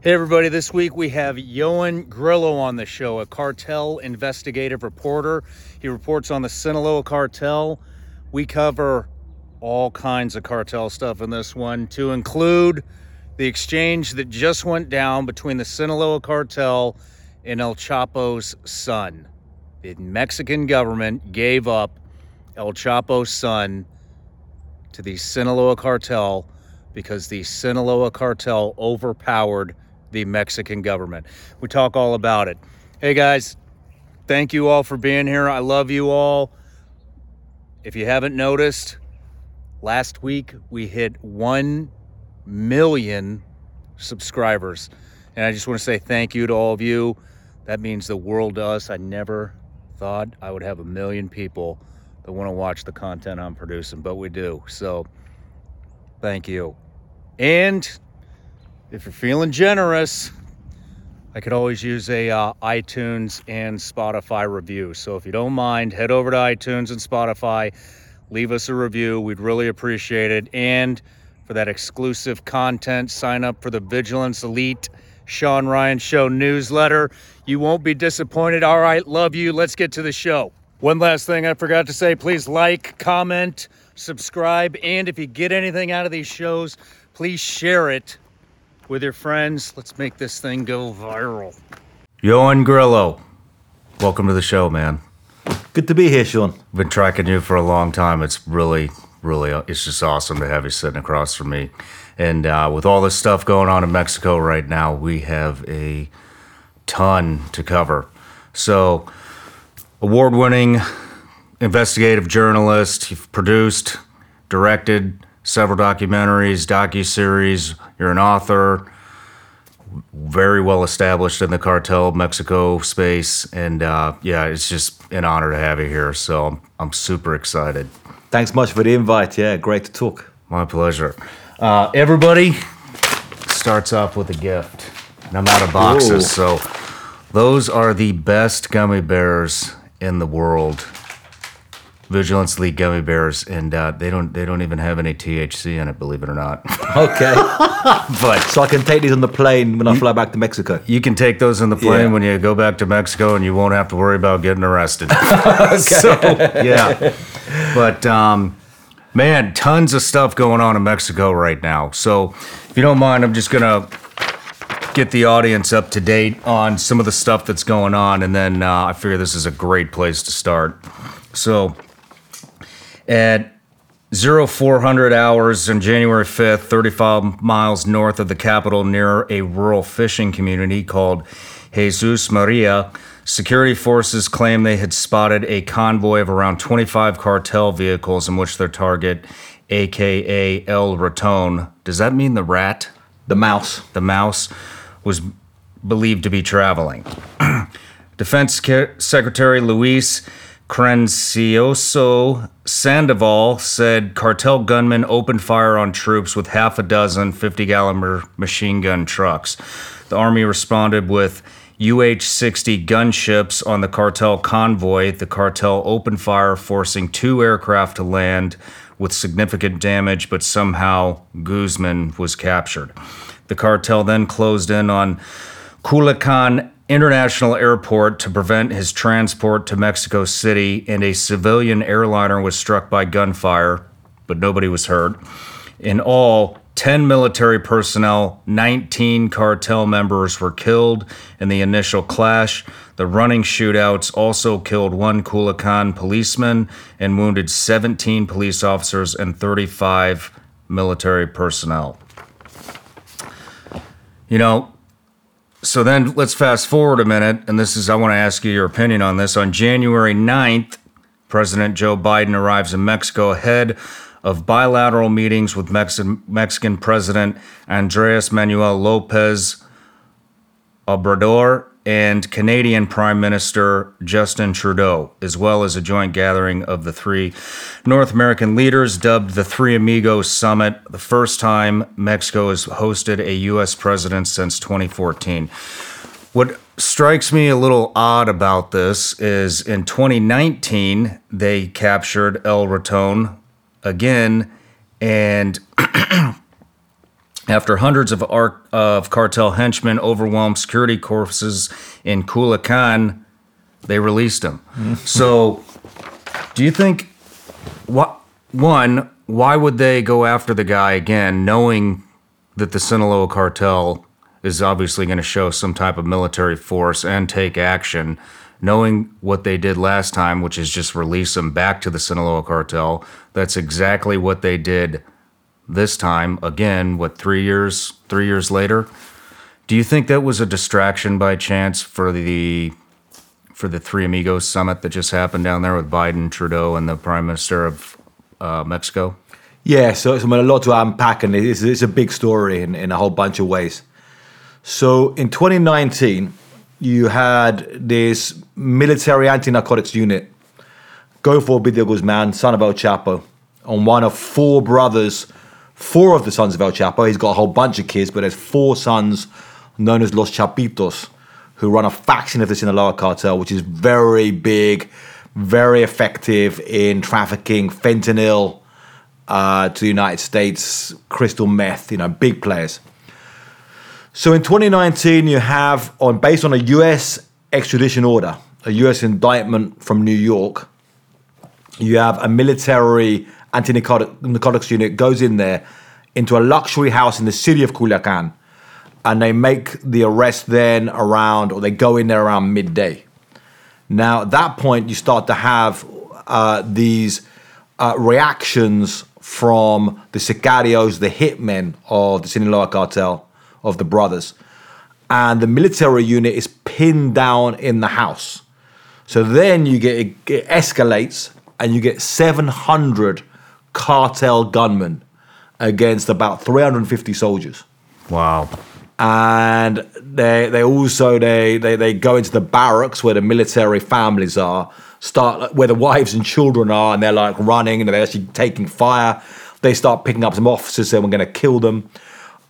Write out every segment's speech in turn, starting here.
Hey, everybody. This week we have Ioan Grillo on the show, a cartel investigative reporter. He reports on the Sinaloa cartel. We cover all kinds of cartel stuff in this one, to include the exchange that just went down between the Sinaloa cartel and El Chapo's son. The Mexican government gave up El Chapo's son to the Sinaloa cartel because the Sinaloa cartel overpowered the Mexican government. We talk all about it. Hey guys, thank you all for being here. I love you all. If you haven't noticed, last week we hit 1 million subscribers. And I just want to say thank you to all of you. That means the world to us. I never thought I would have a million people that want to watch the content I'm producing, but we do. So thank you. And if you're feeling generous, I could always use a uh, iTunes and Spotify review. So if you don't mind, head over to iTunes and Spotify, leave us a review. We'd really appreciate it. And for that exclusive content, sign up for the Vigilance Elite Sean Ryan Show newsletter. You won't be disappointed. All right, love you. Let's get to the show. One last thing I forgot to say please like, comment, subscribe, and if you get anything out of these shows, please share it with your friends. Let's make this thing go viral. Ioan Grillo, welcome to the show, man. Good to be here, Sean. I've been tracking you for a long time. It's really, really, it's just awesome to have you sitting across from me. And uh, with all this stuff going on in Mexico right now, we have a ton to cover. So, award winning investigative journalist, you've produced, directed several documentaries, docu-series. You're an author, very well established in the cartel Mexico space, and uh, yeah, it's just an honor to have you here. So I'm, I'm super excited. Thanks much for the invite. Yeah, great to talk. My pleasure. Uh, everybody starts off with a gift, and I'm out of boxes, Ooh. so those are the best gummy bears in the world. Vigilance Elite gummy bears, and uh, they don't they don't even have any THC in it, believe it or not. Okay. but so I can take these on the plane when I fly back to Mexico. you can take those in the plane Yeah. when you go back to Mexico, and you won't have to worry about getting arrested. So yeah, but um, man, tons of stuff going on in Mexico right now. So if you don't mind, I'm just gonna get the audience up to date on some of the stuff that's going on, and then uh, I figure this is a great place to start. So at 0400 hours on January 5th, 35 miles north of the capital near a rural fishing community called Jesus Maria, security forces claim they had spotted a convoy of around 25 cartel vehicles in which their target, aka El Raton, does that mean the rat? The mouse. the mouse was believed to be traveling. Defense Secretary Luis Cresencio Sandoval said cartel gunmen opened fire on troops with half a dozen 50 gallon machine gun trucks. The Army responded with UH 60 gunships on the cartel convoy. The cartel opened fire, forcing two aircraft to land with significant damage, but somehow Guzman was captured. The cartel then closed in on Culiacan International Airport to prevent his transport to Mexico City, and a civilian airliner was struck by gunfire, but nobody was hurt. In all, 10 military personnel, 19 cartel members were killed in the initial clash. The running shootouts also killed one Culiacan policeman and wounded 17 police officers and 35 military personnel. You know, so then let's fast forward a minute, and this is, I want to ask you your opinion on this. On January 9th, President Joe Biden arrives in Mexico ahead of bilateral meetings with Mexican, Mexican President Andres Manuel Lopez Obrador and Canadian Prime Minister Justin Trudeau, as well as a joint gathering of the three North American leaders dubbed the Three Amigos Summit, the first time Mexico has hosted a U.S. president since 2014. What strikes me a little odd about this is in 2019, they captured El Raton again, and After hundreds of, ar- of cartel henchmen overwhelmed security forces in Culiacan, they released him. Mm-hmm. So, do you think, what, one, why would they go after the guy again, knowing that the Sinaloa cartel is obviously going to show some type of military force and take action, knowing what they did last time, which is just release him back to the Sinaloa cartel? That's exactly what they did this time again what three years three years later do you think that was a distraction by chance for the for the three amigos summit that just happened down there with biden trudeau and the prime minister of uh, mexico Yeah, so it's a lot to unpack, and it's, it's a big story in, in a whole bunch of ways. So in 2019, you had this military anti-narcotics unit go for Ovidio Guzman, son of El Chapo, on one of four brothers, four of the sons of El Chapo. He's got a whole bunch of kids, but there's four sons known as Los Chapitos, who run a faction of the Sinaloa cartel, which is very big, very effective in trafficking fentanyl uh, to the United States, crystal meth, you know, big players. So in 2019, you have, on based on a U.S. extradition order, a U.S. indictment from New York, you have a military anti-narcotics unit goes in there into a luxury house in the city of Culiacan, and they make the arrest then around, or they go in there around midday. Now, at that point, you start to have uh, these uh, reactions from the sicarios, the hitmen of the Sinaloa cartel, of the brothers. And the military unit is pinned down in the house. So then you get, it, it escalates, and you get 700 cartel gunmen against about 350 soldiers wow and they they also they, they they go into the barracks where the military families are start where the wives and children are and they're like running and they're actually taking fire they start picking up some officers saying we're going to kill them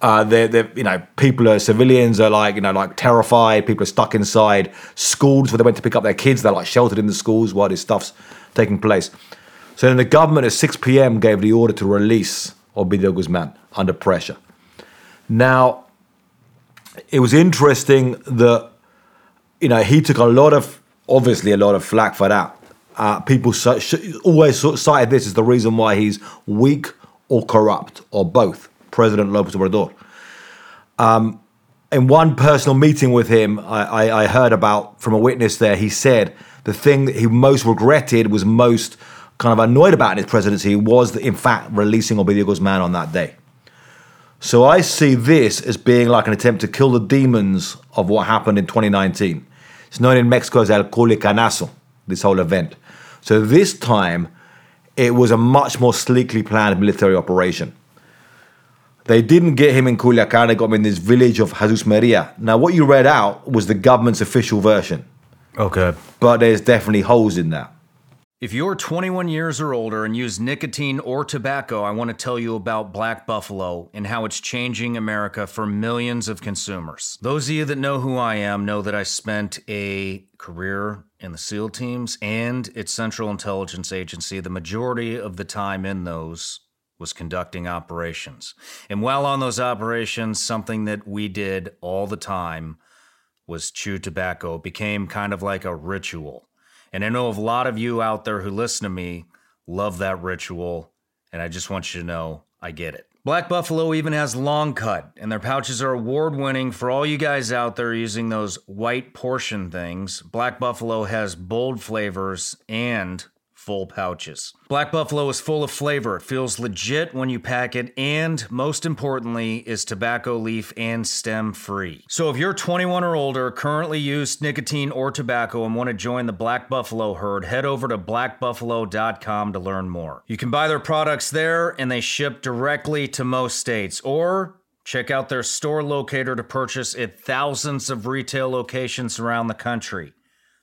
uh, they're, they're, you know, people are civilians are like, you know, like terrified. People are stuck inside schools where they went to pick up their kids. They're like sheltered in the schools while this stuff's taking place. So then the government at 6 p.m. gave the order to release Ovidio Guzman under pressure. Now, it was interesting that you know he took a lot of obviously a lot of flack for that. Uh, people so, always cited this as the reason why he's weak or corrupt or both. President Lopez Obrador. Um, in one personal meeting with him, I, I, I heard about from a witness there. He said the thing that he most regretted was most kind of annoyed about in his presidency was, that, in fact, releasing Ovidio Guzman on that day. So I see this as being like an attempt to kill the demons of what happened in 2019. It's known in Mexico as El Culiacanazo, this whole event. So this time, it was a much more sleekly planned military operation. They didn't get him in Culiacan, they got him in this village of Jesus Maria. Now, what you read out was the government's official version, okay but there's definitely holes in that. If you're 21 years or older and use nicotine or tobacco, I want to tell you about Black Buffalo and how it's changing America for millions of consumers. Those of you that know who I am know that I spent a career in the SEAL teams and its Central Intelligence Agency, the majority of the time in those was conducting operations. And while on those operations, something that we did all the time was chew tobacco. It became kind of like a ritual. And I know a lot of you out there who listen to me love that ritual. And I just want you to know I get it. Black Buffalo even has long cut, and their pouches are award winning for all you guys out there using those white portion things. Black Buffalo has bold flavors and full pouches. Black Buffalo is full of flavor. It feels legit when you pack it, and most importantly, is tobacco leaf and stem free. So if you're 21 or older, currently use nicotine or tobacco, and want to join the Black Buffalo herd, head over to blackbuffalo.com to learn more. You can buy their products there, and they ship directly to most states, or Check out their store locator to purchase at thousands of retail locations around the country.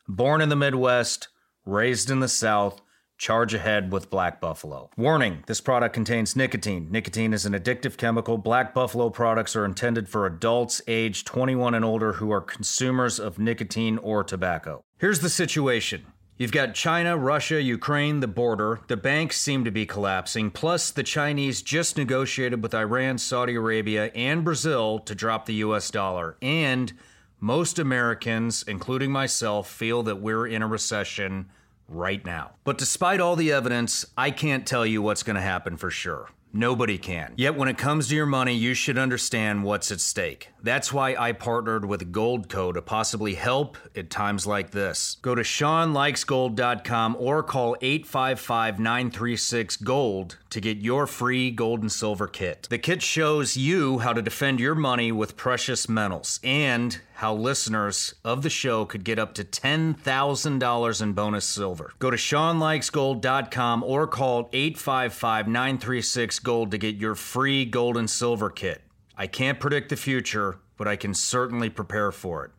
Born in the Midwest, raised in the South, charge ahead with Black Buffalo. Warning this product contains nicotine. Nicotine is an addictive chemical. Black Buffalo products are intended for adults aged 21 and older who are consumers of nicotine or tobacco. Here's the situation You've got China, Russia, Ukraine, the border. The banks seem to be collapsing. Plus, the Chinese just negotiated with Iran, Saudi Arabia, and Brazil to drop the US dollar. And most Americans, including myself, feel that we're in a recession right now. But despite all the evidence, I can't tell you what's going to happen for sure. Nobody can. Yet when it comes to your money, you should understand what's at stake. That's why I partnered with Goldco to possibly help at times like this. Go to SeanLikesGold.com or call 855-936-GOLD to get your free gold and silver kit. The kit shows you how to defend your money with precious metals and how listeners of the show could get up to $10,000 in bonus silver. Go to SeanLikesGold.com or call 855-936-GOLD to get your free gold and silver kit. I can't predict the future, but I can certainly prepare for it.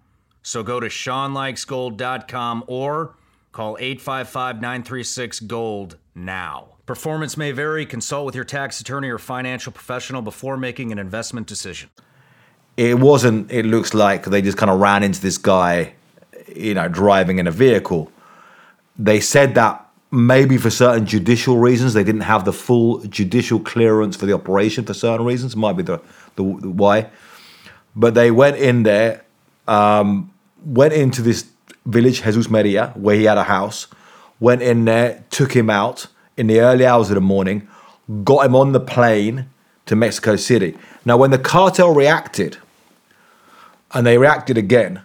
So go to SeanLikesGold.com or call 855-936-GOLD now. Performance may vary. Consult with your tax attorney or financial professional before making an investment decision. It wasn't. It looks like they just kind of ran into this guy, you know, driving in a vehicle. They said that maybe for certain judicial reasons they didn't have the full judicial clearance for the operation for certain reasons. Might be the the, the why. But they went in there, um, went into this village, Jesus Maria, where he had a house. Went in there, took him out in the early hours of the morning, got him on the plane to Mexico City. Now, when the cartel reacted, and they reacted again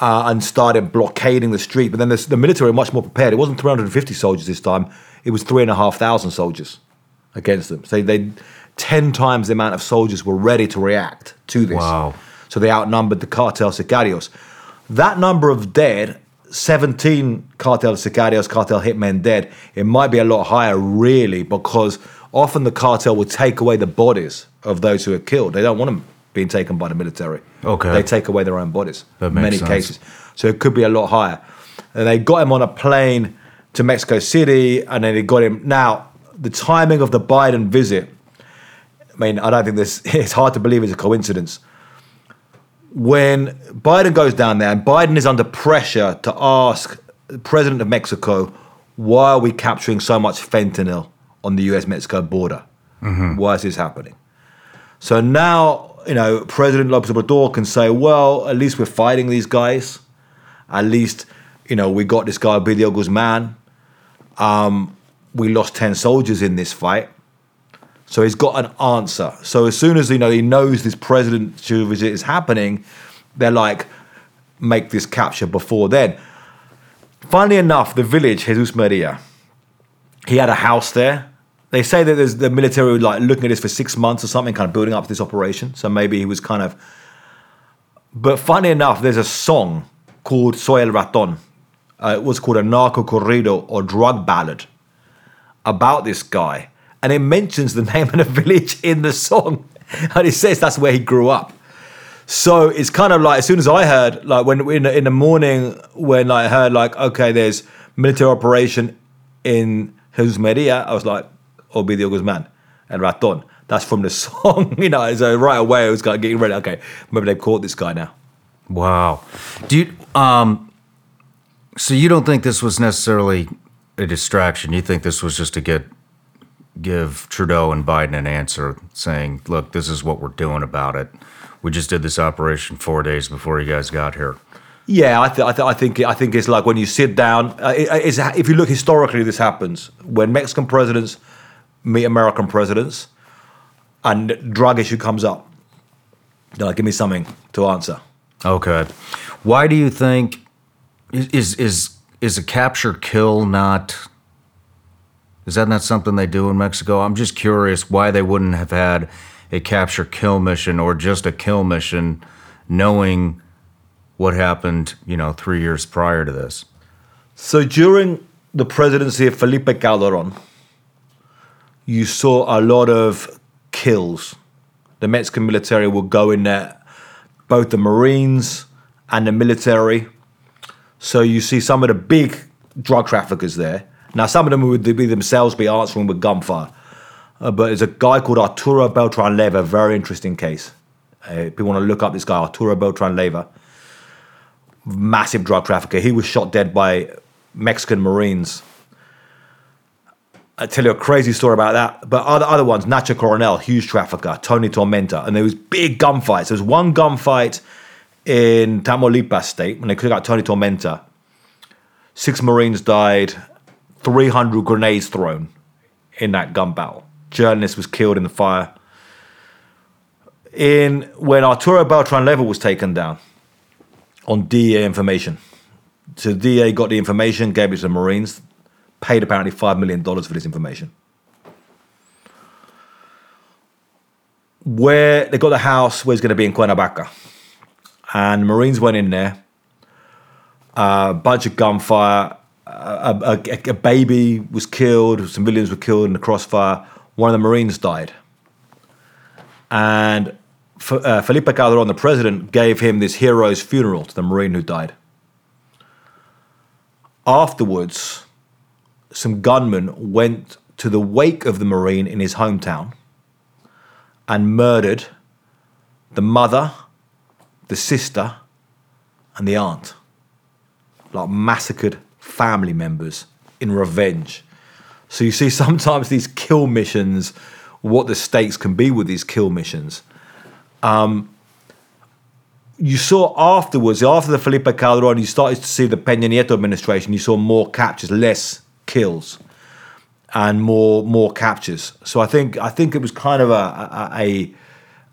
uh, and started blockading the street, but then the, the military were much more prepared. It wasn't 350 soldiers this time; it was three and a half thousand soldiers against them. So they, ten times the amount of soldiers were ready to react to this. Wow. So they outnumbered the cartel sicarios. That number of dead 17 cartel sicarios, cartel hitmen dead, it might be a lot higher, really, because often the cartel will take away the bodies of those who are killed. They don't want them being taken by the military. Okay. They take away their own bodies That in makes many sense. cases. So it could be a lot higher. And they got him on a plane to Mexico City, and then they got him. Now, the timing of the Biden visit, I mean, I don't think this, it's hard to believe it's a coincidence when Biden goes down there and Biden is under pressure to ask the president of Mexico, why are we capturing so much fentanyl on the US Mexico border? Mm-hmm. Why is this happening? So now, you know, President Lopez Obrador can say, well, at least we're fighting these guys. At least, you know, we got this guy, Ovidio Guzman. Um, we lost 10 soldiers in this fight. So he's got an answer. So as soon as you know he knows this presidential visit is happening, they're like, make this capture before then. Funnily enough, the village Jesus Maria, he had a house there. They say that there's the military were like looking at this for six months or something, kind of building up this operation. So maybe he was kind of. But funny enough, there's a song called Soy el Raton. Uh, it was called a narco corrido or drug ballad about this guy, and it mentions the name of the village in the song, and it says that's where he grew up. So it's kind of like as soon as I heard, like when in the, in the morning when I heard like okay, there's military operation in Jesus Maria, I was like, Ovidio Guzman and Raton. That's from the song, you know. So right away, I was kind of getting ready. Okay, maybe they've caught this guy now. Wow. Do um, so you don't think this was necessarily a distraction? You think this was just to get give Trudeau and Biden an answer saying, "Look, this is what we're doing about it. We just did this operation four days before you guys got here." Yeah, I, th- I, th- I think I think it's like when you sit down. Uh, it, it's, if you look historically, this happens when Mexican presidents meet American presidents, and drug issue comes up. They're like, "Give me something to answer." Oh, okay. Why do you think is is is a capture kill not is that not something they do in Mexico? I'm just curious why they wouldn't have had a capture kill mission or just a kill mission knowing what happened, you know, 3 years prior to this. So during the presidency of Felipe Calderon, you saw a lot of kills. The Mexican military would go in there, both the Marines and the military. So you see some of the big drug traffickers there. Now, some of them would be themselves be answering with gunfire. Uh, but there's a guy called Arturo Beltran Leyva, very interesting case. Uh, if want to look up this guy, Arturo Beltran Leyva, massive drug trafficker. He was shot dead by Mexican Marines. I tell you a crazy story about that. But other other ones, Nacho Coronel, huge trafficker, Tony Tormenta, and there was big gunfights. There was one gunfight in Tamaulipas state when they took out Tony Tormenta. Six Marines died, 300 grenades thrown in that gun battle. Journalist was killed in the fire. In when Arturo Beltran Leyva was taken down on DEA information. So DEA got the information, gave it to the Marines, paid apparently five million dollars for this information. Where they got the house was going to be in Cuernavaca, and Marines went in there. A bunch of gunfire. A, a, a baby was killed. Civilians were killed in the crossfire. One of the Marines died, and uh, Felipe Calderon, the president, gave him this hero's funeral to the Marine who died. Afterwards, some gunmen went to the wake of the Marine in his hometown and murdered the mother, the sister, and the aunt. Like massacred family members in revenge. So you see sometimes these kill missions, what the stakes can be with these kill missions. Um, you saw afterwards, after the Felipe Calderon, you started to see the Peña Nieto administration. You saw more captures, less kills, and more more captures. So I think I think it was kind of a a,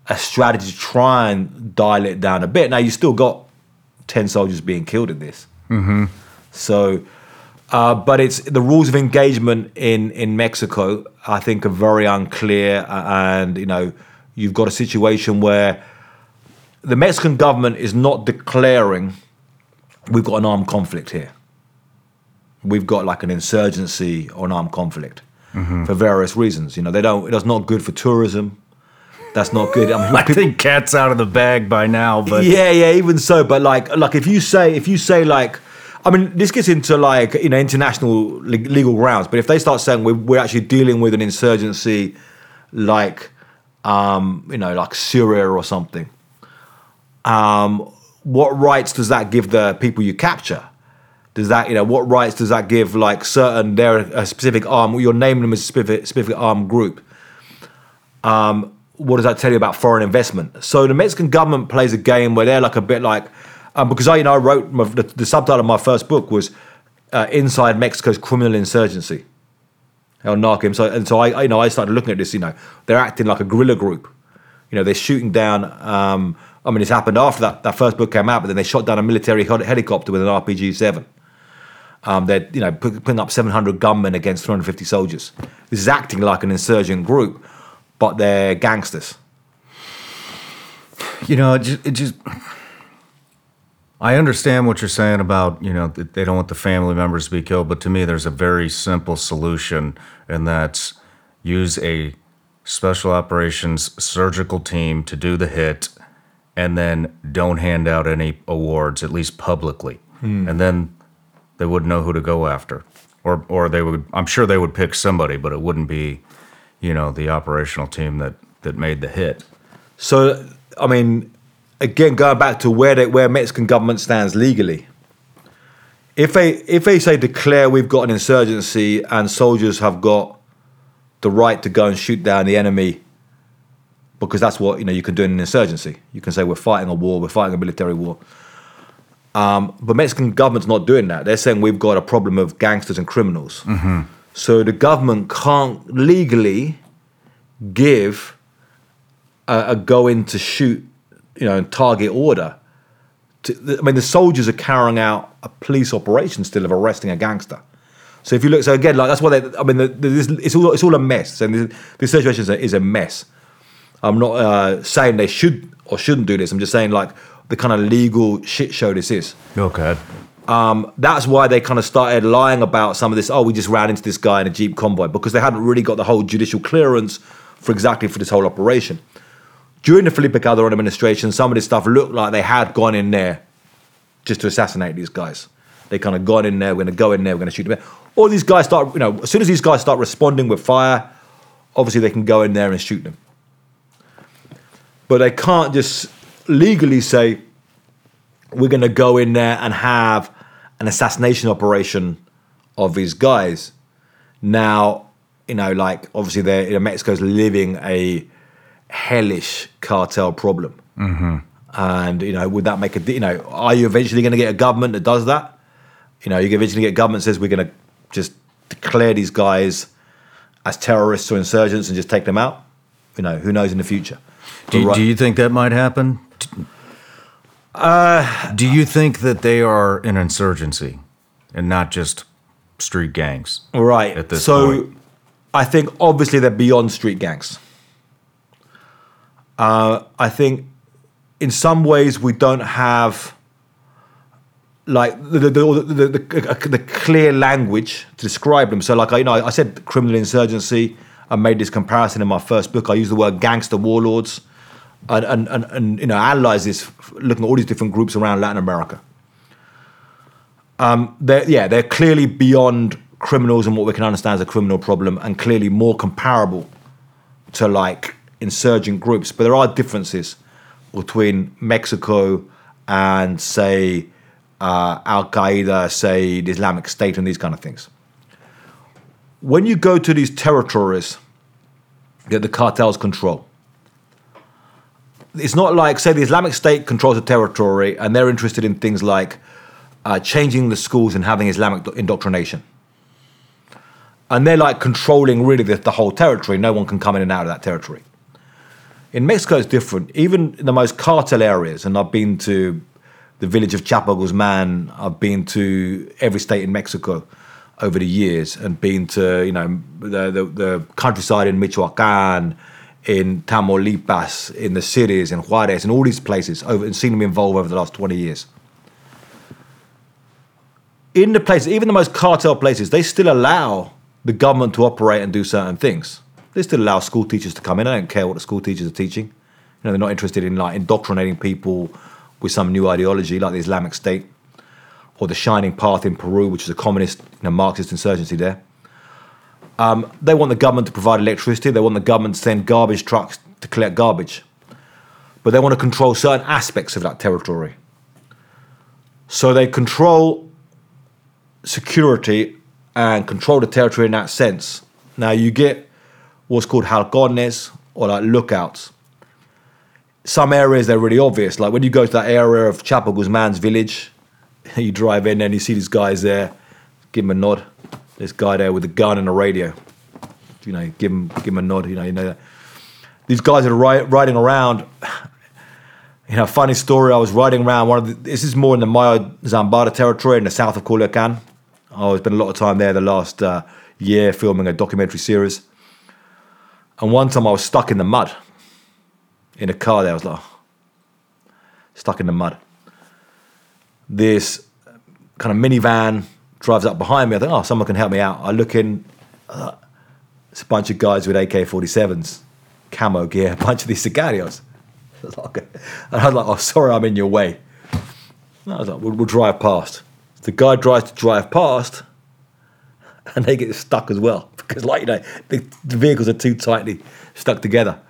a strategy to try and dial it down a bit. Now you still got ten soldiers being killed in this. Mm-hmm. So, uh, but it's the rules of engagement in in Mexico. I think are very unclear, and you know you've got a situation where the Mexican government is not declaring we've got an armed conflict here. We've got like an insurgency or an armed conflict mm-hmm. for various reasons. You know, they don't. That's not good for tourism. That's not good. I, mean, I think cat's out of the bag by now. But yeah, yeah, even so. But like, like if you say, if you say like, I mean, this gets into like you know international legal grounds. But if they start saying we're, we're actually dealing with an insurgency, like um, you know, like Syria or something. Um, what rights does that give the people you capture? Does that, you know, what rights does that give like certain, they're a specific arm, you're naming them as a specific, specific armed group? Um, what does that tell you about foreign investment? So the Mexican government plays a game where they're like a bit like, um, because I, you know, I wrote my, the, the, subtitle of my first book was uh, "Inside Mexico's Criminal Insurgency." El Narco. So and so I, you know, I started looking at this. You know, they're acting like a guerrilla group. You know, they're shooting down. Um, I mean, it's happened after that, that first book came out, but then they shot down a military helicopter with an RPG seven. Um, they're you know putting up 700 gunmen against 350 soldiers. This is acting like an insurgent group, but they're gangsters. You know, it just, it just I understand what you're saying about, you know, they don't want the family members to be killed, but to me, there's a very simple solution, and that's use a special operations surgical team to do the hit, and then don't hand out any awards, at least publicly. Hmm. And then they wouldn't know who to go after. Or, or they would, I'm sure they would pick somebody, but it wouldn't be, you know, the operational team that, that made the hit. So, I mean, again going back to where they, where Mexican government stands legally. If they if they say declare we've got an insurgency and soldiers have got the right to go and shoot down the enemy because that's what you know you can do in an insurgency. You can say we're fighting a war, we're fighting a military war. Um, but Mexican government's not doing that. They're saying we've got a problem of gangsters and criminals. Mm-hmm. So the government can't legally give a, a go in to shoot you know, target order. To, I mean, the soldiers are carrying out a police operation still of arresting a gangster. So if you look, so again, like that's why they. I mean, the, the, this, it's all it's all a mess, and this, this situation is a, is a mess. I'm not uh, saying they should or shouldn't do this. I'm just saying like the kind of legal shit show this is. Okay. Um, that's why they kind of started lying about some of this. Oh, we just ran into this guy in a jeep convoy because they hadn't really got the whole judicial clearance for exactly for this whole operation during the Felipe Calderon administration, some of this stuff looked like they had gone in there just to assassinate these guys. They kind of gone in there, we're going to go in there, we're going to shoot them. All these guys start, you know, as soon as these guys start responding with fire, obviously they can go in there and shoot them. But they can't just legally say, we're going to go in there and have an assassination operation of these guys. Now, you know, like obviously, they're, you know, Mexico's living a hellish cartel problem. Mm-hmm. And you know, would that make a you know? Are you eventually going to get a government that does that? You know, you eventually get a government that says we're going to just declare these guys as terrorists or insurgents and just take them out. You know, who knows in the future? Do, right- do you think that might happen? Uh, do you think that they are an insurgency and not just street gangs? Right. at this so point. I think obviously they're beyond street gangs. Uh, I think in some ways we don't have like the the, the, the, the, the clear language to describe them. So like I you know I said criminal insurgency. I made this comparison in my first book. I used the word gangster warlords, and and, and, and you know analyze this, looking at all these different groups around Latin America. Um, they're yeah they're clearly beyond criminals and what we can understand as a criminal problem and clearly more comparable to like insurgent groups. But there are differences between mexico and say uh, al-qaeda say the islamic state and these kind of things. When you go to these territories that the cartels control it's not like say the islamic state controls a territory and they're interested in things like uh, changing the schools and having Islamic indoctrination. And they're like controlling really the, the whole territory. No one can come in and out of that territory. In Mexico, it's different. Even in the most cartel areas, and I've been to the village of Chapo Guzman, I've been to every state in Mexico over the years, and been to you know the the, the countryside in Michoacan, in Tamaulipas, in the cities, in Juarez, in all these places, over and seen them involved over the last twenty years in the places, even the most cartel places, they still allow the government to operate and do certain things. They still allow school teachers to come in. I don't care what the school teachers are teaching. You know, they're not interested in like indoctrinating people with some new ideology like the Islamic State or the Shining Path in Peru, which is a communist, you know, Marxist insurgency there. Um, they want the government to provide electricity. They want the government to send garbage trucks to collect garbage. But they want to control certain aspects of that territory. So they control security and control the territory in that sense. Now you get what's called halcones or like lookouts. Some areas they're really obvious. Like when you go to that area of Chapo Guzman's village, you drive in and you see these guys there, give them a nod. This guy there with a gun and a radio. You know, give him give him a nod. You know, you know that. These guys are ri- riding around. You know, funny story. I was riding around one of the, this is more in the Mayo Zambada territory in the south of Culiacan. I've spent a lot of time there the last uh, year filming a documentary series. And one time I was stuck in the mud in a car there. I was like, stuck in the mud. This kind of minivan drives up behind me. I think, oh, someone can help me out. I look in, uh, it's a bunch of guys with AK 47s, camo gear, a bunch of these. I like, and I was like, oh, sorry, I'm in your way. And I was like, we'll, we'll drive past. The guy tries to drive past, and they get stuck as well because, like you know, the, the vehicles are too tightly stuck together.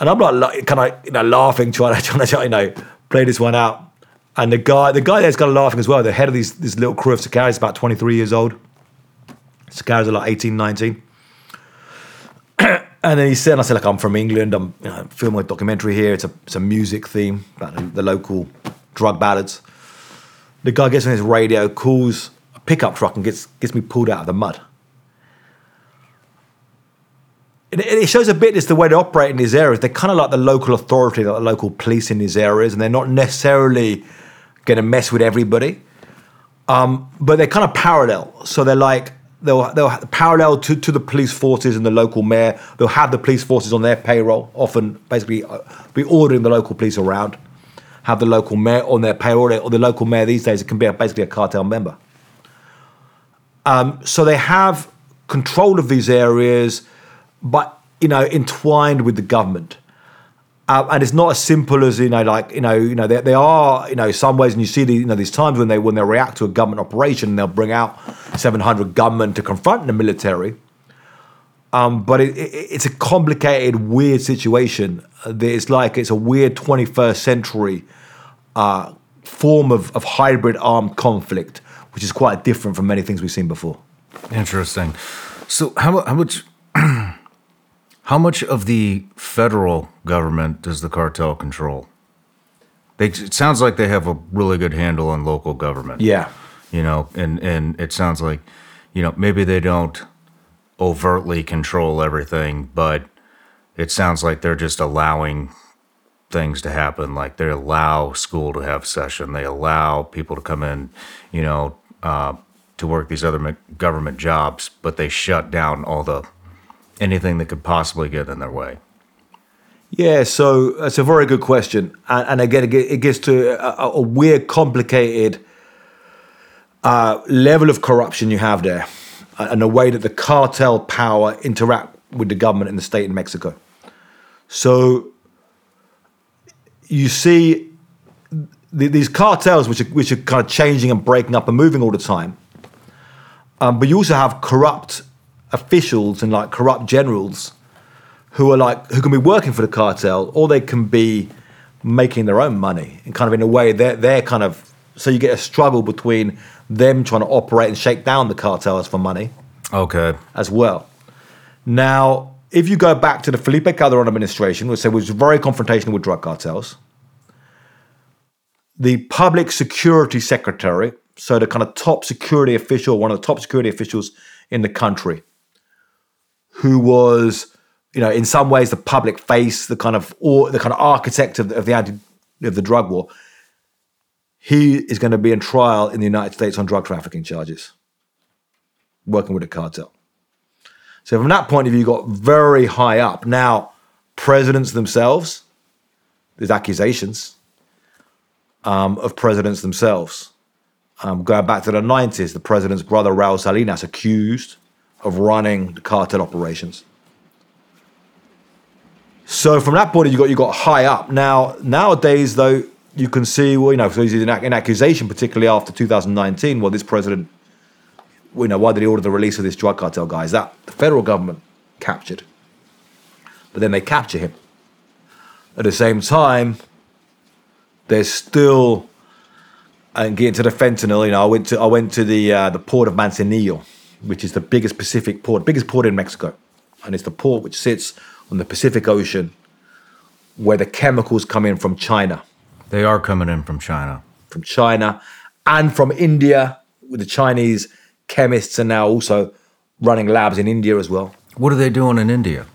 And I'm like, like kind of you know, laughing, trying to, trying to, you know, play this one out. And the guy, the guy there's of laughing as well. The head of these, this little crew of Sicarios is about 23 years old. Sicarios are like 18, 19. And then he said, and I said, like, I'm from England. I'm you know, filming a documentary here. It's a, it's a music theme about the, the local drug ballads. The guy gets on his radio, calls a pickup truck, and gets gets me pulled out of the mud. It shows a bit as the way they operate in these areas. They're kind of like the local authority, like the local police in these areas, and they're not necessarily going to mess with everybody. Um, but they're kind of parallel. So they're like they'll they'll parallel to, to the police forces and the local mayor. They'll have the police forces on their payroll, often basically uh, be ordering the local police around. Have the local mayor on their payroll, or the local mayor these days it can be basically a cartel member. Um, so they have control of these areas, but you know entwined with the government. Uh, and it's not as simple as you know, like you know, you know, they, they are you know some ways, and you see the, you know these times when they when they react to a government operation, they'll bring out 700 gunmen to confront the military. Um, but it, it, it's a complicated, weird situation. It's like it's a weird 21st century uh, form of, of hybrid armed conflict, which is quite different from many things we've seen before. Interesting. So how how much how much of the federal government does the cartel control? They, it sounds like they have a really good handle on local government. Yeah. You know, and and it sounds like, you know, maybe they don't overtly control everything, but it sounds like they're just allowing things to happen. Like they allow school to have session, they allow people to come in, you know, uh, to work these other government jobs, but they shut down all the anything that could possibly get in their way. Yeah, so that's a very good question, and, and again, it gets to a, a weird, complicated uh, level of corruption you have there, uh, and the way that the cartel power interact with the government in the state in Mexico. So you see th- these cartels, which are, which are kind of changing and breaking up and moving all the time, um, but you also have corrupt officials and like corrupt generals who are like who can be working for the cartel or they can be making their own money and kind of in a way they're they're kind of so you get a struggle between them trying to operate and shake down the cartels for money Okay. as well. Now, if you go back to the Felipe Calderon administration, which was very confrontational with drug cartels, the public security secretary, so the kind of top security official, one of the top security officials in the country, who was, you know, in some ways the public face, the kind of or the kind of architect of the, of the anti of the drug war. He is going to be in trial in the United States on drug trafficking charges, working with a cartel. So from that point of view, you got very high up. Now, presidents themselves, there's accusations um, of presidents themselves. Um, going back to the 90s, the president's brother, Raul Salinas, accused of running the cartel operations. So from that point, you got you got high up. Now nowadays, though, you can see well, you know, so he's an, accusation, particularly after 2019. Well, this president, you know, why did he order the release of this drug cartel guy? Is that the federal government captured? But then they capture him. At the same time, there's still and getting to the fentanyl. You know, I went to I went to the uh, the port of Manzanillo, which is the biggest Pacific port, biggest port in Mexico, and it's the port which sits on the Pacific Ocean, where the chemicals come in from China, They are coming in from China. from China, and from India. With the Chinese chemists are now also running labs in India as well. What are they doing in India?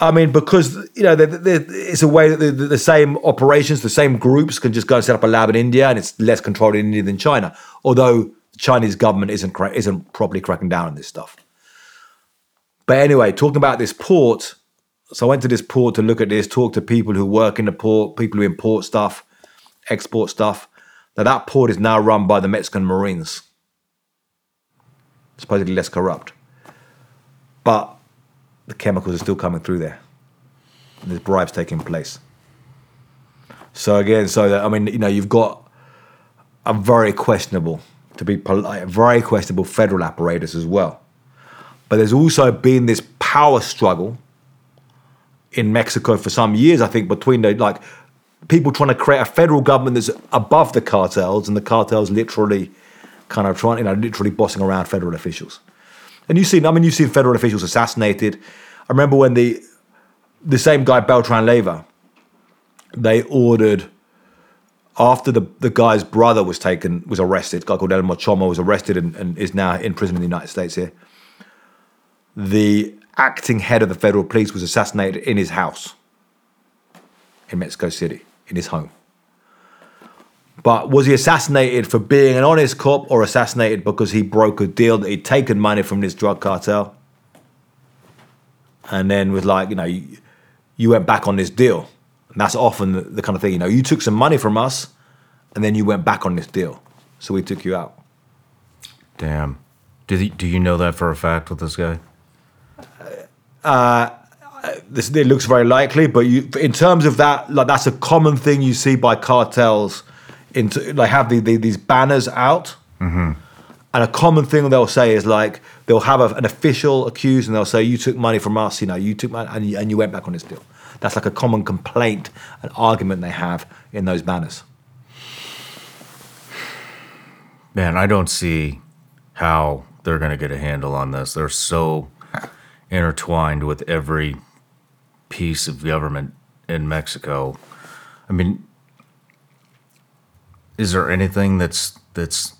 I mean, because you know, they they it's a way that the, the same operations, the same groups can just go and set up a lab in India, and it's less controlled in India than China. Although Chinese government isn't cra- isn't properly cracking down on this stuff. But anyway, talking about this port, so I went to this port to look at this, talk to people who work in the port, people who import stuff, export stuff. Now that port is now run by the Mexican Marines, supposedly less corrupt, but the chemicals are still coming through there. There's bribes taking place. So again, so that, I mean, you know, you've got a very questionable, to be polite, very questionable federal apparatus as well. But there's also been this power struggle in Mexico for some years, I think, between the like people trying to create a federal government that's above the cartels, and the cartels literally kind of trying, you know, literally bossing around federal officials. And you've seen, I mean, you've seen federal officials assassinated. I remember when the the same guy Beltran Leyva, they ordered after the, the guy's brother was taken, was arrested, guy called El Mochomo was arrested and, and is now in prison in the United States here. The acting head of the federal police was assassinated in his house in Mexico City, in his home. But was he assassinated for being an honest cop or assassinated because he broke a deal that he'd taken money from this drug cartel? And then was like, you know, you, you went back on this deal. And that's often the, the kind of thing, you know, you took some money from us and then you went back on this deal. So we took you out. Damn. Do you, do you know that for a fact with this guy? Uh, uh, this it looks very likely, but you, in terms of that, like that's a common thing you see by cartels. Into like have the, the, these banners out, mm-hmm. and a common thing they'll say is like they'll have a, an official accused, and they'll say you took money from us, you know, you took money, and you, and you went back on this deal. That's like a common complaint, an argument they have in those banners. Man, I don't see how they're going to get a handle on this. They're so intertwined with every piece of government in Mexico. I mean, is there anything that's that's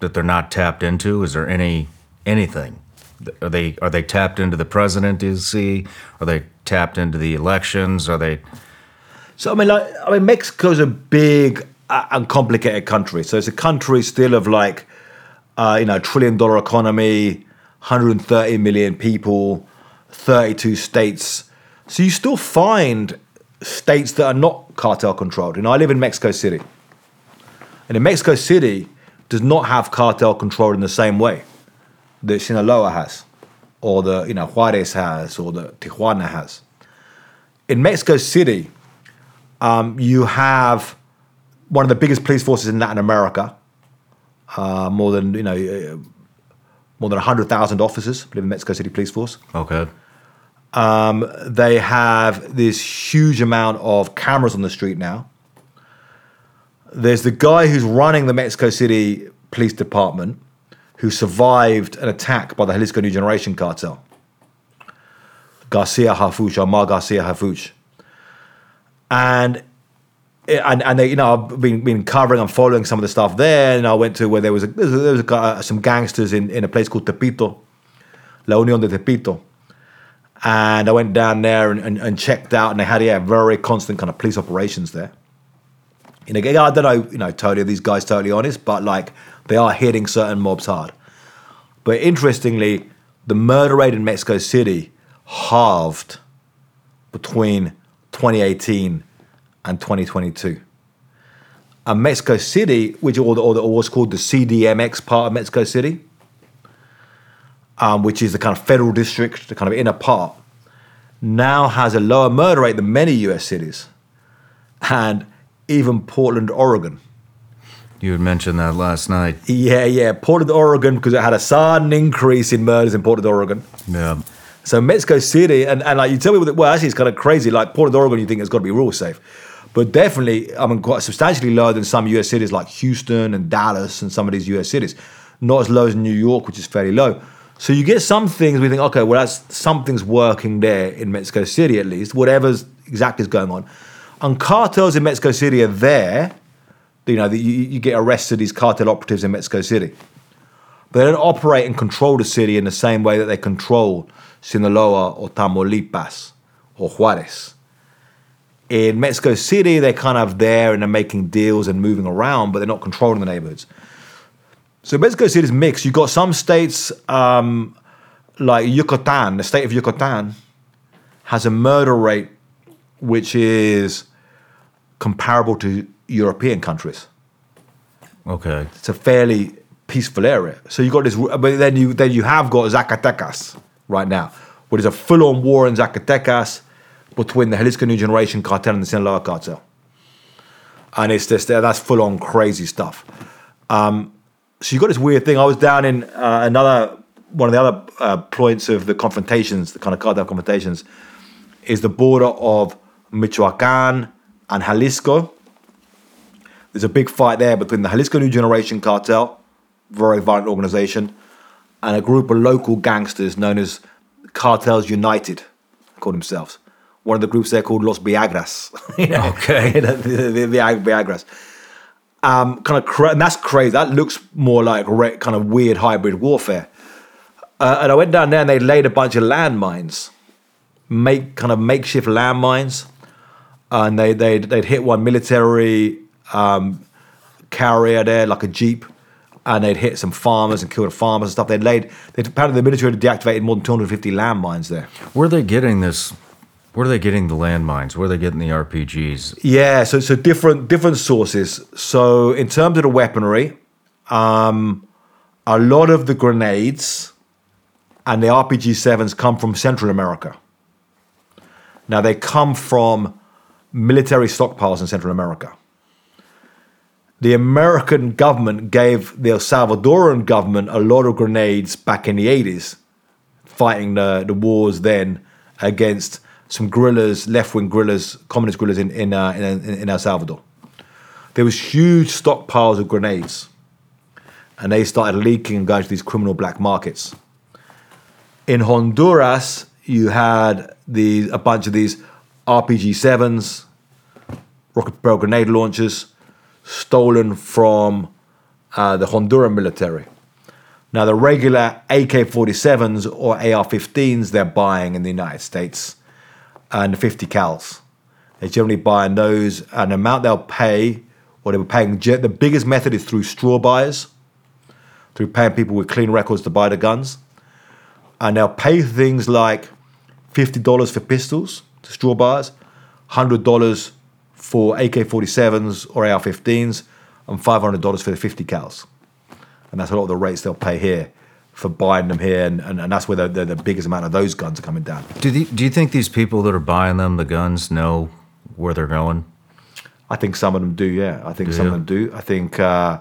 that they're not tapped into? Is there any anything? Are they are they tapped into the presidency? Are they tapped into the elections? Are they? So I mean, like, I mean, Mexico's a big uh, and complicated country. So it's a country still of like, uh, you know, trillion dollar economy, 130 million people, 32 states. So you still find states that are not cartel controlled. You know, I live in Mexico City, and in Mexico City does not have cartel control in the same way that Sinaloa has, or the you know Juarez has, or the Tijuana has. In Mexico City, um, you have one of the biggest police forces in Latin America. Uh, more than you know, uh, more than hundred thousand officers live in Mexico City Police Force. Okay. They have this huge amount of cameras on the street now. There's the guy who's running the Mexico City Police Department who survived an attack by the Jalisco New Generation cartel. Garcia Harfuch, Omar Garcia Harfuch. And and and they, you know, I've been been covering and following some of the stuff there, and I went to where there was a, there was, a, guy- uh, some gangsters in, in a place called Tepito, La Unión de Tepito, and I went down there and, and, and checked out, and they had yeah very constant kind of police operations there. You know, I don't know, you know, totally these guys totally honest, but like they are hitting certain mobs hard. But interestingly, the murder rate in Mexico City halved between 2018 and 2022. And Mexico City, which or, the, or, the, or what's called the CDMX part of Mexico City, um, which is the kind of federal district, the kind of inner part, now has a lower murder rate than many US cities. And even Portland, Oregon. You had mentioned that last night. Yeah, yeah, Portland, Oregon, because it had a sudden increase in murders in Portland, Oregon. Yeah. So Mexico City, and, and like you tell me, with it- well, actually, it's kind of crazy. Like Portland, Oregon, you think it's got to be real safe, but definitely, I mean, quite substantially lower than some U.S. cities like Houston and Dallas and some of these U.S. cities. Not as low as New York, which is fairly low. So you get some things we think, okay, well, that's something's working there in Mexico City at least, whatever's exactly is going on. And cartels in Mexico City are there. You know, you, you get arrested these cartel operatives in Mexico City. But they don't operate and control the city in the same way that they control Sinaloa or Tamaulipas or Juarez. In Mexico City, they're kind of there and they're making deals and moving around, but they're not controlling the neighborhoods. So Mexico City is mixed. You've got some states um, like Yucatan, the state of Yucatan, has a murder rate which is comparable to European countries Okay. it's a fairly peaceful area. So you got this, but then you then you have got Zacatecas right now, where there's a full-on war in Zacatecas between the Jalisco New Generation cartel and the Sinaloa cartel, and it's just that's full-on crazy stuff. Um, so you got this weird thing. I was down in uh, another one of the other uh, points of the confrontations, the kind of cartel confrontations, is the border of Michoacan and Jalisco. There's a big fight there between the Jalisco New Generation cartel, very violent organization, and a group of local gangsters known as Cartels United, call themselves. One of the groups there called Los Viagras. You know, Okay. you know, the, the, the Viagras. Um, kind of, cra- and that's crazy. That looks more like re- kind of weird hybrid warfare. Uh, and I went down there and they laid a bunch of landmines, make kind of makeshift landmines, and they they they'd hit one military um, carrier there, like a jeep, and they'd hit some farmers and killed farmers and stuff. They'd laid. They'd, apparently, the military had deactivated more than 250 landmines there. Where are they getting this? Where are they getting the landmines? Where are they getting the RPGs? Yeah, so so different different sources. So in terms of the weaponry, um, a lot of the grenades and the RPG sevens come from Central America. Now they come from military stockpiles in Central America. The American government gave the El Salvadoran government a lot of grenades back in the 80s, fighting the, the wars then against some guerrillas, left wing guerrillas, communist guerrillas in, in, uh, in, in El Salvador. There was huge stockpiles of grenades and they started leaking and going to these criminal black markets. In Honduras, you had the a bunch of these RPG sevens, rocket propelled grenade launchers, stolen from uh, the Honduran military. Now, the regular AK 47s or AR 15s they're buying in the United States and the 50 cals. They're generally buying those, an amount they'll pay, or they were paying, the biggest method is through straw buyers, through paying people with clean records to buy the guns. And they'll pay things like $50 for pistols to straw buyers, $100 for AK 47s or AR 15s, and $500 for the 50 cals and that's a lot of the rates they'll pay here for buying them here, and, and, and that's where the, the, the biggest amount of those guns are coming down. Do the, do you think these people that are buying them the guns know where they're going? I think some of them do, yeah. I think Do some you? of them do. I think, uh,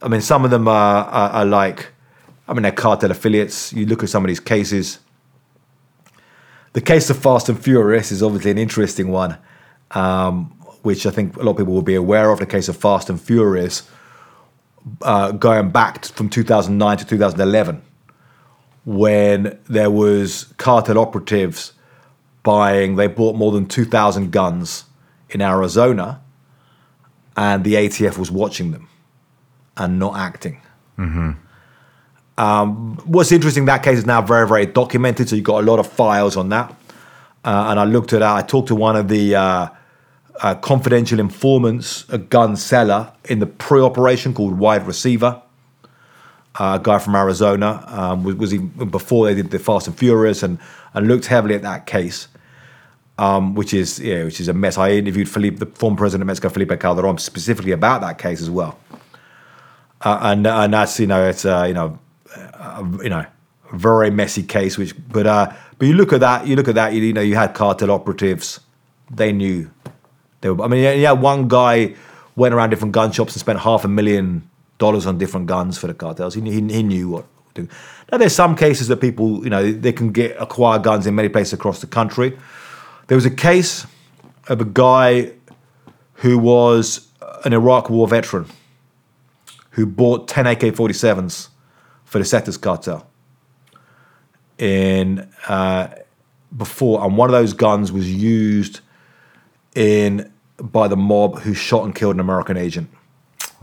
I mean, some of them are, are, are like, I mean, they're cartel affiliates. You look at some of these cases. The case of Fast and Furious is obviously an interesting one, um, which I think a lot of people will be aware of. The case of Fast and Furious, uh, going back from 2009 to 2011, when there was cartel operatives buying, they bought more than 2,000 guns in Arizona, and the ATF was watching them and not acting. Um, what's interesting, that case is now very, very documented, so you've got a lot of files on that. Uh, and I looked at that. I talked to one of the uh, uh, confidential informants, a gun seller in the pre-operation called Wide Receiver. Uh, a guy from Arizona um, was, was he, before they did the Fast and Furious, and and looked heavily at that case, um, which is yeah, which is a mess. I interviewed Felipe, the former president of Mexico, Felipe Calderon, specifically about that case as well. Uh, and and that's you know it's uh, you know uh, you know a very messy case. Which but uh, but you look at that, you look at that, you, you know you had cartel operatives, they knew they were. I mean, yeah, one guy went around different gun shops and spent half a million dollars on different guns for the cartels. He, he, he knew what. to do. Now, there's some cases that people, you know, they can get acquire guns in many places across the country. There was a case of a guy who was an Iraq War veteran who bought 10 AK-47s for the Zetas cartel in uh, before, and one of those guns was used in by the mob who shot and killed an American agent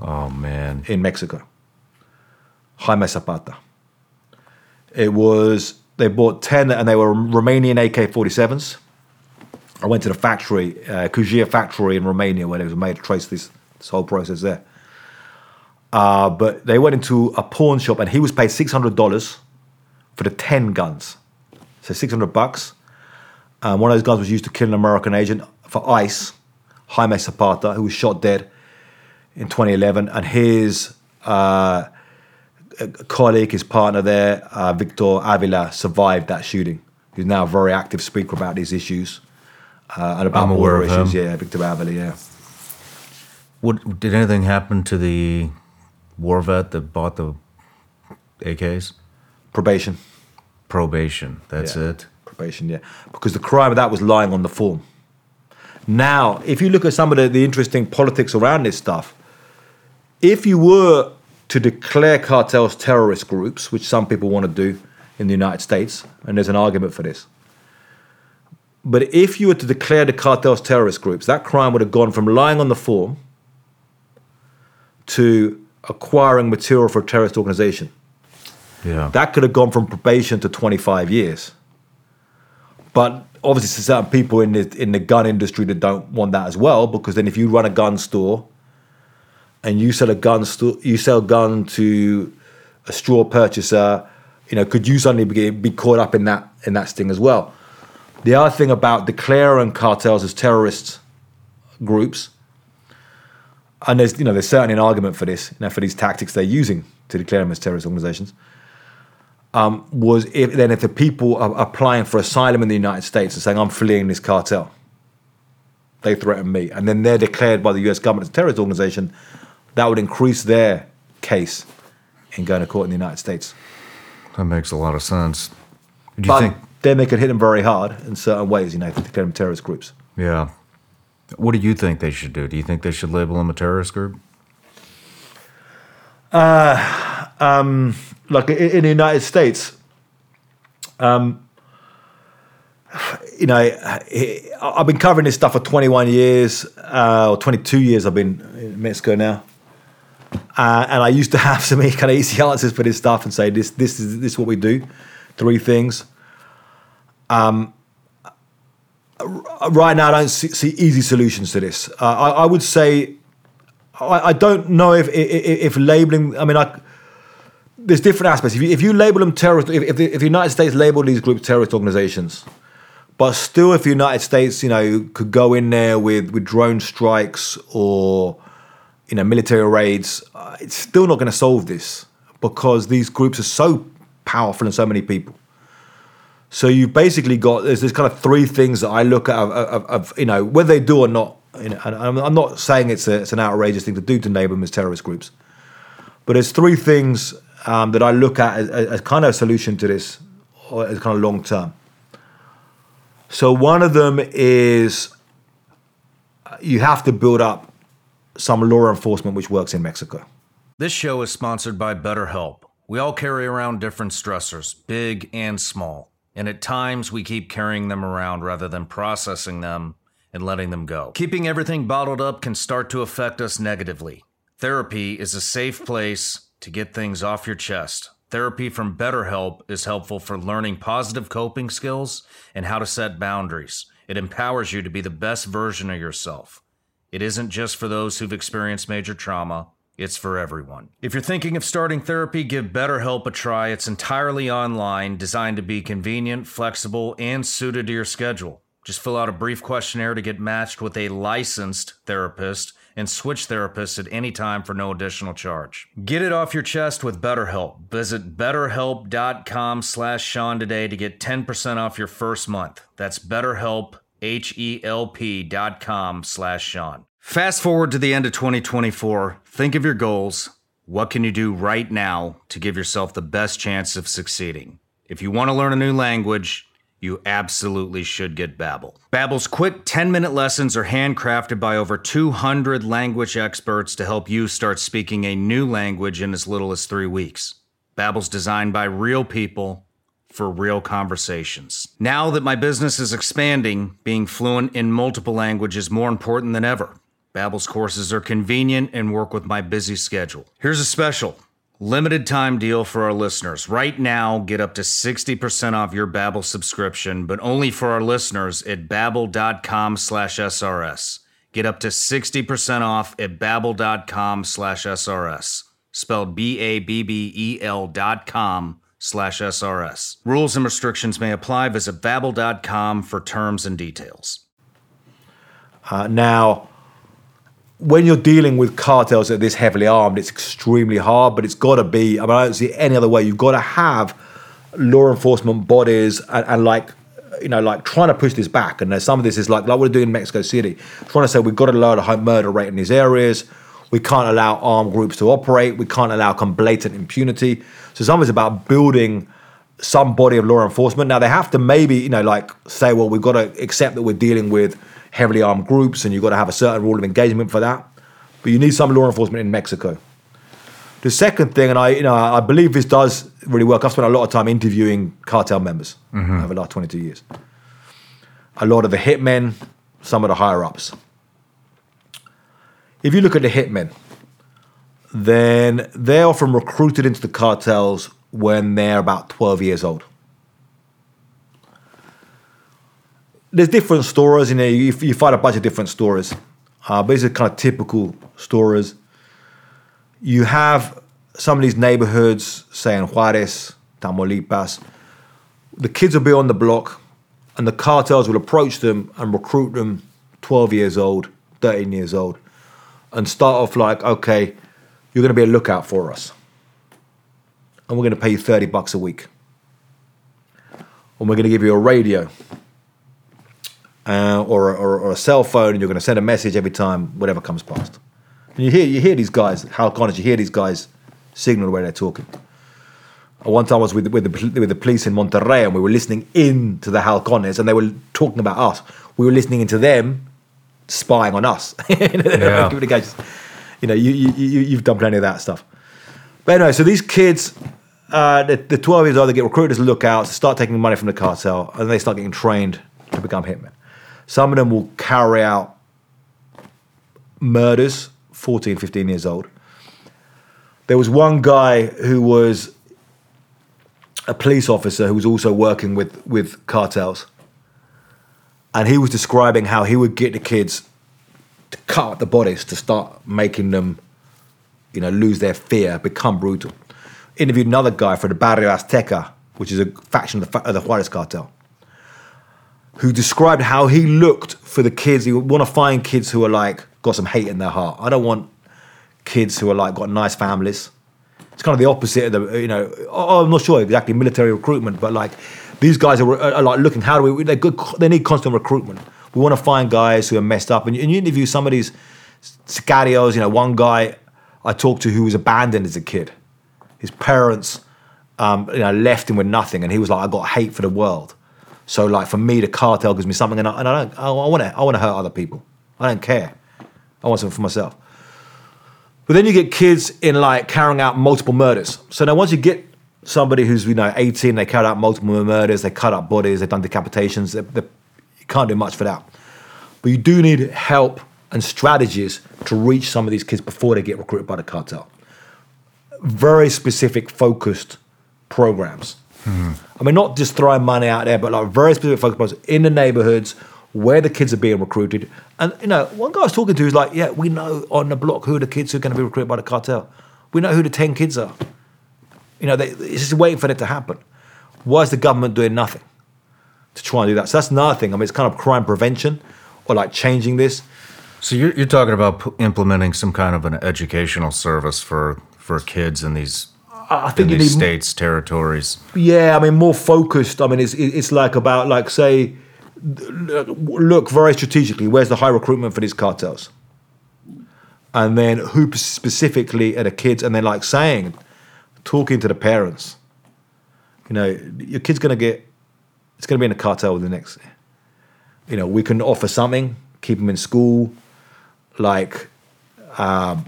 Oh man, in Mexico, Jaime Zapata. It was they bought ten, and they were Romanian AK-47s. I went to the factory, uh, Cugir factory in Romania, where it was made to trace this this whole process there. Uh, but they went into a pawn shop, and he was paid six hundred dollars for the ten guns. So six hundred bucks. Um, one of those guns was used to kill an American agent for ICE, Jaime Zapata, who was shot dead in 2011, and his uh, colleague, his partner there, uh, Victor Avila, survived that shooting. He's now a very active speaker about these issues uh, and about I'm aware border of issues. him. Yeah, Victor Avila. Yeah. what did anything happen to the war vet that bought the AKs? Probation. Probation. That's Yeah. it. Probation. Yeah, because the crime of that was lying on the form. Now, if you look at some of the, the interesting politics around this stuff, if you were to declare cartels terrorist groups, which some people want to do in the United States, and there's an argument for this. But if you were to declare the cartels terrorist groups, that crime would have gone from lying on the form to acquiring material for a terrorist organization. Yeah. That could have gone from probation to 25 years. But obviously, there's certain people in the in the gun industry that don't want that as well, because then if you run a gun store and you sell a gun store, you sell gun to a straw purchaser, you know, could you suddenly be, be caught up in that in that sting as well? The other thing about declaring cartels as terrorist groups, and there's you know there's certainly an argument for this, you know, for these tactics they're using to declare them as terrorist organizations Um, was if then if the people are applying for asylum in the United States and saying I'm fleeing this cartel, they threaten me, and then they're declared by the U.S. government as a terrorist organization, that would increase their case in going to court in the United States. That makes a lot of sense. Do you But think? then they could hit them very hard in certain ways, you know, if they declare them terrorist groups. Yeah. What do you think they should do? Do you think they should label them a terrorist group? Uh, um, like in, in the United States, um, you know, I've been covering this stuff for 21 years uh, or 22 years. I've been in Mexico now, uh, and I used to have some kind of easy answers for this stuff and say this, this is this is what we do, three things. Um, right now, I don't see, see easy solutions to this. Uh, I, I would say I, I don't know if, if if labeling. I mean, I, there's different aspects. If you, if you label them terrorist, if, if, the, if the United States labeled these groups terrorist organizations, but still, if the United States, you know, could go in there with with drone strikes or you know military raids, uh, it's still not going to solve this because these groups are so powerful and so many people. So you've basically got there's this kind of three things that I look at of, of, of you know whether they do or not. You know, I'm not saying it's a, it's an outrageous thing to do to name them as terrorist groups, but there's three things um, that I look at as, as kind of a solution to this, or as kind of long term. So one of them is you have to build up some law enforcement which works in Mexico. This show is sponsored by BetterHelp. We all carry around different stressors, big and small, and at times we keep carrying them around rather than processing them and letting them go. Keeping everything bottled up can start to affect us negatively. Therapy is a safe place to get things off your chest. Therapy from BetterHelp is helpful for learning positive coping skills and how to set boundaries. It empowers you to be the best version of yourself. It isn't just for those who've experienced major trauma, it's for everyone. If you're thinking of starting therapy, give BetterHelp a try. It's entirely online, designed to be convenient, flexible, and suited to your schedule. Just fill out a brief questionnaire to get matched with a licensed therapist and switch therapists at any time for no additional charge. Get it off your chest with BetterHelp. Visit betterhelp.com slash Shawn today to get 10% off your first month. That's betterhelp, H-E-L-P dot com slash Shawn. Fast forward to the end of 2024. Think of your goals. What can you do right now to give yourself the best chance of succeeding? If you want to learn a new language, you absolutely should get Babbel. Babbel's quick 10-minute lessons are handcrafted by over 200 language experts to help you start speaking a new language in as little as 3 weeks. Babbel's designed by real people for real conversations. Now that my business is expanding, being fluent in multiple languages is more important than ever. Babbel's courses are convenient and work with my busy schedule. Here's a special limited time deal for our listeners. Right now, get up to 60% off your Babbel subscription, but only for our listeners at babbel.com slash SRS. Get up to 60% off at babbel.com slash SRS. Spelled B-A-B-B-E-L dot com slash SRS. Rules and restrictions may apply. Visit babbel.com for terms and details. Uh, now, when you're dealing with cartels that are this heavily armed, it's extremely hard, but it's got to be. I mean, I don't see any other way. You've got to have law enforcement bodies and, and like, you know, like trying to push this back. And there's some of this is like, like what we're doing in Mexico City, trying to say we've got to lower the home murder rate in these areas. We can't allow armed groups to operate. We can't allow blatant impunity. So some of it's about building some body of law enforcement. Now they have to maybe, you know, like say, well, we've got to accept that we're dealing with heavily armed groups, and you've got to have a certain rule of engagement for that. But you need some law enforcement in Mexico. The second thing, and I, you know, I believe this does really work. I've spent a lot of time interviewing cartel members mm-hmm. over the last 22 years. A lot of the hitmen, some of the higher ups. If you look at the hitmen, then they're often recruited into the cartels when they're about 12 years old. There's different stories, you know, you, you find a bunch of different stories. Uh, are kind of typical stories. You have some of these neighborhoods, say in Juarez, Tamaulipas, the kids will be on the block and the cartels will approach them and recruit them 12 years old, 13 years old, and start off like, okay, you're going to be a lookout for us. And we're going to pay you 30 bucks a week. And we're going to give you a radio uh, or, or, or a cell phone, and you're going to send a message every time whatever comes past. And you hear, you hear these guys, how honest, you hear these guys signal the way they're talking. Uh, One time I was with, with, the, with the police in Monterrey and we were listening in to the halcones and they were talking about us. We were listening into them spying on us. Yeah. You know, you, you, you, you've done plenty of that stuff. But anyway, so these kids, uh, the, the 12 years old, they get recruited as lookouts, start taking money from the cartel, and they start getting trained to become hitmen. Some of them will carry out murders, 14, 15 years old. There was one guy who was a police officer who was also working with, with cartels. And he was describing how he would get the kids to cut the bodies to start making them, you know, lose their fear, become brutal. Interviewed another guy for the Barrio Azteca, which is a faction of the, of the Juarez cartel, who described how he looked for the kids. He want to find kids who are like got some hate in their heart. I don't want kids who are like got nice families. It's kind of the opposite of the, you know, oh, I'm not sure exactly military recruitment, but like these guys are, are, like looking, how do we, they're good, they need constant recruitment. We want to find guys who are messed up. And you, and you interview some of these sicarios, you know, one guy I talked to who was abandoned as a kid. His parents, um, you know, left him with nothing. And he was like, I got hate for the world. So like for me, the cartel gives me something and I, and I don't, I want to, I want to hurt other people. I don't care. I want something for myself. But then you get kids in like carrying out multiple murders. So now once you get somebody who's you know 18, they carried out multiple murders, they cut up bodies, they've done decapitations. They, they, you can't do much for that. But you do need help and strategies to reach some of these kids before they get recruited by the cartel. Very specific, focused programs. I mean, not just throwing money out there, but like very specific focus points in the neighborhoods where the kids are being recruited. And you know, one guy I was talking to is like, yeah, we know on the block who the kids who are going to be recruited by the cartel. We know who the ten kids are. You know, they, it's just waiting for it to happen. Why is the government doing nothing to try and do that? So that's another thing. I mean, it's kind of crime prevention or like changing this. So you're, you're talking about p- implementing some kind of an educational service for for kids in these I I in think you these need states territories. Yeah, I mean more focused. I mean, it's it's like about like say, look very strategically. Where's the high recruitment for these cartels? And then who specifically are the kids? And then like saying, talking to the parents. You know, your kid's gonna get. It's gonna be in a cartel with the next. You know, we can offer something, keep them in school, like um,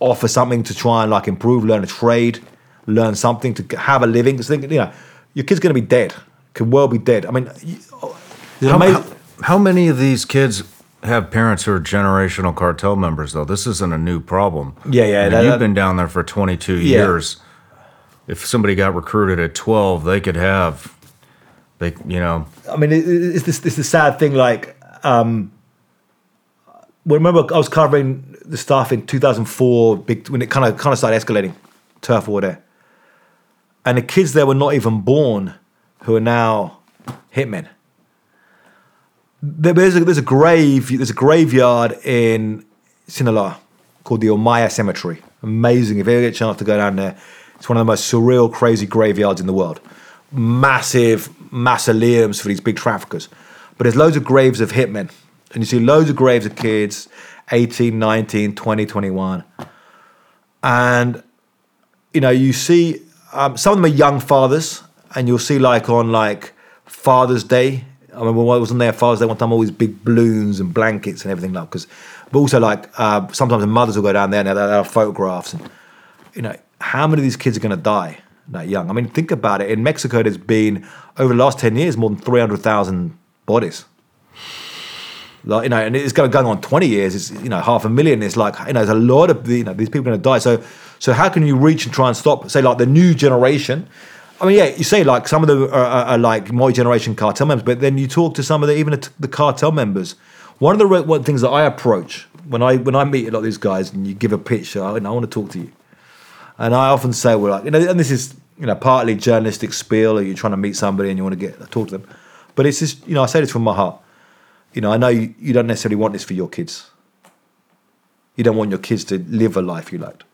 offer something to try and like improve, learn a trade, learn something to have a living. Because think, you know, your kid's going to be dead. Could well be dead. I mean, you- How, how, how many of these kids have parents who are generational cartel members? Though this isn't a new problem. Yeah, yeah, I mean, that- you've that- been down there for 22 Yeah. years. If somebody got recruited at 12, they could have, they you know, I mean, it's this it's the sad thing. Like, um, well, remember I was covering the stuff in 2004, big, when it kind of kind of started escalating, turf war there, and the kids there were not even born, who are now hitmen. There's a, there's a grave there's a graveyard in Sinaloa called the Humaya Cemetery. Amazing. If you ever get a chance to go down there, it's one of the most surreal, crazy graveyards in the world. Massive mausoleums for these big traffickers. But there's loads of graves of hitmen. And you see loads of graves of kids, 18, 19, 20, 21. And, you know, you see um, some of them are young fathers, and you'll see like on like Father's Day. I remember when I was on there Father's Day one time, all these big balloons and blankets and everything like because, but also like uh, sometimes the mothers will go down there and they'll have photographs and you know how many of these kids are going to die that young? I mean, think about it. In Mexico, there's been over the last ten years more than three hundred thousand bodies. Like, you know, and it's going going on twenty years. It's you know half a million. It's like you know, there's a lot of you know these people are going to die. So, so how can you reach and try and stop? Say like the new generation. I mean, yeah, you say like some of the are, are, are like my generation cartel members, but then you talk to some of the even the, cartel members. One of the re- one things that I approach when I when I meet a lot of these guys and you give a pitch, uh, I, I want to talk to you, and I often say, well, like, you know, and this is you know partly journalistic spiel, or you're trying to meet somebody and you want to get talk to them, but it's just you know I say this from my heart. You know, I know you, you don't necessarily want this for your kids. You don't want your kids to live a life you liked.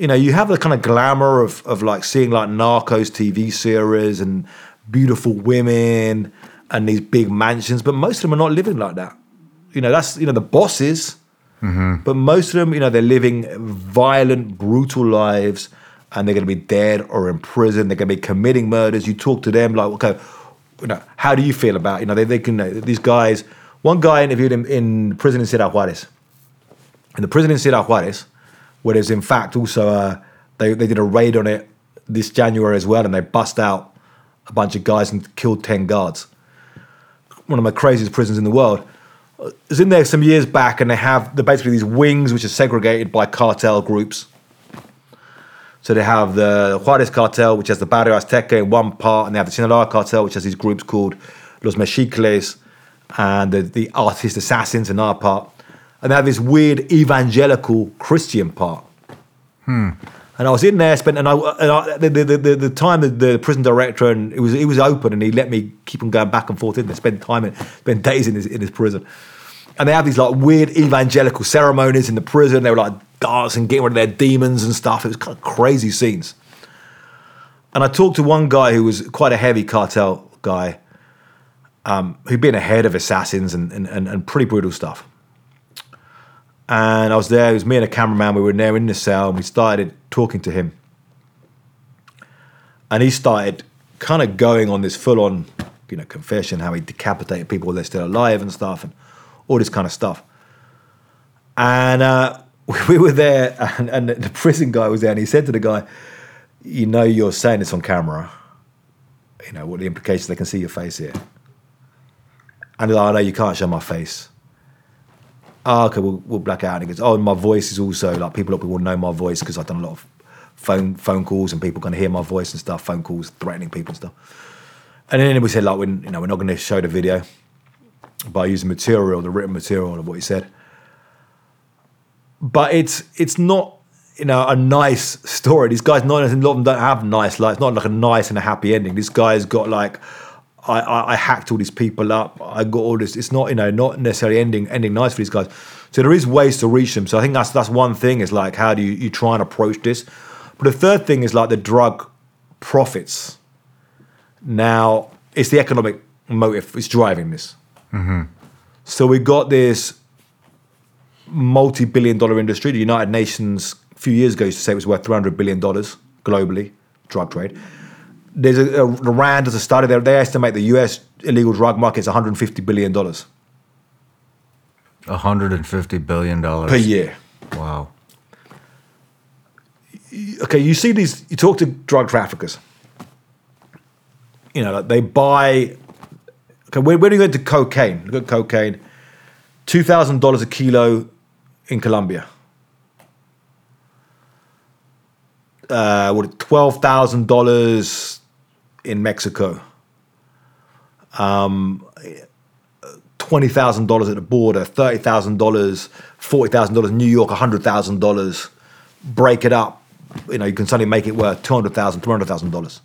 You know, you have the kind of glamour of, of like seeing like Narcos TV series and beautiful women and these big mansions, but most of them are not living like that. You know, that's, you know, the bosses, mm-hmm. but most of them, you know, they're living violent, brutal lives and they're going to be dead or in prison. They're going to be committing murders. You talk to them like, okay, you know, how do you feel about, you know, they, they can, you know, these guys, one guy interviewed him in prison in Ciudad Juarez. In the prison in Ciudad Juarez, where there's in fact also a They they did a raid on it this January as well, and they bust out a bunch of guys and killed ten guards. One of the craziest prisons in the world. I was in there some years back, and they have the basically these wings which are segregated by cartel groups. So they have the Juarez cartel, which has the Barrio Azteca in one part, and they have the Sinaloa cartel, which has these groups called Los Mexicles, and the, the artist assassins in another part. And they have this weird evangelical Christian part. And I was in there, spent, and I, and I the, the, the, the time the, the prison director and it was it was open, and he let me keep on going back and forth in there, spend time in, spend days in his in his prison. And they have these like weird evangelical ceremonies in the prison. They were like dancing, getting rid of their demons and stuff. It was kind of crazy scenes. And I talked to one guy who was quite a heavy cartel guy, um, who'd been a head of assassins and, and, and, and pretty brutal stuff. And I was there, it was me and a cameraman, we were there in the cell, and we started talking to him. And he started kind of going on this full on, you know, confession, how he decapitated people while they're still alive and stuff, and all this kind of stuff. And uh, we were there, and, and the prison guy was there, and he said to the guy, You know, you're saying this on camera. You know, what the implications, they can see your face here. And he's like, Oh, you can't show my face. Oh, okay, we'll, we'll black out. And he goes, Oh, and my voice is also like people people know my voice because I've done a lot of phone phone calls and people can hear my voice and stuff, phone calls threatening people and stuff. And then we said, like, when, you know, we're not going to show the video by using material, the written material of what he said. But it's it's not you know a nice story. These guys, not a lot of them don't have nice lives. It's not like a nice and a happy ending. This guy's got like. I, I, I hacked all these people up. I got all this. It's not you know not necessarily ending ending nice for these guys. So there is ways to reach them. So I think that's that's one thing is like how do you, you try and approach this. But the third thing is like the drug profits. Now it's the economic motive is driving this. Mm-hmm. So we got this multi-billion dollar industry. The United Nations a few years ago used to say it was worth 300 billion dollars globally, drug trade. There's a, a the Rand as a study there. They estimate the U.S. illegal drug market is 150 billion dollars 150 billion dollars per year. Wow. okay, you see these, you talk to drug traffickers. You know, like they buy. Okay, when, when you go into cocaine, look at cocaine, two thousand dollars a kilo in Colombia. Uh, what twelve thousand dollars in Mexico. Um, twenty thousand dollars at the border, thirty thousand dollars, forty thousand dollars New York, hundred thousand dollars. Break it up, you know, you can suddenly make it worth two hundred thousand, three hundred thousand dollars.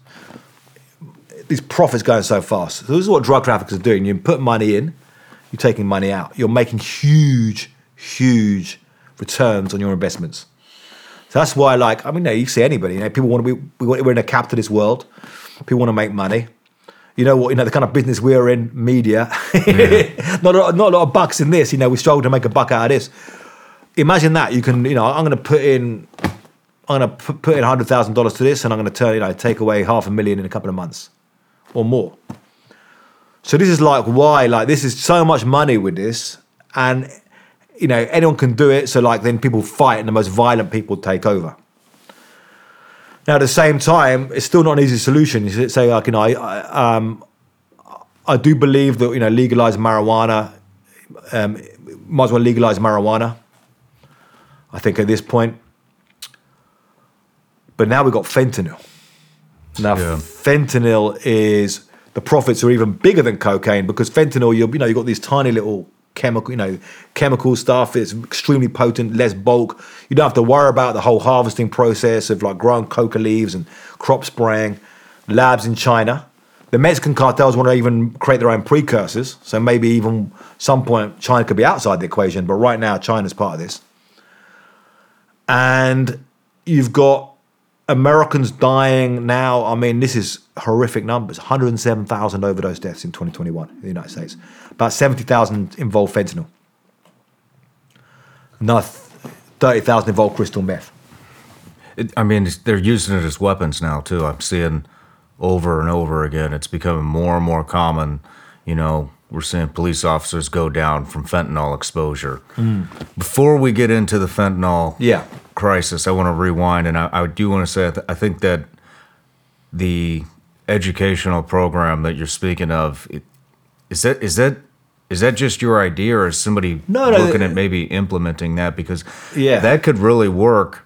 These profits going so fast. So this is what drug traffickers are doing. You put money in, you're taking money out. You're making huge, huge returns on your investments. So that's why, like, I mean, no, you see anybody. You know, people want to be. We're in a capitalist world. People want to make money. You know what? You know the kind of business we're in, media. not a, not a lot of bucks in this. You know, we struggle to make a buck out of this. Imagine that. You can, you know, I'm going to put in, I'm going to put, put in hundred thousand dollars to this, and I'm going to turn, you know, take away half a million in a couple of months, or more. So this is like why, like, this is so much money with this, and you know, anyone can do it. So like, then people fight, and the most violent people take over. Now, at the same time, it's still not an easy solution. You say, like, you know, I, I, um, I do believe that you know, legalize marijuana. Um, might as well legalize marijuana. I think at this point. But now we've got fentanyl. Now, Yeah. fentanyl is the profits are even bigger than cocaine because fentanyl, you you know, you've got these tiny little chemical, you know, chemical stuff. It's extremely potent, less bulk. You don't have to worry about the whole harvesting process of like growing coca leaves and crop spraying. Labs in China. The Mexican cartels want to even create their own precursors. So maybe even some point China could be outside the equation, but right now China's part of this. And you've got Americans dying now. I mean, this is horrific numbers 107,000 overdose deaths in 2021 in the United States. About 70,000 involve fentanyl. Another 30,000 involve crystal meth. It, I mean, they're using it as weapons now too. I'm seeing over and over again. It's becoming more and more common. You know, we're seeing police officers go down from fentanyl exposure. Hmm. Before we get into the fentanyl, Yeah. Crisis, I want to rewind, and I, I do want to say I, th- I think that the educational program that you're speaking of it, is that is that is that just your idea, or is somebody No, no, looking at uh, maybe implementing that? Because Yeah. that could really work.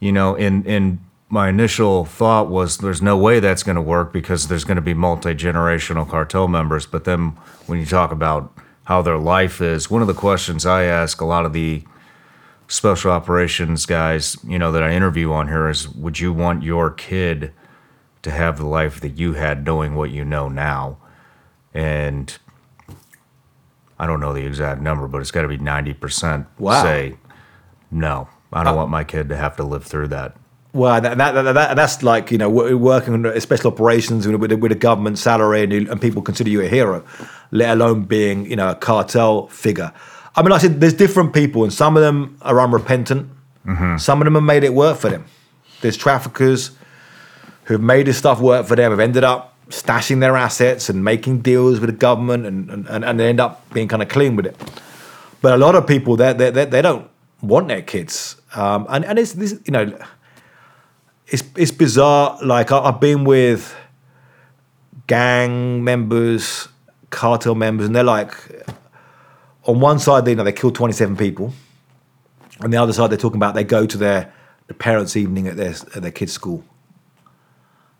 You know, in in my initial thought was there's no way that's going to work because there's going to be multi generational cartel members. But then when you talk about how their life is, one of the questions I ask a lot of the special operations guys, you know, that I interview on here is would you want your kid to have the life that you had knowing what you know now? And I don't know the exact number, but it's got to be 90% Wow. say no. I don't uh, want my kid to have to live through that. Well, that, that, that, that, that's like, you know, working under special operations with, a- with a government salary and, you, and people consider you a hero, let alone being, you know, a cartel figure. I mean, like I said, there's different people, and some of them are unrepentant. Some of them have made it work for them. There's traffickers who've made this stuff work for them, have ended up stashing their assets and making deals with the government, and, and, and, they end up being kind of clean with it. But a lot of people, they, they, they, they don't want their kids. Um, and, and it's this, you know, it's it's bizarre. Like I, I've been with gang members, cartel members, and they're like, on one side they you know they killed twenty seven people, on the other side they're talking about they go to their the parents' evening at their at their kids' school,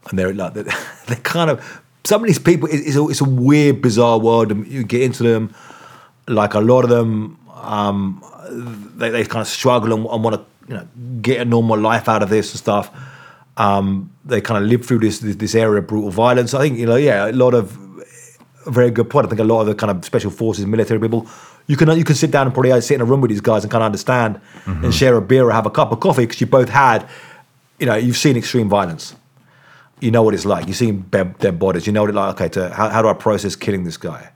and they're like they're, they're kind of some of these people. it- It's a, it's a weird, bizarre world, and you get into them. Like a lot of them, um, they, they kind of struggle and, and want to you know get a normal life out of this and stuff. Um, they kind of live through this, this this area of brutal violence. I think you know, yeah, a lot of very good point. I think a lot of the kind of special forces, military people, you can you can sit down and probably sit in a room with these guys and kind of understand and share a beer or have a cup of coffee because you both had, you know, you've seen extreme violence. You know what it's like. You've seen dead, dead bodies. You know what it's like. Okay, to how, how do I process killing this guy?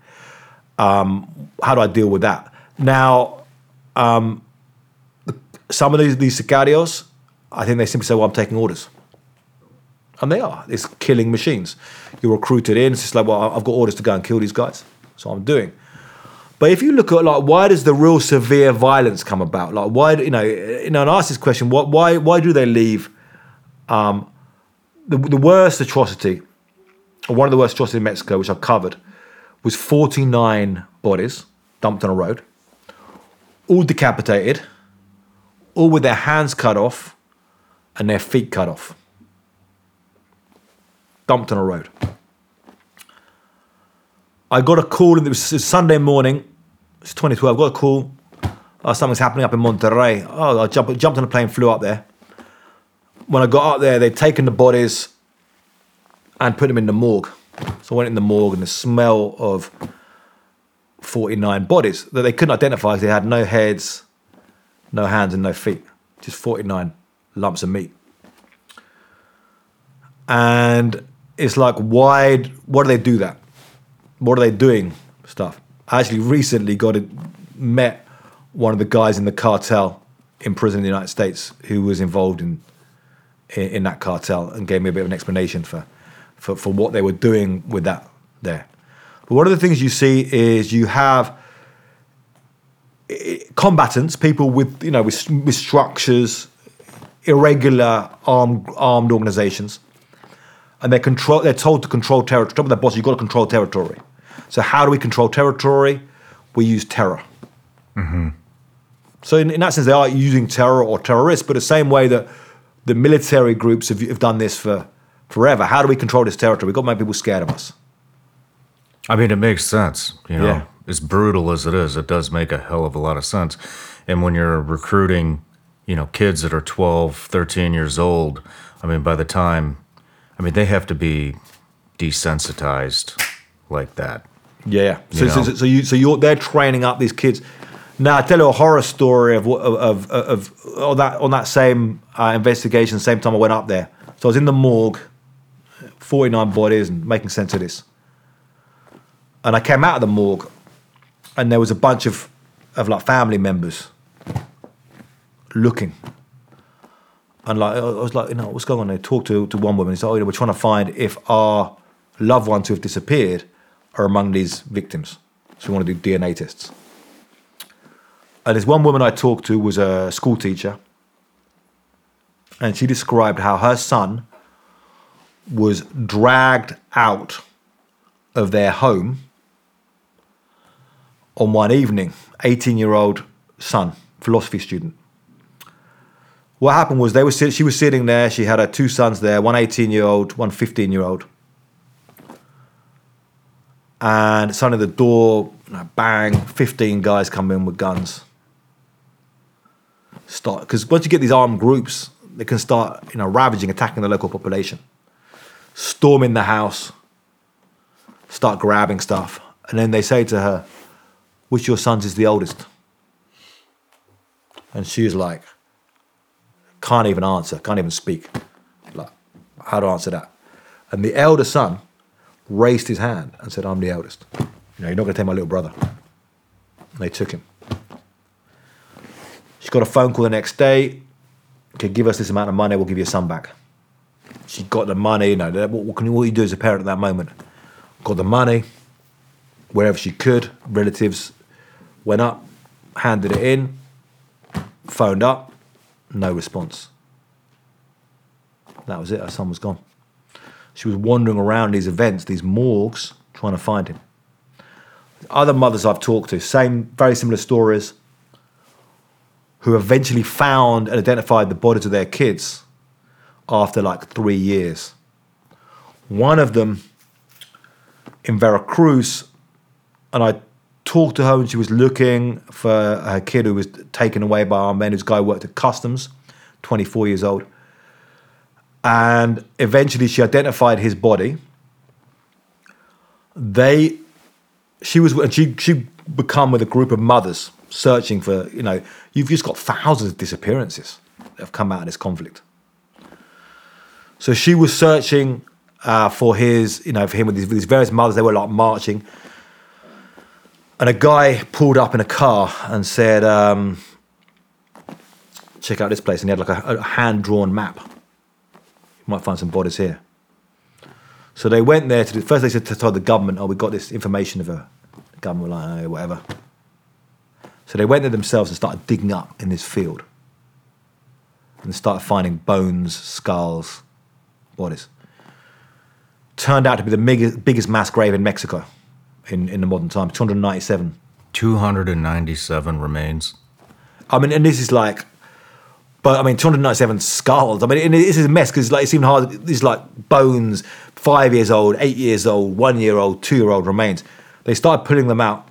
Um, how do I deal with that? Now, um, some of these these sicarios, I think they simply say, "Well, I'm taking orders." And they are. It's killing machines. You're recruited in. It's just like, well, I've got orders to go and kill these guys. So I'm doing. But if you look at like, why does the real severe violence come about? Like, why, you know, you know, and ask this question: what, why, why do they leave? Um, the, the worst atrocity, or one of the worst atrocities in Mexico, which I've covered, was 49 bodies dumped on a road, all decapitated, all with their hands cut off and their feet cut off dumped on a road. I got a call, and it was Sunday morning, it's 2012. I got a call, uh, something's happening up in Monterrey. Oh, I jumped, jumped on a plane, flew up there. When I got up there, they'd taken the bodies and put them in the morgue. So I went in the morgue, and the smell of 49 bodies that they couldn't identify because they had no heads, no hands, and no feet. Just 49 lumps of meat and it's like why why do they do that what are they doing stuff i actually recently got it met one of the guys in the cartel in prison in the united states who was involved in in, in that cartel and gave me a bit of an explanation for, for for what they were doing with that there but one of the things you see is you have combatants people with you know with, with structures irregular armed armed organizations and they're control. They're told to control territory. Top of their boss, you've got to control territory. So how do we control territory? We use terror. Mm-hmm. So in, in that sense, they are using terror or terrorists, but the same way that the military groups have, have done this for forever. How do we control this territory? We've got to make people scared of us. I mean, it makes sense. You know, Yeah. as brutal as it is, it does make a hell of a lot of sense. And when you're recruiting, you know, kids that are 12, 13 years old, I mean, by the time, I mean, they have to be desensitized like that. Yeah. So, You so, know? so, so you so you're they're training up these kids. Now, I tell you a horror story of of of, of, on that on that same uh, investigation. Same time I went up there, so I was in the morgue, forty nine bodies, and making sense of this. And I came out of the morgue, and there was a bunch of of like family members looking. And like I was like, you know, what's going on? They talked to, to one woman. He said, oh, you know, we're trying to find if our loved ones who have disappeared are among these victims. So we want to do DNA tests. And this one woman I talked to was a school teacher. and she described how her son was dragged out of their home on one evening. 18 year old son, philosophy student. What happened was they were she was sitting there. She had her two sons there, one 18 year old, one 15 year old. And suddenly the door, bang, 15 guys come in with guns. Start because once you get these armed groups, they can start, you know, ravaging, attacking the local population. Storm in the house, start grabbing stuff, and then they say to her, "Which of your sons is the oldest?" And she's like, can't even answer, can't even speak. Like, how to answer that? And the elder son raised his hand and said, I'm the eldest. You know, you're not going to take my little brother. And they took him. She got a phone call the next day. Okay, give us this amount of money, we'll give your son back. She got the money, you know, what, can what you do as a parent at that moment? Got the money, wherever she could. Relatives went up, handed it in, phoned up, no response. That was it. Her son was gone. She was wandering around these events, these morgues, trying to find him. Other mothers I've talked to, same, very similar stories, who eventually found and identified the bodies of their kids after like three years. One of them in Veracruz, and I talked to her when she was looking for her kid who was taken away by our men. This guy worked at customs, 24 years old. And eventually she identified his body. They, she was, she, she become with a group of mothers searching for, you know, you've just got thousands of disappearances that have come out of this conflict. So she was searching uh, for his, you know, for him with these, with various mothers. They were like marching and a guy pulled up in a car and said, um, "Check out this place." And he had like a, a hand-drawn map. Might find some bodies here. So they went there to the, first. They said to tell the government, "Oh, we got this information of a government like, oh, "Whatever." So they went there themselves and started digging up in this field, and started finding bones, skulls, bodies. Turned out to be the biggest, biggest mass grave in Mexico in, in the modern time, 297. 297 remains. I mean, and this is like, but I mean, 297 skulls. I mean, this is a mess because like it's even hard. These like bones, five years old, eight years old, one year old, two year old remains. They started pulling them out.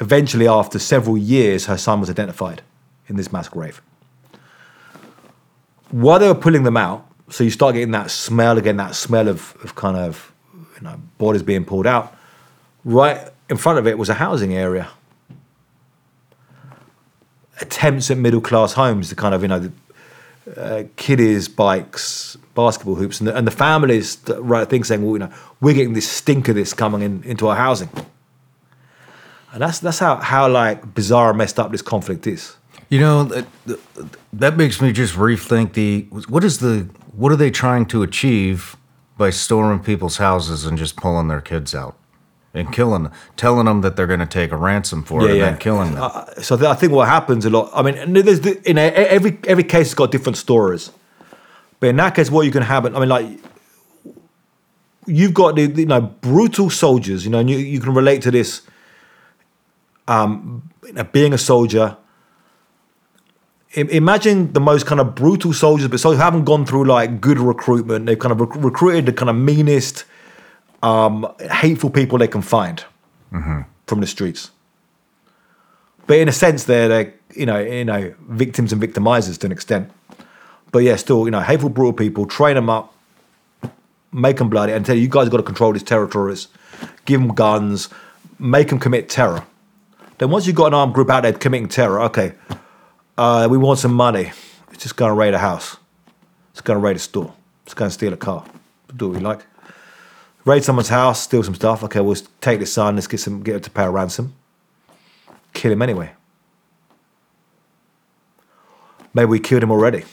Eventually, after several years, her son was identified in this mass grave. While they were pulling them out, so you start getting that smell again, that smell of, of kind of you know bodies being pulled out. Right in front of it was a housing area attempts at middle class homes, the kind of you know, the, uh, kiddies, bikes, basketball hoops, and the, and the families that write things saying, well, you know, we're getting this stink of this coming in into our housing, and that's that's how how like bizarre and messed up this conflict is. You know, that, that makes me just rethink the what is the what are they trying to achieve by storming people's houses and just pulling their kids out and killing, telling them that they're going to take a ransom for it and then killing them. Uh, so I think what happens a lot. I mean, there's the, in a, every every case has got different stories, but in that case, what you can happen. I mean, like you've got the, the, you know brutal soldiers. You know, and you you can relate to this. Um, you know, being a soldier. I- Imagine the most kind of brutal soldiers, but so haven't gone through like good recruitment. They've kind of rec- recruited the kind of meanest, um, hateful people they can find from the streets. But in a sense they're, they're you know you know victims and victimizers to an extent. But yeah still you know hateful brutal people train them up make them bloody and tell you you guys got to control these territories. Give them guns. Make them commit terror. Then once you've got an armed group out there committing terror okay uh, we want some money. It's just going to raid a house. It's going to raid a store. It's going to steal a car. Do what we like raid someone's house steal some stuff okay we'll take this son let's get some get him to pay a ransom kill him anyway. Maybe we killed him already.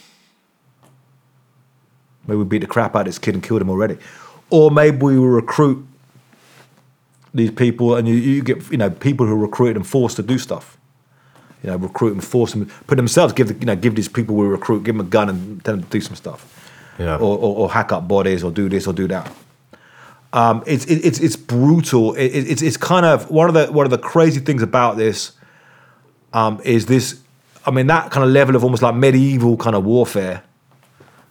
Maybe we beat the crap out of this kid and killed him already. Or maybe we will recruit these people and you, you get, you know, people who are recruited and forced to do stuff. You know, recruit and force them, put themselves, give the, you know, give these people we recruit, give them a gun and tell them to do some stuff, Yeah. or, or, or hack up bodies, or do this or do that. Um, it's it, it's it's brutal. It, it- it's it's kind of one of the one of the crazy things about this um, is this. I mean, that kind of level of almost like medieval kind of warfare,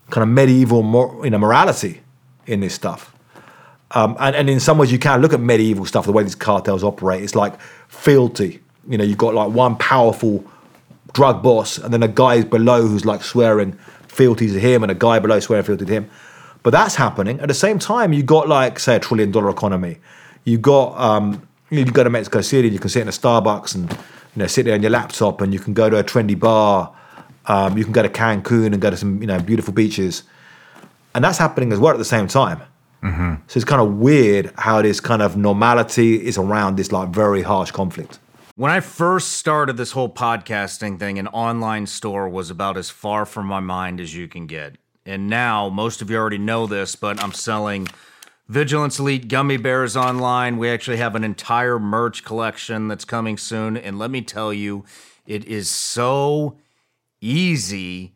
kind of medieval mor- you know morality in this stuff. Um, and, and in some ways, you can look at medieval stuff, the way these cartels operate. It's like fealty. You know, you've got like one powerful drug boss, and then a guy below who's like swearing fealty to him, and a guy below swearing fealty to him. But that's happening. At the same time, you got like, say, a trillion dollar economy. You got, um, you go to Mexico City, you can sit in a Starbucks and you know sit there on your laptop, and you can go to a trendy bar. Um, you can go to Cancun and go to some you know beautiful beaches, and that's happening as well at the same time. So it's kind of weird how this kind of normality is around this like very harsh conflict. When I first started this whole podcasting thing, an online store was about as far from my mind as you can get. And now, most of you already know this, but I'm selling Vigilance Elite gummy bears online. We actually have an entire merch collection that's coming soon. And let me tell you, it is so easy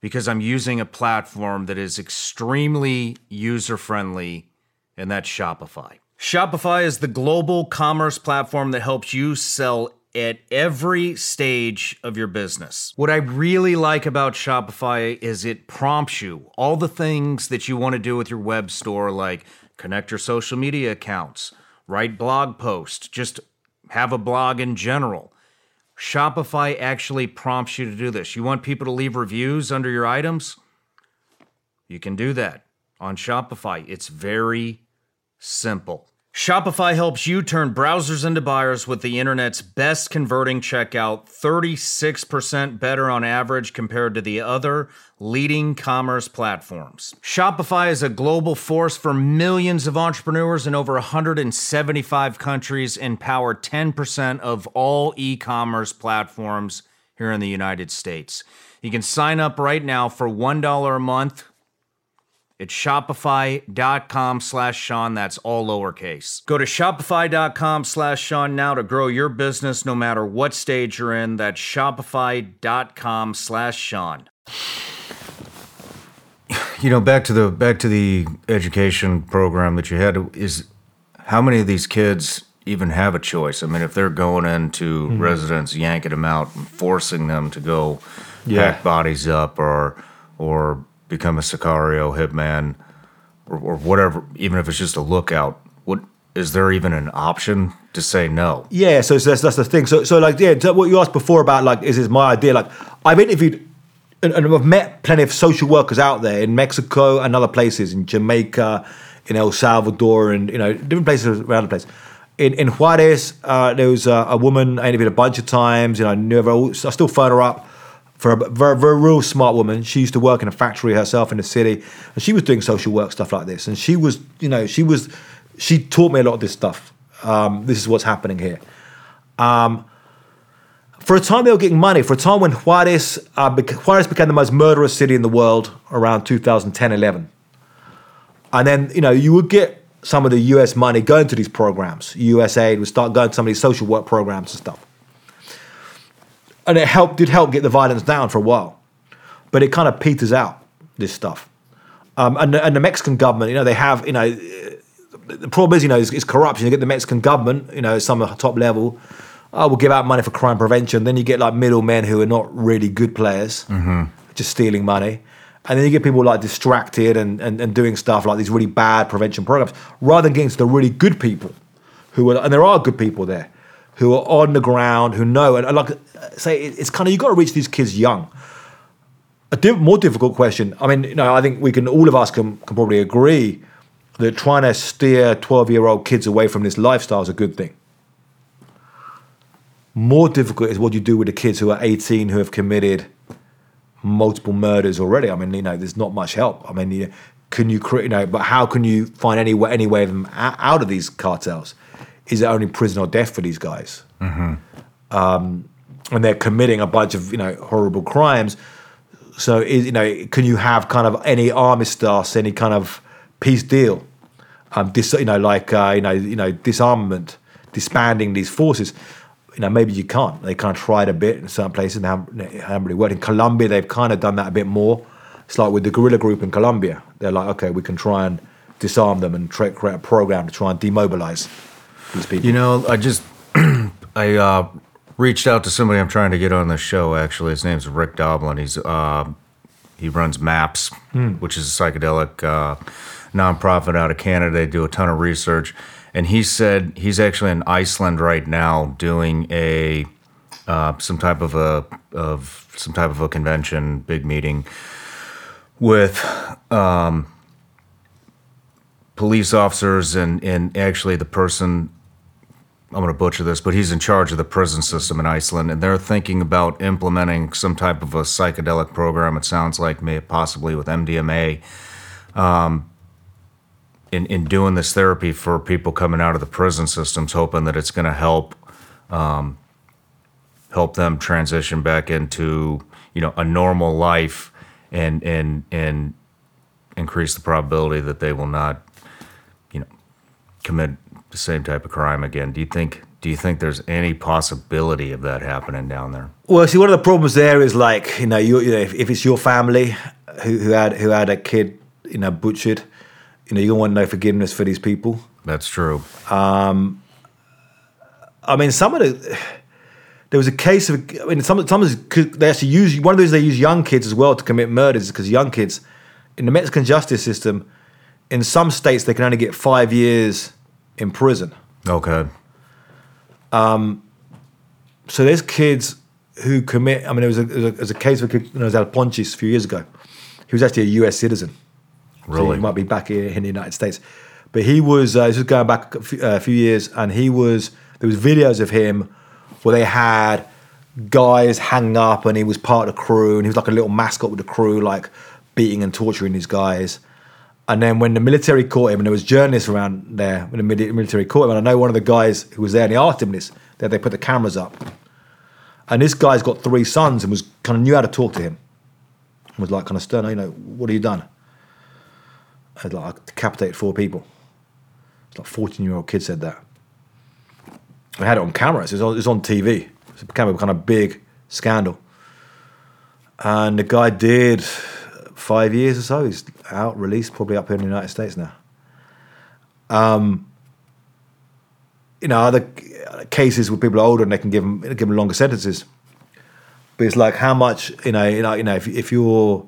because I'm using a platform that is extremely user friendly, and that's Shopify. Shopify is the global commerce platform that helps you sell at every stage of your business. What I really like about Shopify is it prompts you all the things that you want to do with your web store, like connect your social media accounts, write blog posts, just have a blog in general. Shopify actually prompts you to do this. You want people to leave reviews under your items? You can do that on Shopify. It's very simple. Shopify helps you turn browsers into buyers with the internet's best converting checkout, 36% better on average compared to the other leading commerce platforms. Shopify is a global force for millions of entrepreneurs in over 175 countries and power 10% of all e-commerce platforms here in the United States. You can sign up right now for $1 a month it's shopify.com slash Shawn. That's all lowercase. Go to shopify.com slash Shawn now to grow your business no matter what stage you're in. That's shopify.com slash Shawn. You know, back to the back to the education program that you had is how many of these kids even have a choice? I mean, if they're going into mm-hmm. residents, yanking them out, and forcing them to go Yeah. pack bodies up or or become a Sicario hitman or, or whatever, even if it's just a lookout, what is there even an option to say no? Yeah, so, so that's that's the thing. So so like yeah, what you asked before about like is this my idea? Like I've interviewed and, and I've met plenty of social workers out there in Mexico and other places in Jamaica, in El Salvador, and you know different places around the place. In in Juarez, uh, there was a, a woman I interviewed a bunch of times. You know, I knew her. I still phone her up for a very, very real smart woman. She used to work in a factory herself in the city, and she was doing social work stuff like this. And she was, you know, she was, she taught me a lot of this stuff. Um, this is what's happening here. Um, for a time, they were getting money. For a time when Juarez, uh, Juarez became the most murderous city in the world around 2010, 11. And then, you know, you would get some of the US money going to these programs. USAID would start going to some of these social work programs and stuff. And it helped, did help get the violence down for a while. But it kind of peters out, this stuff. Um, and, the- and the Mexican government, you know, they have, you know, the problem is, you know, is, is corruption. You get the Mexican government, you know, some top level, oh, we'll give out money for crime prevention. Then you get like middlemen who are not really good players, just stealing money. And then you get people like distracted and, and, and doing stuff like these really bad prevention programs, rather than getting to the really good people who are, and there are good people there, who are on the ground, who know. And, and like, uh, say, it's kind of, you've got to reach these kids young a more difficult question. I mean, you know, I think we can all of us can, can probably agree that trying to steer twelve year old kids away from this lifestyle is a good thing. More difficult is what you do with the kids who are eighteen who have committed multiple murders already. I mean, you know, there's not much help. I mean, you, can you create, you know, but how can you find any way, any way of them out of these cartels? Is it only prison or death for these guys? Um, and they're committing a bunch of you know horrible crimes. So is, you know, can you have kind of any armistice, any kind of peace deal? Um, dis, you know, like uh, you know, you know, disarmament, disbanding these forces. you know, maybe you can't. They kind of tried a bit in certain places and haven't, haven't really worked. In Colombia, they've kind of done that a bit more. It's like with the guerrilla group in Colombia. They're like, okay, we can try and disarm them and try, create a program to try and demobilize these people. You know, I just I uh, reached out to somebody I'm trying to get on the show. Actually, his name's Rick Doblin. He's uh, he runs MAPS, which is a psychedelic uh, nonprofit out of Canada. They do a ton of research, and he said he's actually in Iceland right now doing a uh, some type of a of some type of a convention, big meeting with police officers and and actually the person I'm going to butcher this, but he's in charge of the prison system in Iceland, and they're thinking about implementing some type of a psychedelic program. It sounds like may possibly with MDMA, um, in in doing this therapy for people coming out of the prison systems, hoping that it's going to help um, help them transition back into you know a normal life and and and increase the probability that they will not you know commit the same type of crime again. Do you think do you think there's any possibility of that happening down there? Well, see, one of the problems there is like you know, you, you know, if, if it's your family who, who had who had a kid, you know, butchered, you know, you don't want no forgiveness for these people. That's true. Um, I mean, some of the there was a case of I mean, some some of the- they actually use one of those they use young kids as well to commit murders because young kids in the Mexican justice system, in some states they can only get five years in prison. Okay. So there's kids who commit. I mean, it was a, there was a, there was a case of a kid, you know, was El Ponchis a few years ago. He was actually a U.S. citizen. So Really? he might be back here in the United States, but he was. Uh, this was going back a few, uh, a few years, and he was. There was videos of him where they had guys hanging up, and he was part of the crew, and he was like a little mascot with the crew, like beating and torturing these guys. And then when the military caught him, and there was journalists around there when the military caught him, and I know one of the guys who was there, and he asked him this, that they put the cameras up. And this guy's got three sons and was kind of knew how to talk to him. And was like kind of stern, you know, what have you done? I was like, I decapitated four people. It's like 14 year old kid said that. I had it on camera, it was on, it was on TV. It became a kind of big scandal. And the guy did five years or so. He's out, released, probably up here in the United States now. Um, you know, other cases where people are older and they can give them give them longer sentences. But it's like how much you know, you know, you know, if if you're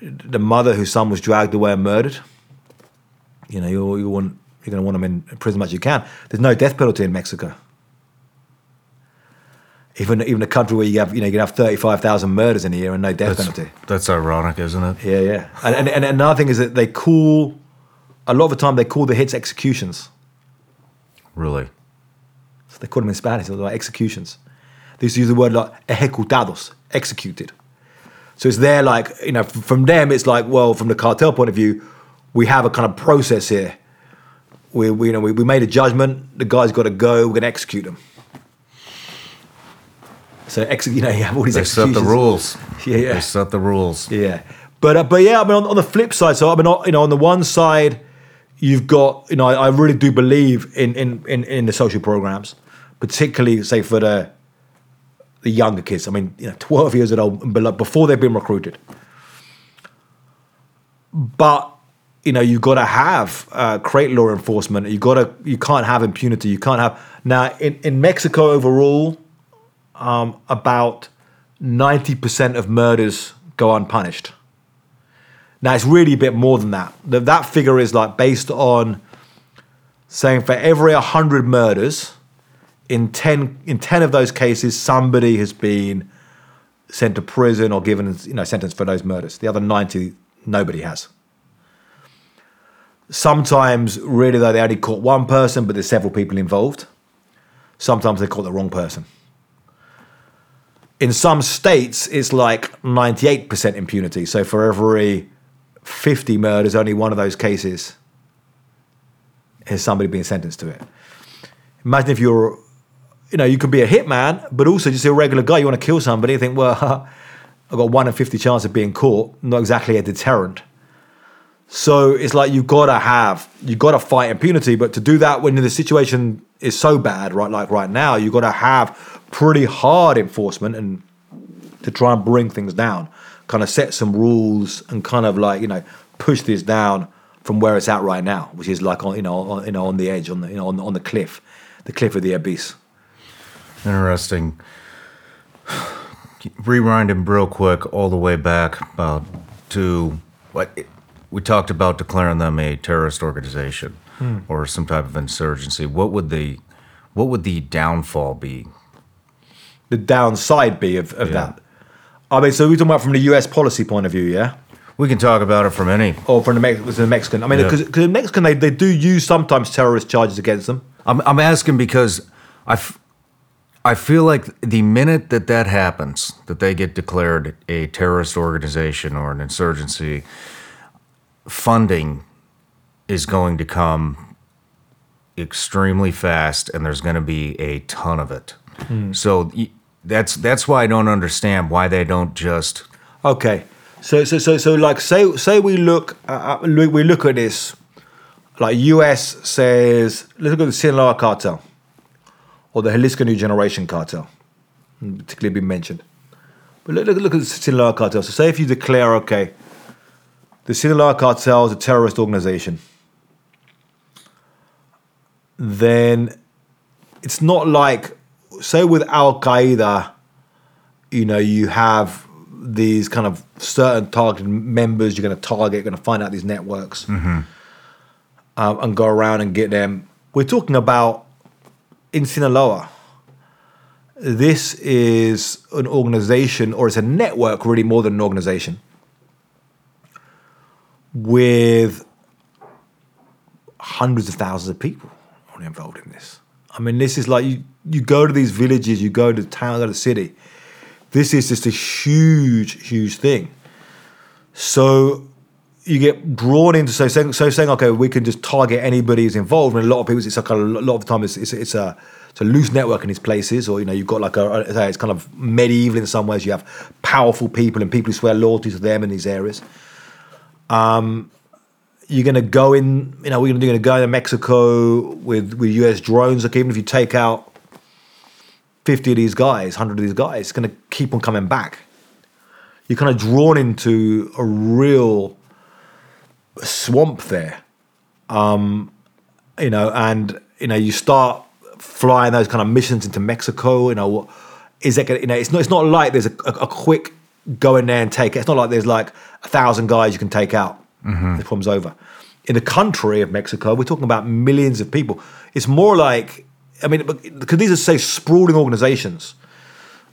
the mother whose son was dragged away and murdered, you know, you you want you're going to want them in prison as much as you can. There's no death penalty in Mexico. Even even a country where you have you know you can have thirty five thousand murders in a year and no death That's, penalty. that's ironic, isn't it? Yeah, yeah. And, and and another thing is that they call a lot of the time they call the hits executions. Really. So they call them in Spanish, like executions. They used to use the word like ejecutados, executed. So it's there like, you know, from them, it's like, well, from the cartel point of view, we have a kind of process here. We, we you know, we, we made a judgment, the guy's got to go, we're going to execute him. So, ex- you know, you have all these They set the rules. Yeah, yeah. They set the rules. Yeah, but uh, but yeah, I mean, on, on the flip side, so I mean, on- you know, on the one side, you've got, you know, I, I really do believe in, in in in the social programs, particularly say for the the younger kids. I mean, you know, twelve years old before they've been recruited. But you know, you've got to have uh, create law enforcement. You got to, you can't have impunity. You can't have now in in Mexico overall, um, about ninety percent of murders go unpunished. Now it's really a bit more than that. That figure is like based on saying for every hundred murders, in ten in ten of those cases, somebody has been sent to prison or given you know sentence for those murders. The other ninety, nobody has. Sometimes, really though, they only caught one person, but there's several people involved. Sometimes they caught the wrong person in some states it's like 98% impunity so for every 50 murders only one of those cases has somebody been sentenced to it imagine if you're you know you could be a hitman but also just a regular guy you want to kill somebody you think well i've got 1 in 50 chance of being caught not exactly a deterrent So it's like you've got to have, you've got to fight impunity. But to do that when the situation is so bad, right, like right now, you've got to have pretty hard enforcement and to try and bring things down, kind of set some rules and kind of like you know push this down from where it's at right now, which is like on you know on, you know on the edge, on the you know on, on the cliff, the cliff of the abyss. Interesting. Rewinding real quick all the way back about to what we talked about declaring them a terrorist organization hmm. or some type of insurgency. What would the what would the downfall be? The downside be of, of Yeah. that. I mean, so we're talking about from the U.S. policy point of view, yeah, We can talk about it from any. or from the, Mex- the Mexican. I mean, Yeah. because the Mexican they, they do use sometimes terrorist charges against them. I'm I'm asking because I, f- I feel like the minute that that happens, that they get declared a terrorist organization or an insurgency, funding is going to come extremely fast, and there's going to be a ton of it. Hmm. So y- that's that's why I don't understand why they don't just Okay, so so so so like say say we look uh, uh, we look at this, like U.S. says let's look at the Sinaloa cartel, or the Jalisco New Generation cartel, particularly been mentioned. But look, look, look at the Sinaloa cartel. So say if you declare okay, the Sinaloa cartel is a terrorist organization, then it's not like say with Al Qaeda you know, you have these kind of certain targeted members you're going to target, you're going to find out these networks um, and go around and get them. We're talking about in Sinaloa. This is an organization, or it's a network, really more than an organization, with hundreds of thousands of people involved in this. I mean, this is like you, you go to these villages, you go to town, go to the city. This is just a huge, huge thing. So you get drawn into so saying, so saying okay, we can just target anybody who's involved. And a lot of people, it's like a, lot of the time, it's, it's, it's a it's a loose network in these places, or you know, you've got like a, a it's kind of medieval in some ways. You have powerful people and people who swear loyalty to them in these areas. Um, you're going to go in, you know, we're going to go into Mexico with with US drones. Like even if you take out 50 of these guys, 100 of these guys, it's going to keep on coming back. You're kind of drawn into a real swamp there. Um, you know, and, you know, you start flying those kind of missions into Mexico, you know, what is that gonna, you know, it's not, it's not like there's a, a, a quick go in there and take it. It's not like there's like a thousand guys you can take out. The problem's over. In the country of Mexico, we're talking about millions of people. It's more like, I mean, because these are say sprawling organizations,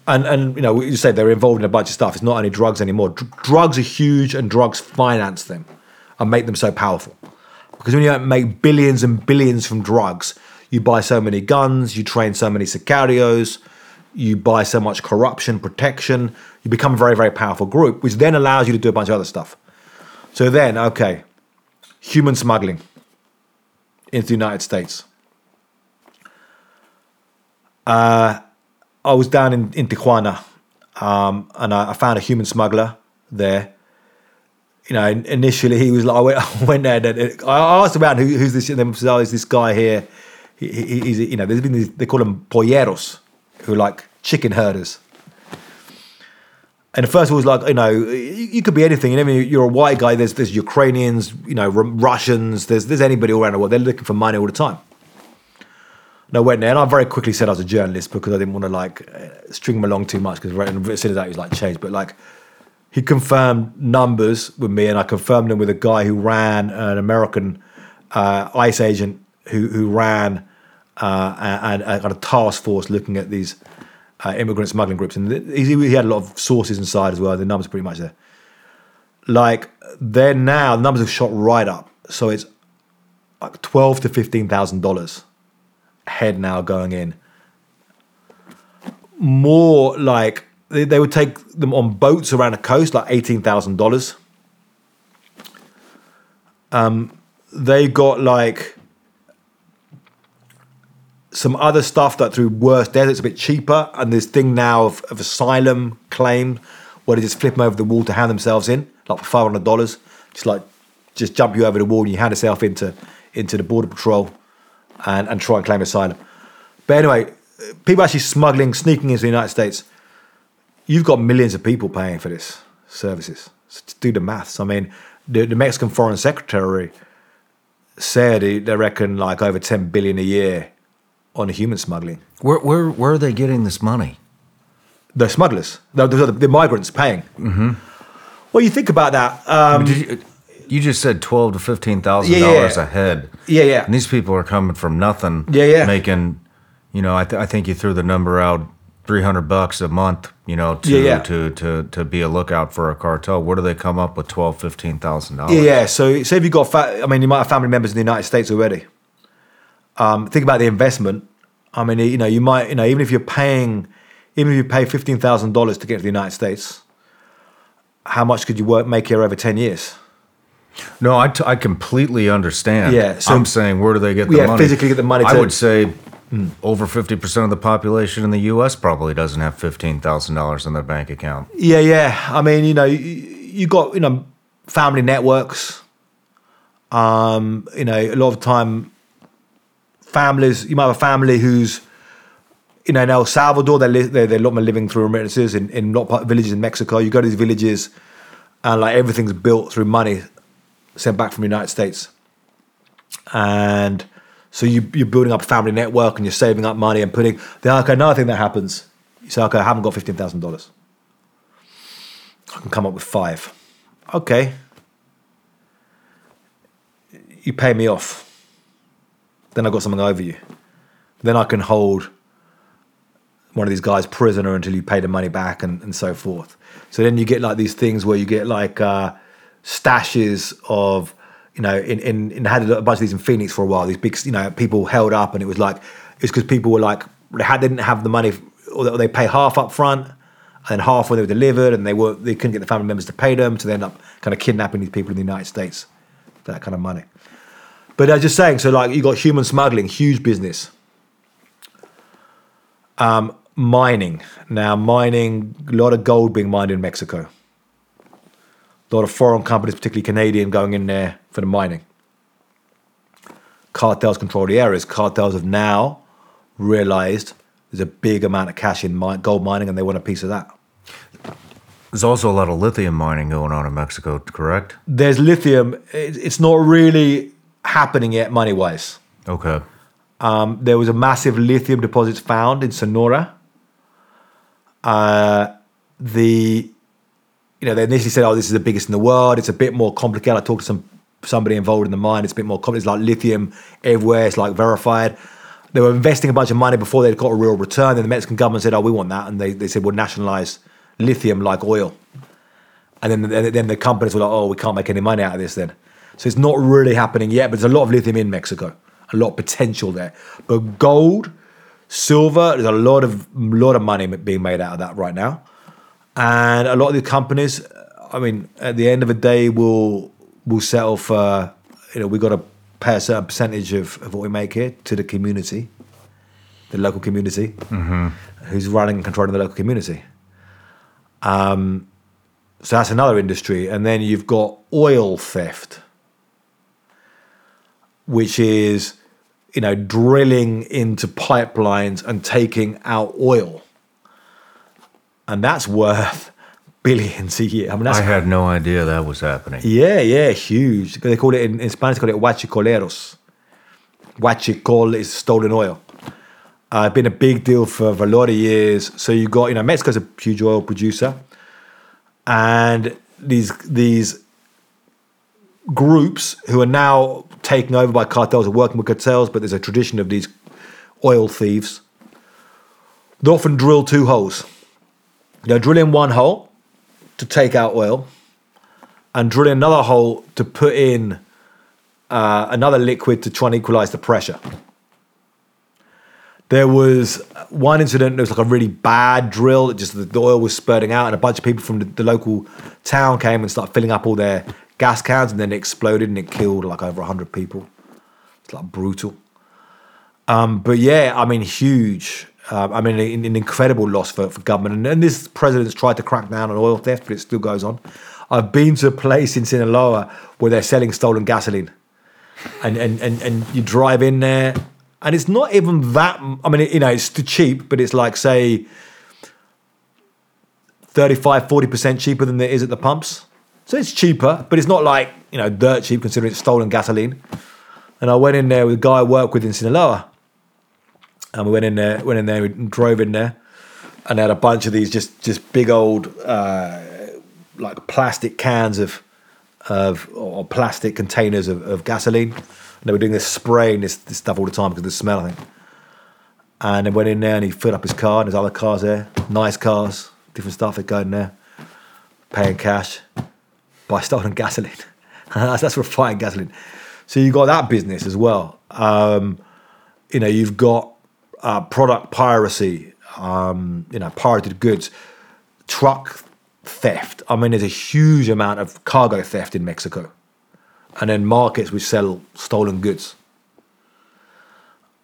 and and you know, you say they're involved in a bunch of stuff. It's not only drugs anymore. Dr- drugs are huge, and drugs finance them and make them so powerful. Because when you make billions and billions from drugs, you buy so many guns, you train so many sicarios, you buy so much corruption, protection. You become a very very powerful group, which then allows you to do a bunch of other stuff. So then, okay, human smuggling into the United States. Uh, I was down in, in Tijuana um, and I, I found a human smuggler there. You know, initially he was like, I went, I went there and I asked about who, who's this, and then said, oh, is this guy here. He, he, he's, you know, there's been these, they call them polleros, who are like chicken herders. And at first it was like, you know, you, you could be anything. You know, you're a white guy. There's there's Ukrainians, you know, Russians. There's there's anybody all around the world. They're looking for money all the time. And I went there, and I very quickly said I was a journalist because I didn't want to like uh, string him along too much. Because as soon as that, he was like changed. But like, he confirmed numbers with me, and I confirmed them with a guy who ran an American uh, ICE agent who who ran uh, and a kind of task force looking at these uh, immigrant smuggling groups, and he, he had a lot of sources inside as well. The numbers are pretty much there. Like they're now, the numbers have shot right up, so it's like twelve to fifteen thousand dollars head now going in. More like they, they would take them on boats around the coast, like eighteen thousand dollars. Um, they got like some other stuff that through worse death it's a bit cheaper, and this thing now of, of asylum claim where they just flip them over the wall to hand themselves in, like for five hundred dollars, just like just jump you over the wall and you hand yourself into into the border patrol and, and try and claim asylum. But anyway, people actually smuggling, sneaking into the United States. You've got millions of people paying for this services. So do the maths. I mean, the, the Mexican Foreign Secretary said he- they reckon like over 10 billion a year on human smuggling. Where where where are they getting this money? The smugglers, the, the, the migrants paying. Mm-hmm. Well, you think about that. Um, Did you, you just said twelve to fifteen thousand Yeah, dollars yeah. a head. Yeah, yeah. And these people are coming from nothing. Yeah, yeah. Making, you know, I, th- I think you threw the number out three hundred bucks a month. You know, to, Yeah, yeah. to to to be a lookout for a cartel. Where do they come up with twelve, fifteen thousand Yeah, dollars? yeah. So, say if you've got, fa- I mean, you might have family members in the United States already. Um, think about the investment. I mean, you know, you might, you know, even if you're paying, even if you pay fifteen thousand dollars to get to the United States, how much could you work make here over ten years? No, I, t- I completely understand. Yeah, so- I'm saying where do they get the Yeah, money? physically get the money I to- would say over fifty percent of the population in the U.S. probably doesn't have fifteen thousand dollars in their bank account. Yeah, yeah. I mean, you know, you, you got you know family networks. Um, you know, a lot of time, families. You might have a family who's, you know, in El Salvador. They li- they're, they're a lot more living through remittances in in a lot of villages in Mexico. You go to these villages, and like everything's built through money sent back from the United States, and so you you're building up a family network and you're saving up money and putting. Then okay, another thing that happens. You say, okay, I haven't got fifteen thousand dollars. I can come up with five. Okay. You pay me off. Then I got something over you. Then I can hold one of these guys prisoner until you pay the money back and, and so forth. So then you get like these things where you get like uh, stashes of, you know, in, in, in had a bunch of these in Phoenix for a while, these big, you know, people held up and it was like, it's because people were like, they, had, they didn't have the money or they pay half up front and half when they were delivered and they were they couldn't get the family members to pay them so they end up kind of kidnapping these people in the United States for that kind of money. But I was just saying, so like you got human smuggling, huge business. Um, mining. Now mining, a lot of gold being mined in Mexico. A lot of foreign companies, particularly Canadian, going in there for the mining. Cartels control the areas. Cartels have now realized there's a big amount of cash in mi- gold mining and they want a piece of that. There's also a lot of lithium mining going on in Mexico, correct? There's lithium. It's not really happening yet money wise. Okay. Um, there was a massive lithium deposit found in Sonora. Uh, the, you know, they initially said, "Oh, this is the biggest in the world." It's a bit more complicated. I talked to some somebody involved in the mine. It's a bit more complicated. It's like lithium everywhere. It's like verified. They were investing a bunch of money before they'd got a real return. Then the Mexican government said, "Oh, we want that," and they, they said, "We'll nationalize lithium like oil." And then then the companies were like, "Oh, we can't make any money out of this." Then, so it's not really happening yet. But there's a lot of lithium in Mexico, a lot of potential there. But gold, silver, there's a lot of lot of money being made out of that right now, and a lot of the companies. I mean, at the end of the day, will will settle for you know we got to pay a certain percentage of, of what we make here to the community, the local community, who's running and controlling the local community. Um, so that's another industry, and then you've got oil theft, which is you know drilling into pipelines and taking out oil, and that's worth billions a year. I mean, I had no idea that was happening. yeah, yeah, huge. They call it in, in Spanish. They call it huachicoleros. Huachicol is stolen oil. Uh, been a big deal for, for a lot of years. So you got you know Mexico's a huge oil producer, and these these groups who are now taken over by cartels are working with cartels, but there's a tradition of these oil thieves. They often drill two holes. They'll drill in one hole to take out oil, and drill in another hole to put in uh, another liquid to try and equalize the pressure. There was one incident, there was like a really bad drill, just the, the oil was spurting out, and a bunch of people from the, the local town came and started filling up all their gas cans, and then it exploded and it killed like over 100 people. It's like brutal. Um, but yeah, I mean, huge. Um, I mean, an, an incredible loss for, for government. And, and this president's tried to crack down on oil theft, but it still goes on. I've been to a place in Sinaloa where they're selling stolen gasoline, and and and, and you drive in there, and it's not even that. I mean, you know, it's too cheap, but it's like say 35, 40 percent cheaper than it is at the pumps. So it's cheaper, but it's not like you know dirt cheap considering it's stolen gasoline. And I went in there with a guy I work with in Sinaloa, and we went in there, went in there, we drove in there, and they had a bunch of these just just big old uh, like plastic cans of of or plastic containers of, of gasoline. And they were doing this spraying this, this stuff all the time because of the smell, I think. And they went in there and he filled up his car, and there's other cars there, nice cars, different stuff. They go in there, paying cash, buy stolen gasoline. that's, that's refined gasoline. So you've got that business as well. Um, you know, you've got uh, product piracy, um, you know, pirated goods, truck theft. I mean, there's a huge amount of cargo theft in Mexico, and then markets which sell stolen goods.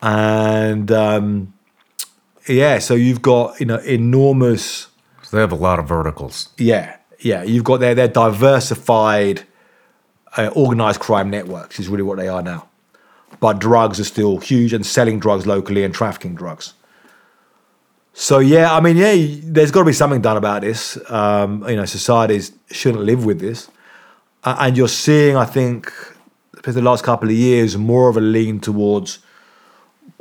And um, yeah, so you've got you know enormous. So they have a lot of verticals. Yeah, yeah, you've got their their diversified, uh, organized crime networks is really what they are now. But drugs are still huge, and selling drugs locally and trafficking drugs. So yeah, I mean, yeah, there's got to be something done about this. Um, you know, societies shouldn't live with this, uh, and you're seeing, I think, for the last couple of years, more of a lean towards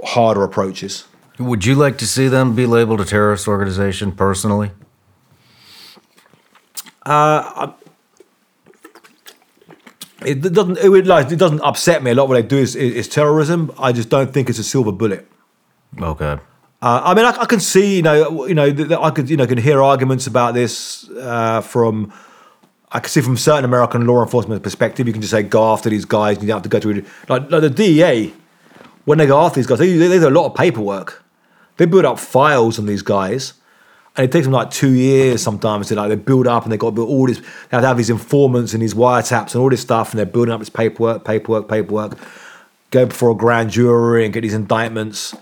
harder approaches. Would you like to see them be labeled a terrorist organization personally? It doesn't. It, like, it doesn't upset me a lot. What they do is, is, is terrorism. I just don't think it's a silver bullet. Okay. Uh, I mean, I, I, can see, you know, you know, that I could, you know, can hear arguments about this uh, from. I can see from certain American law enforcement perspective. You can just say go after these guys. And You don't have to go through like, like the DEA. When they go after these guys, they, they, they do a lot of paperwork. They build up files on these guys, and it takes them like two years sometimes to like they build up and they got all this. They have to have these informants and these wiretaps and all this stuff, and they're building up this paperwork, paperwork, paperwork. Go before a grand jury and get these indictments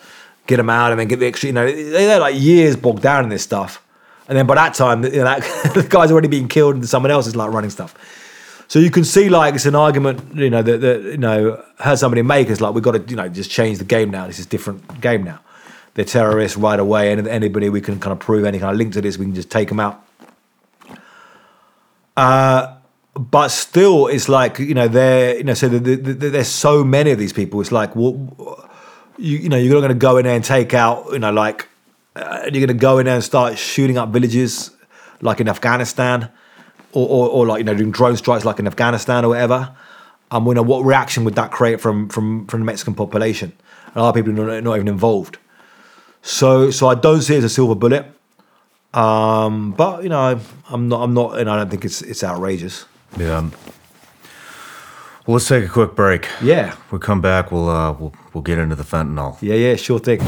get them out and then get the extra. You know, they're like years bogged down in this stuff, and then by that time, you know, that, the guy's already been killed and someone else is like running stuff. So you can see like it's an argument, you know, that, that you know has somebody make is like we've got to you know just change the game now. This is a different game now. They're terrorists right away, and anybody we can kind of prove any kind of link to this, we can just take them out. Uh, but still, it's like you know they're you know so the, the, the, there's so many of these people. It's like. Well, you, you know, you're not going to go in there and take out, you know, like, uh, you're going to go in there and start shooting up villages like in Afghanistan or, or, or, like, you know, doing drone strikes like in Afghanistan or whatever. And um, you know, what reaction would that create from, from, from the Mexican population? And of people not, not even involved. So, so I don't see it as a silver bullet. Um, but you know, I'm not, I'm not, and I don't think it's, it's outrageous. Yeah. Well, let's take a quick break. Yeah. we come back, we'll uh, we'll we'll get into the fentanyl. Yeah, yeah, sure thing.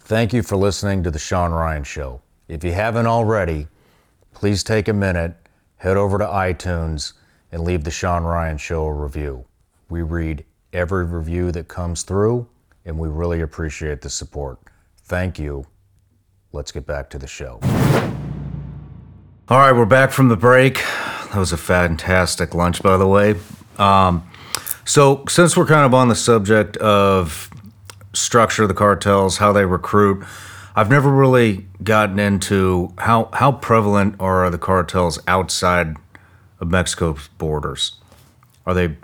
Thank you for listening to the Shawn Ryan Show. If you haven't already, please take a minute, head over to iTunes, and leave the Shawn Ryan Show a review. We read every review that comes through, and we really appreciate the support. Thank you. Let's get back to the show. All right, we're back from the break. That was a fantastic lunch, by the way. Um, so, since we're kind of on the subject of structure of the cartels, how they recruit, I've never really gotten into how how prevalent are the cartels outside of Mexico's borders. Are they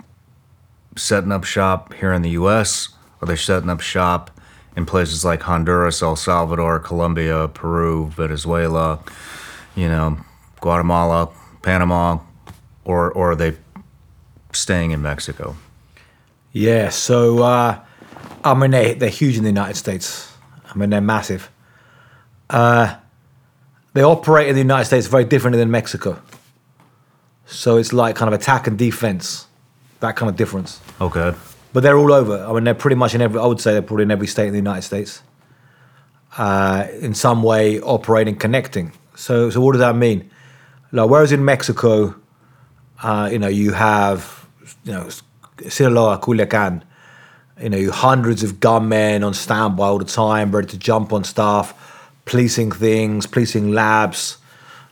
setting up shop here in the U.S.? Are they setting up shop in places like Honduras, El Salvador, Colombia, Peru, Venezuela, you know, Guatemala, Panama, or or are they staying in Mexico? Yeah, so uh, I mean they they're huge in the United States. I mean they're massive. Uh, they operate in the United States very differently than Mexico. So it's like kind of attack and defense, that kind of difference. Okay. But they're all over. I mean, they're pretty much in every. I would say they're probably in every state in the United States. Uh, in some way, operating, connecting. So, so what does that mean? Like, whereas in Mexico, uh, you know, you have, you know, Sinaloa, Culiacan, you know, hundreds of gunmen on standby all the time, ready to jump on stuff, policing things, policing labs,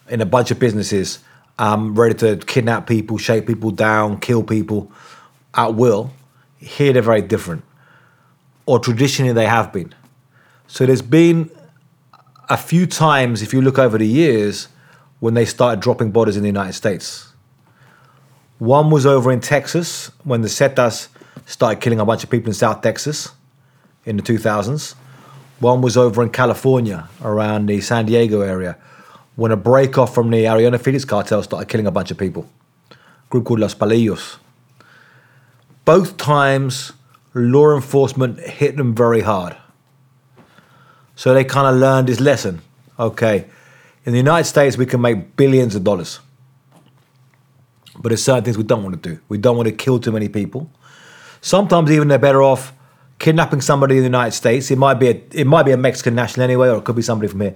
in a bunch of businesses, um, ready to kidnap people, shake people down, kill people at will. Here they're very different, or traditionally they have been. So there's been a few times, if you look over the years, when they started dropping borders in the United States. One was over in Texas when the Zetas started killing a bunch of people in South Texas in the 2000s. One was over in California around the San Diego area when a break off from the Arellano Felix cartel started killing a bunch of people. A group called Los Palillos. Both times, law enforcement hit them very hard. So they kind of learned this lesson. Okay, in the United States, we can make billions of dollars. But there's certain things we don't want to do. We don't want to kill too many people. Sometimes even they're better off kidnapping somebody in the United States. It might be a, it might be a Mexican national anyway, or it could be somebody from here.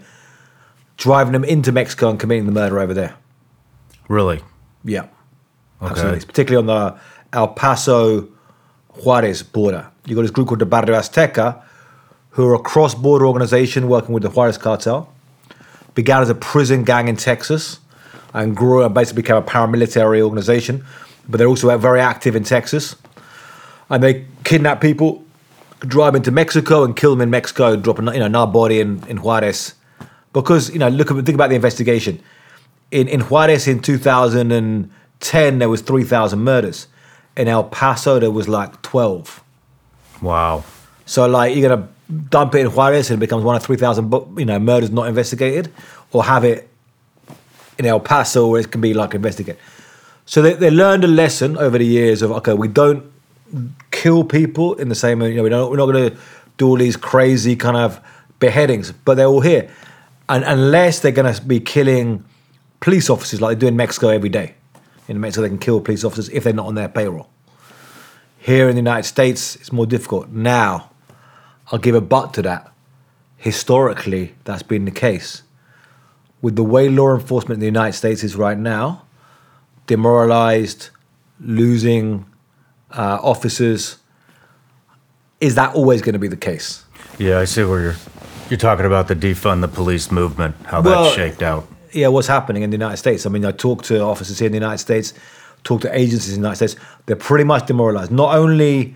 Driving them into Mexico and committing the murder over there. Really? Yeah, absolutely. Particularly on the El Paso Juarez border. You've got this group called the Barrio Azteca, who are a cross border organization working with the Juarez cartel. Began as a prison gang in Texas and grew and basically became a paramilitary organization. But they're also very active in Texas. And they kidnap people, drive them into Mexico and kill them in Mexico, drop a, you know, another body in, in Juarez. Because, you know, look think about the investigation. In, in Juarez in 2010, there was 3,000 murders. In El Paso, there was like 12. Wow. So like you're gonna dump it in Juarez and it becomes one of three thousand you know murders not investigated, or have it in El Paso where it can be like investigated. So they, they learned a lesson over the years of okay, we don't kill people in the same you know we don't, we're not going to do all these crazy kind of beheadings, but they're all here, and unless they're going to be killing police officers like they do in Mexico every day. In Mexico, they can kill police officers if they're not on their payroll. Here in the United States, it's more difficult. Now, I'll give a but to that. Historically, that's been the case. With the way law enforcement in the United States is right now, demoralized, losing uh, officers, is that always going to be the case? Yeah, I see where you're you're talking about the defund the police movement, how Well- that shaked out. Yeah, what's happening in the United States. I mean, I talk to officers here in the United States, talk to agencies in the United States. They're pretty much demoralized. Not only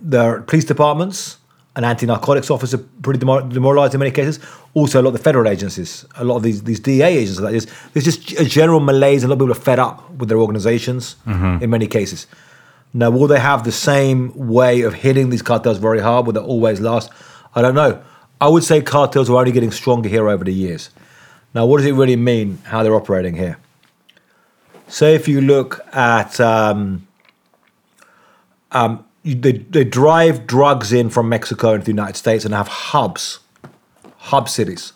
the police departments and anti-narcotics officers are pretty demoralized in many cases. Also, a lot of the federal agencies, a lot of these these DEA agencies. Like this, there's just a general malaise. A lot of people are fed up with their organizations mm-hmm. in many cases. Now, will they have the same way of hitting these cartels very hard? Will they always last? I don't know. I would say cartels are only getting stronger here over the years. Now, what does it really mean how they're operating here? Say if you look at, um, um, they, they drive drugs in from Mexico into the United States and have hubs, hub cities.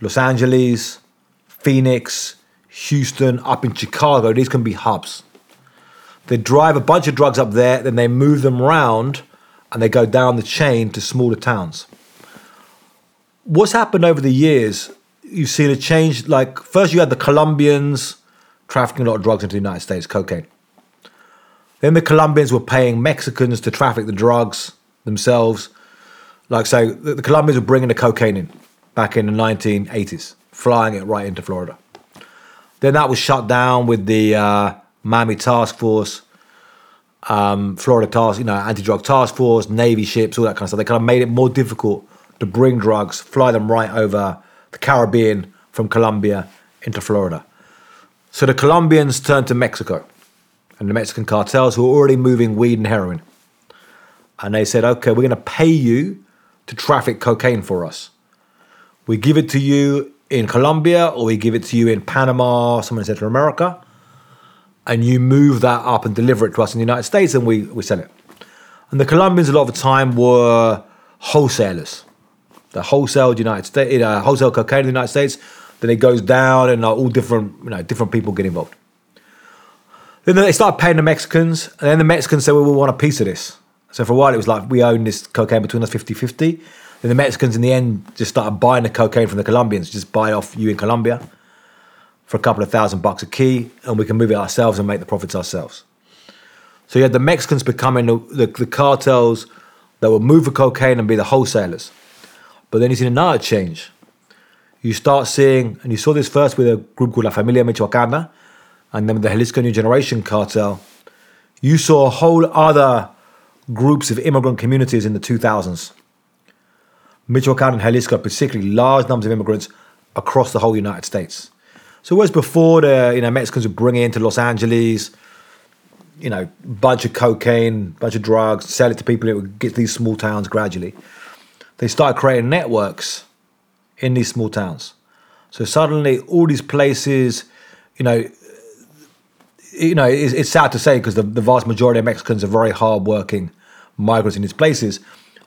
Los Angeles, Phoenix, Houston, up in Chicago, these can be hubs. They drive a bunch of drugs up there, then they move them around and they go down the chain to smaller towns. What's happened over the years, you've seen a change. Like, first you had the Colombians trafficking a lot of drugs into the United States, cocaine. Then the Colombians were paying Mexicans to traffic the drugs themselves. Like, so the, the Colombians were bringing the cocaine in back in the 1980s, flying it right into Florida. Then that was shut down with the uh, Miami Task Force, um, Florida Task, you know, anti-drug task force, Navy ships, all that kind of stuff. They kind of made it more difficult to bring drugs, fly them right over the Caribbean from Colombia into Florida. So the Colombians turned to Mexico and the Mexican cartels who were already moving weed and heroin. And they said, okay, we're going to pay you to traffic cocaine for us. We give it to you in Colombia or we give it to you in Panama, somewhere in Central America, and you move that up and deliver it to us in the United States and we, we sell it. And the Colombians, a lot of the time, were wholesalers. They wholesaled United States, uh, wholesale cocaine in the United States. Then it goes down, and uh, all different, you know, different people get involved. Then they start paying the Mexicans, and then the Mexicans say, "Well, we want a piece of this." So for a while, it was like we own this cocaine between us 50-50. Then the Mexicans, in the end, just started buying the cocaine from the Colombians, just buy off you in Colombia for a couple of thousand bucks a key, and we can move it ourselves and make the profits ourselves. So you had the Mexicans becoming the, the, the cartels that would move the cocaine and be the wholesalers. But then you see another change. you start seeing, and you saw this first with a group called La Familia Michoacana, and then the Jalisco New Generation cartel. You saw whole other groups of immigrant communities in the 2000s. Michoacan and Jalisco, particularly large numbers of immigrants across the whole United States. So whereas before the you know Mexicans would bring it into Los Angeles, you know, bunch of cocaine, bunch of drugs, sell it to people, it would get to these small towns gradually. They started creating networks in these small towns. So suddenly all these places, you know, you know, it's, it's sad to say because the, the vast majority of Mexicans are very hardworking migrants in these places.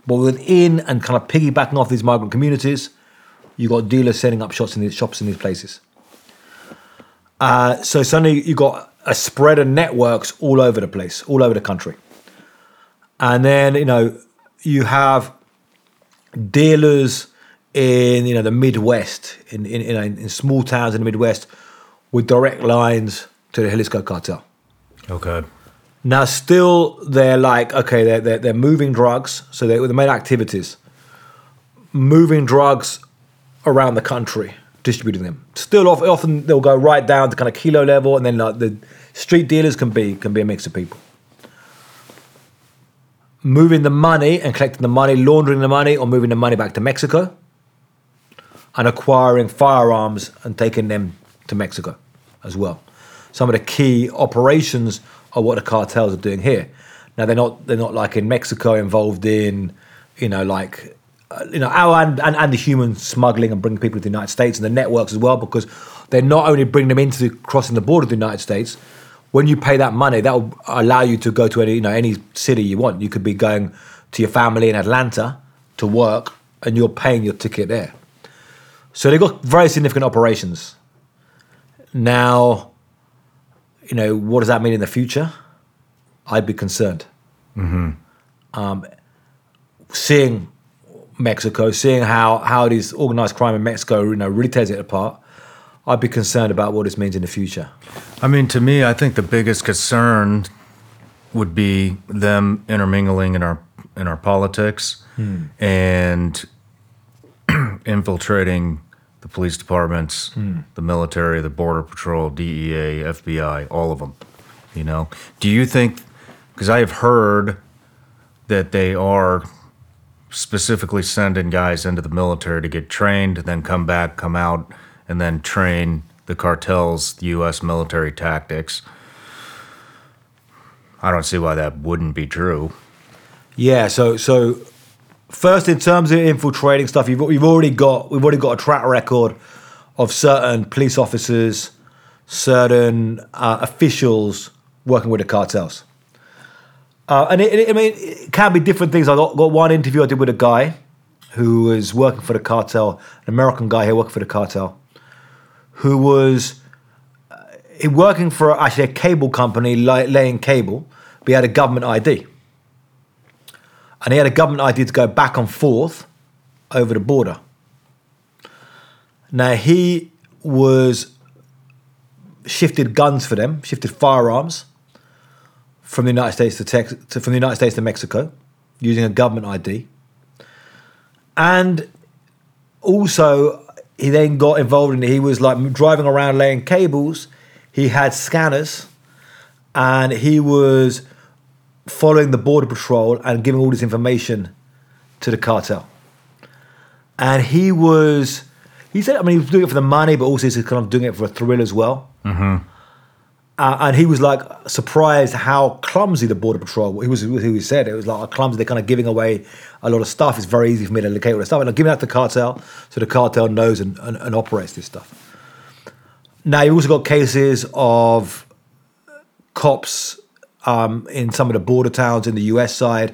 But within and kind of piggybacking off these migrant communities, you got dealers setting up shops in these shops in these places. Uh, so suddenly you got a spread of networks all over the place, all over the country. And then you know you have dealers in you know the Midwest, in in, in, in small towns in the Midwest, with direct lines to the Jalisco cartel. Okay. Now, still, they're like, okay, they're, they're, they're moving drugs. So they're the main activities, moving drugs around the country, distributing them. Still, often they'll go right down to kind of kilo level, and then like the street dealers can be can be a mix of people. Moving the money and collecting the money, laundering the money, or moving the money back to Mexico, and acquiring firearms and taking them to Mexico as well. Some of the key operations are what the cartels are doing here. Now they're not they're not like in Mexico involved in you know like uh, you know our and, and, and the human smuggling and bringing people to the United States and the networks as well because they're not only bringing them into crossing the border of the United States. When you pay that money, that will allow you to go to any you know any city you want. You could be going to your family in Atlanta to work, and you're paying your ticket there. So they've got very significant operations. Now, you know, what does that mean in the future? I'd be concerned. Mm-hmm. Um, seeing Mexico, seeing how how these organized crime in Mexico, you know, really tears it apart. I'd be concerned about what this means in the future. I mean, to me, I think the biggest concern would be them intermingling in our in our politics Hmm. and infiltrating the police departments, Hmm. the military, the border patrol, DEA, FBI, all of them. You know, do you think? Because I have heard that they are specifically sending guys into the military to get trained, then come back, come out, and then train the cartels, the U.S. military tactics. I don't see why that wouldn't be true. Yeah. So so first, in terms of infiltrating stuff, you've you've already got we've already got a track record of certain police officers, certain uh, officials working with the cartels. Uh, and it, it- I mean, it can be different things. I got, got one interview I did with a guy who was working for the cartel, an American guy here working for the cartel, who was uh, working for actually a cable company lay, laying cable, but he had a government ID. And he had a government ID to go back and forth over the border. Now he was shifted guns for them, shifted firearms from the United States to, Tex- to from the United States to Mexico using a government ID. And also he then got involved in it. he was like driving around laying cables. He had scanners and he was following the border patrol and giving all this information to the cartel. And he was, he said, I mean, he was doing it for the money, but also he's kind of doing it for a thrill as well. Mm-hmm. Uh, and he was like surprised how clumsy the border patrol. He was who he said it was like clumsy. They're kind of giving away a lot of stuff. It's very easy for me to locate all the stuff, and I'm giving that to the cartel, so the cartel knows and, and, and operates this stuff. Now you've also got cases of cops um, in some of the border towns in the US side,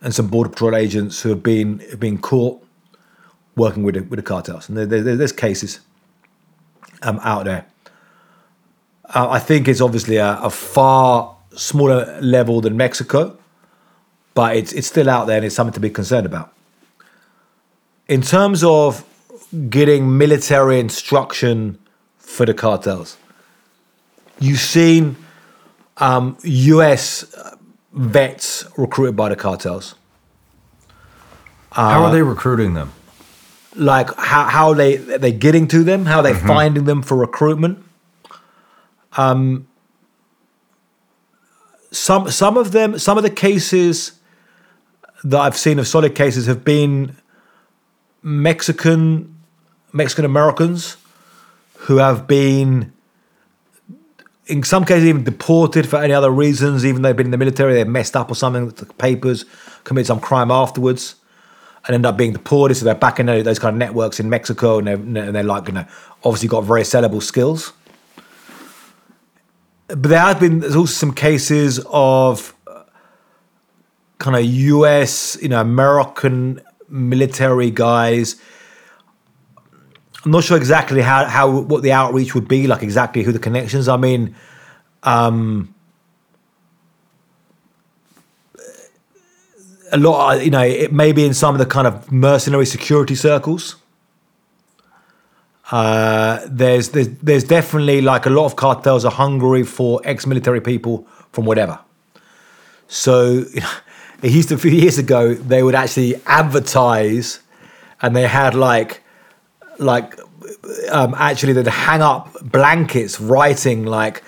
and some border patrol agents who have been have been caught working with the, with the cartels, and there, there, there's cases um, out there. Uh, I think it's obviously a, a far smaller level than Mexico, but it's it's still out there and it's something to be concerned about. In terms of getting military instruction for the cartels, you've seen um, U.S. vets recruited by the cartels. How are they recruiting them? like how how are they they getting to them, how are they finding them for recruitment. Um, some some of them, some of the cases that I've seen of solid cases have been Mexican Mexican Americans who have been in some cases even deported for any other reasons, even though they've been in the military, they've messed up or something, the papers, committed some crime afterwards, and end up being deported. So they're back in those kind of networks in Mexico, and they're, and they're like, you know, obviously got very sellable skills. But there have been there's also some cases of kind of U.S. you know American military guys. I'm not sure exactly how how what the outreach would be like exactly who the connections. I mean, um, a lot. You know, it may be in some of the kind of mercenary security circles. Uh, there's, there's there's definitely like a lot of cartels are hungry for ex-military people from whatever. So it used to a few years ago they would actually advertise, and they had like like um, actually they'd hang up blankets writing like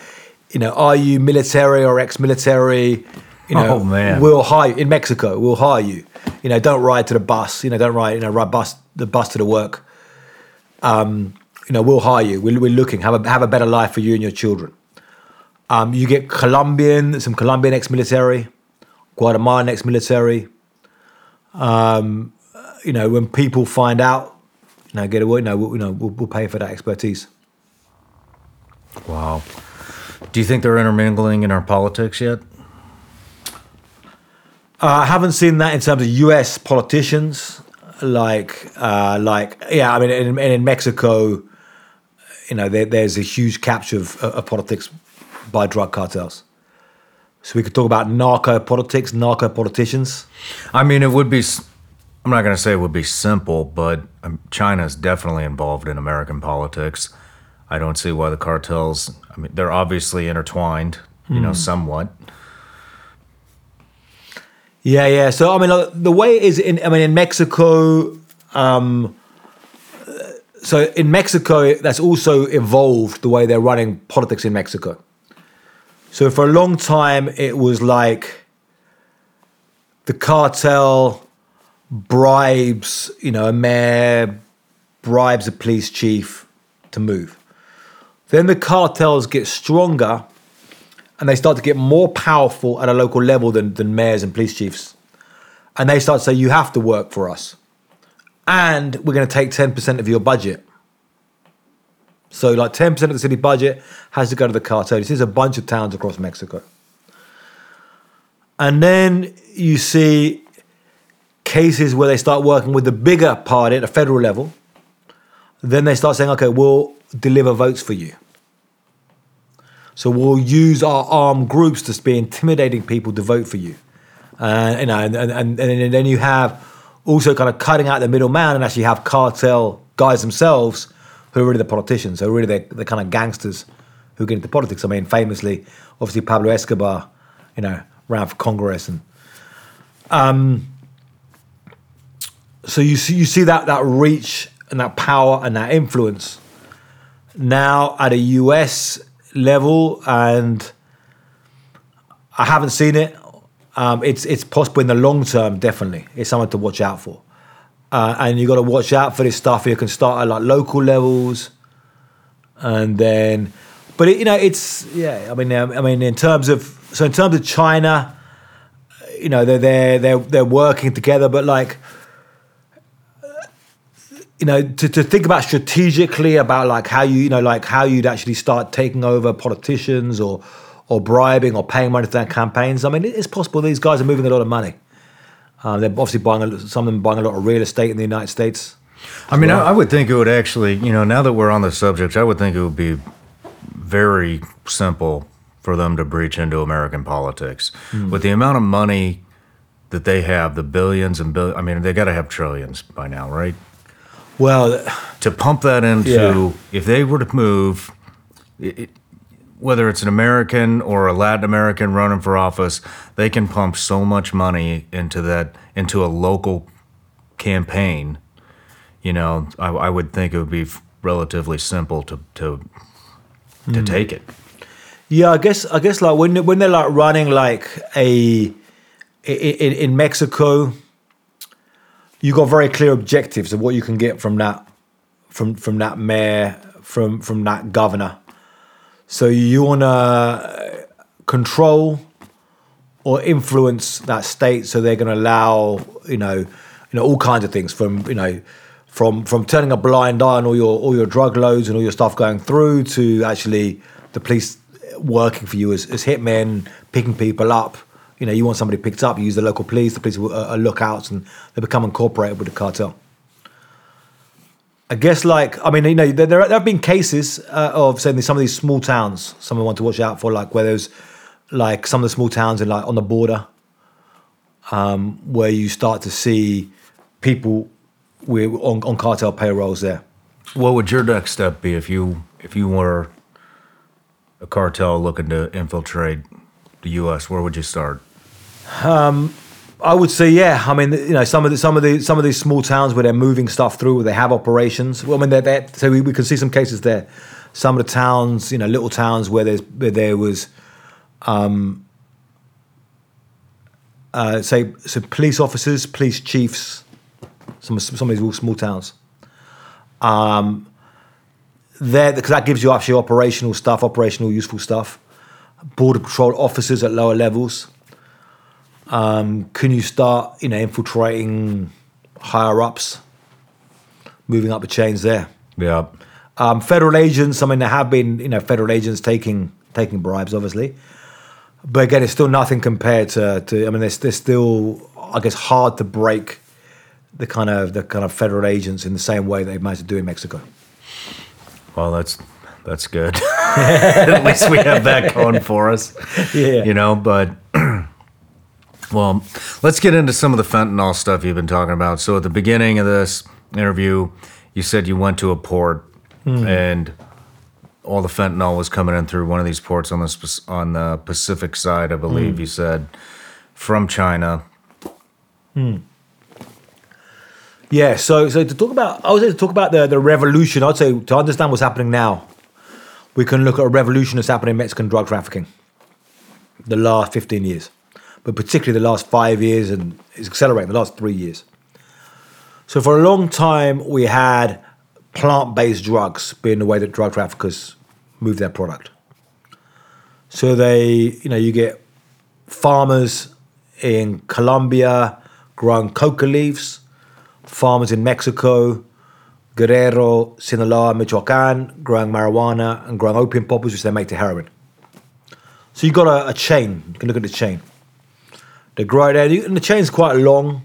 you know are you military or ex-military you know Oh, man. we'll hire in mexico we'll hire you you know don't ride to the bus you know don't ride you know ride bus the bus to the work um, you know we'll hire you we're, we're looking have a have a better life for you and your children um, you get colombian some colombian ex-military guatemalan ex-military um, you know when people find out you know, get away. No, we'll, you know, we'll, we'll pay for that expertise. Wow. Do you think they're intermingling in our politics yet? Uh, I haven't seen that in terms of U.S. politicians. Like, uh, like, yeah, I mean, in, in Mexico, you know, there, there's a huge capture of, of politics by drug cartels. So we could talk about narco politics, narco politicians. I mean, it would be. I'm not going to say it would be simple, but um, China is definitely involved in American politics. I don't see why the cartels. I mean, they're obviously intertwined, you know, somewhat. Yeah, yeah. So I mean, the way it is in I mean in Mexico. Um, so in Mexico, that's also evolved the way they're running politics in Mexico. So for a long time, it was like the cartel bribes, you know, a mayor bribes a police chief to move. Then the cartels get stronger and they start to get more powerful at a local level than, than mayors and police chiefs. And they start to say, you have to work for us. And we're going to take 10% of your budget. So, like 10% of the city budget has to go to the cartel. This is a bunch of towns across Mexico. And then you see cases where they start working with the bigger party at the federal level. Then they start saying, okay, we'll deliver votes for you. So we'll use our armed groups to be intimidating people to vote for you. Uh, you know, and, and, and, and then you have also kind of cutting out the middleman and actually have cartel guys themselves who are really the politicians, so really the, the kind of gangsters who get into politics. I mean, famously, obviously Pablo Escobar, you know, ran for Congress and um, so you see you see that that reach and that power and that influence now at a US level, and I haven't seen it. Um, it's it's possible in the long term, definitely. It's something to watch out for, uh, and you got to watch out for this stuff. You can start at like local levels, and then, but it, you know, it's yeah. I mean, um, I mean, in terms of so in terms of China, you know, they're they're they're, they're working together, but like you know to, to think about strategically about like how you you know like how you'd actually start taking over politicians or or bribing or paying money for their campaigns i mean it's possible these guys are moving a lot of money um, they're obviously buying a, some of them buying a lot of real estate in the united states I mean, I, I would think it would actually, you know, now that we're on the subject, I would think it would be very simple for them to breach into American politics. With the amount of money that they have, the billions and billions, I mean, they got to have trillions by now, right? Well To pump that into, Yeah. if they were to move, it, whether it's an American or a Latin American running for office, they can pump so much money into that, into a local campaign you know, I, I would think it would be f- relatively simple to to to hmm. take it. Yeah, I guess I guess like when when they're like running like a in, in Mexico, you got very clear objectives of what you can get from that from from that mayor from from that governor. So you want to control or influence that state, so they're going to allow you know you know all kinds of things from you know from from turning a blind eye on all your all your drug loads and all your stuff going through to actually the police working for you as, as hitmen, picking people up. You know, you want somebody picked up, you use the local police, the police are, are lookouts, and they become incorporated with the cartel. I guess, like, I mean, you know, there, there have been cases uh, of saying some of these small towns, someone want to watch out for, like, where there's like some of the small towns in like on the border, um, where you start to see people with on, on cartel payrolls there. What would your next step be if you if you were a cartel looking to infiltrate the U.S.? Where would you start? I would say, yeah. I mean, you know, some of the some of the some of these small towns where they're moving stuff through, where they have operations. Well, I mean, they're, they're, so we, we can see some cases there. Some of the towns, you know, little towns where there's where there was, um, uh, say, so police officers, police chiefs, some some of these all small towns. Um, there because that gives you actually operational stuff, operational useful stuff. Border patrol officers at lower levels can you start, you know, infiltrating higher ups, moving up the chains there? Yeah, Um, federal agents, I mean, there have been, you know, federal agents taking taking bribes, obviously, but again, it's still nothing compared to, to I mean, it's, it's still, I guess, hard to break the kind of the kind of federal agents in the same way they managed to do in Mexico. well, that's that's good. At least we have that going for us. Yeah. you know. But well, let's get into some of the fentanyl stuff you've been talking about. So at the beginning of this interview, you said you went to a port hmm. and all the fentanyl was coming in through one of these ports on the on the Pacific side, I believe hmm. you said, from China. Hmm. Yeah, so so to talk about, I say to talk about the, the revolution, I'd say to understand what's happening now, we can look at a revolution that's happening in Mexican drug trafficking the last 15 years, but particularly the last five years and it's accelerating the last three years. So for a long time, we had plant-based drugs being the way that drug traffickers move their product. So they, you know, you get farmers in Colombia growing coca leaves, farmers in Mexico, Guerrero, Sinaloa, Michoacan, growing marijuana and growing opium poppers, which they make to heroin. So you've got a, a chain. You can look at the chain. They grow there, and the chain's quite long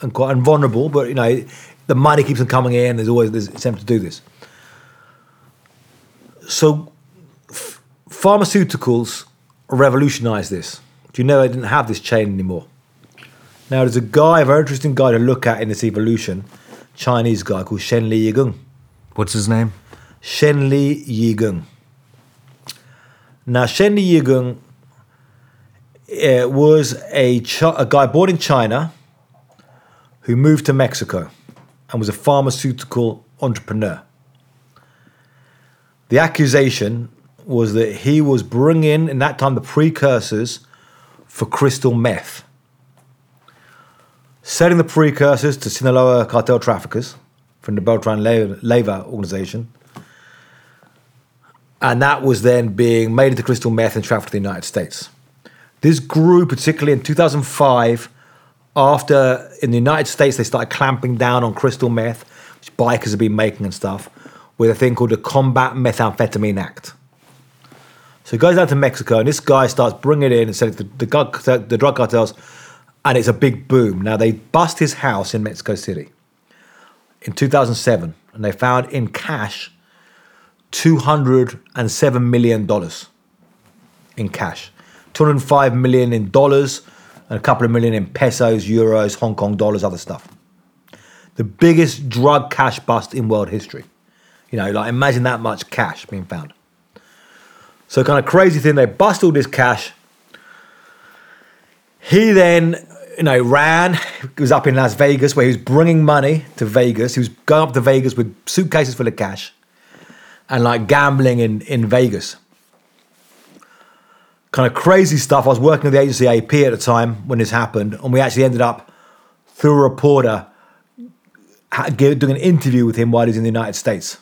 and quite and vulnerable, but you know the money keeps on coming in. There's always there's attempt to do this. So f- pharmaceuticals revolutionized this. Do you know they didn't have this chain anymore? Now there's a guy, a very interesting guy to look at in this evolution, Chinese guy called Zhenli Ye Gon. What's his name? Zhenli Ye Gon. Now Zhenli Ye Gon uh, was a, Chi- a guy born in China who moved to Mexico and was a pharmaceutical entrepreneur. The accusation was that he was bringing, in that time, the precursors for crystal meth, selling the precursors to Sinaloa cartel traffickers from the Beltran Le- Leyva organization. And that was then being made into crystal meth and trafficked to the United States. This grew particularly in 2005 after in the United States they started clamping down on crystal meth, which bikers have been making and stuff, with a thing called the Combat Methamphetamine Act. So he goes down to Mexico, and this guy starts bringing it in and selling to the, drug- the drug cartels, and it's a big boom. Now they bust his house in Mexico City in 2007, and they found in cash 207 million dollars in cash, 205 million in dollars, and a couple of million in pesos, euros, Hong Kong dollars, other stuff. The biggest drug cash bust in world history. You know, like imagine that much cash being found. So, kind of crazy thing, they bust all this cash. He then, you know, ran. He was up in Las Vegas where he was bringing money to Vegas. He was going up to Vegas with suitcases full of cash and like gambling in, in Vegas. Kind of crazy stuff. I was working at the agency AP at the time when this happened, and we actually ended up, through a reporter, doing an interview with him while he's in the United States.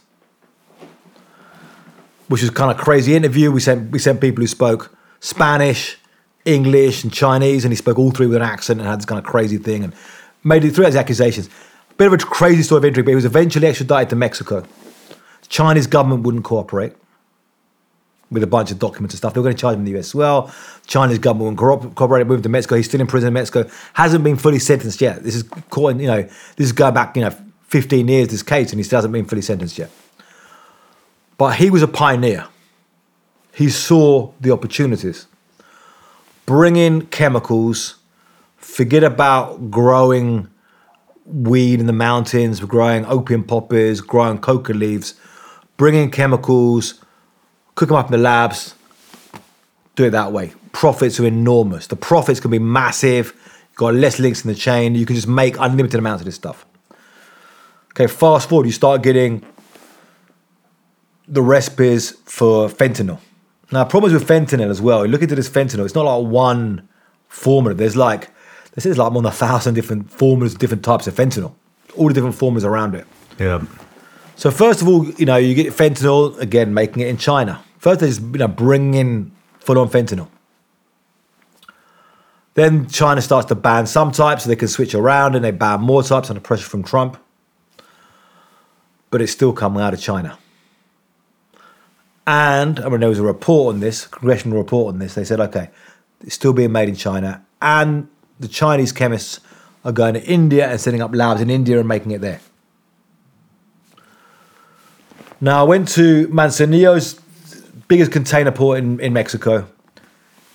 Which was kind of crazy interview. We sent we sent people who spoke Spanish, English, and Chinese, and he spoke all three with an accent and had this kind of crazy thing and made it through his accusations. Bit of a crazy story of intrigue, but he was eventually extradited to Mexico. Chinese government wouldn't cooperate with a bunch of documents and stuff. They were going to charge him in the US as well. Chinese government cooperated with moved to Mexico. He's still in prison in Mexico. Hasn't been fully sentenced yet. This is caught, you know, this is going back, you know, 15 years, this case, and he still hasn't been fully sentenced yet. But he was a pioneer. He saw the opportunities. Bring in chemicals, forget about growing weed in the mountains, growing opium poppies, growing coca leaves, bring in chemicals, cook them up in the labs, do it that way. Profits are enormous. The profits can be massive. You've got less links in the chain. You can just make unlimited amounts of this stuff. Okay, fast forward, you start getting the recipes for fentanyl. Now, problems with fentanyl as well. You look into this fentanyl, it's not like one formula. There's like, this is like more than a thousand different formulas, different types of fentanyl, all the different formulas around it. Yeah. So first of all, you know, you get fentanyl again, making it in China. First, they just you know bring in full-on fentanyl. Then China starts to ban some types, so they can switch around, and they ban more types under pressure from Trump. But it's still coming out of China. And I mean, there was a report on this, congressional report on this. They said, okay, it's still being made in China, and the Chinese chemists are going to India and setting up labs in India and making it there. Now, I went to Manzanillo's biggest container port in, in Mexico.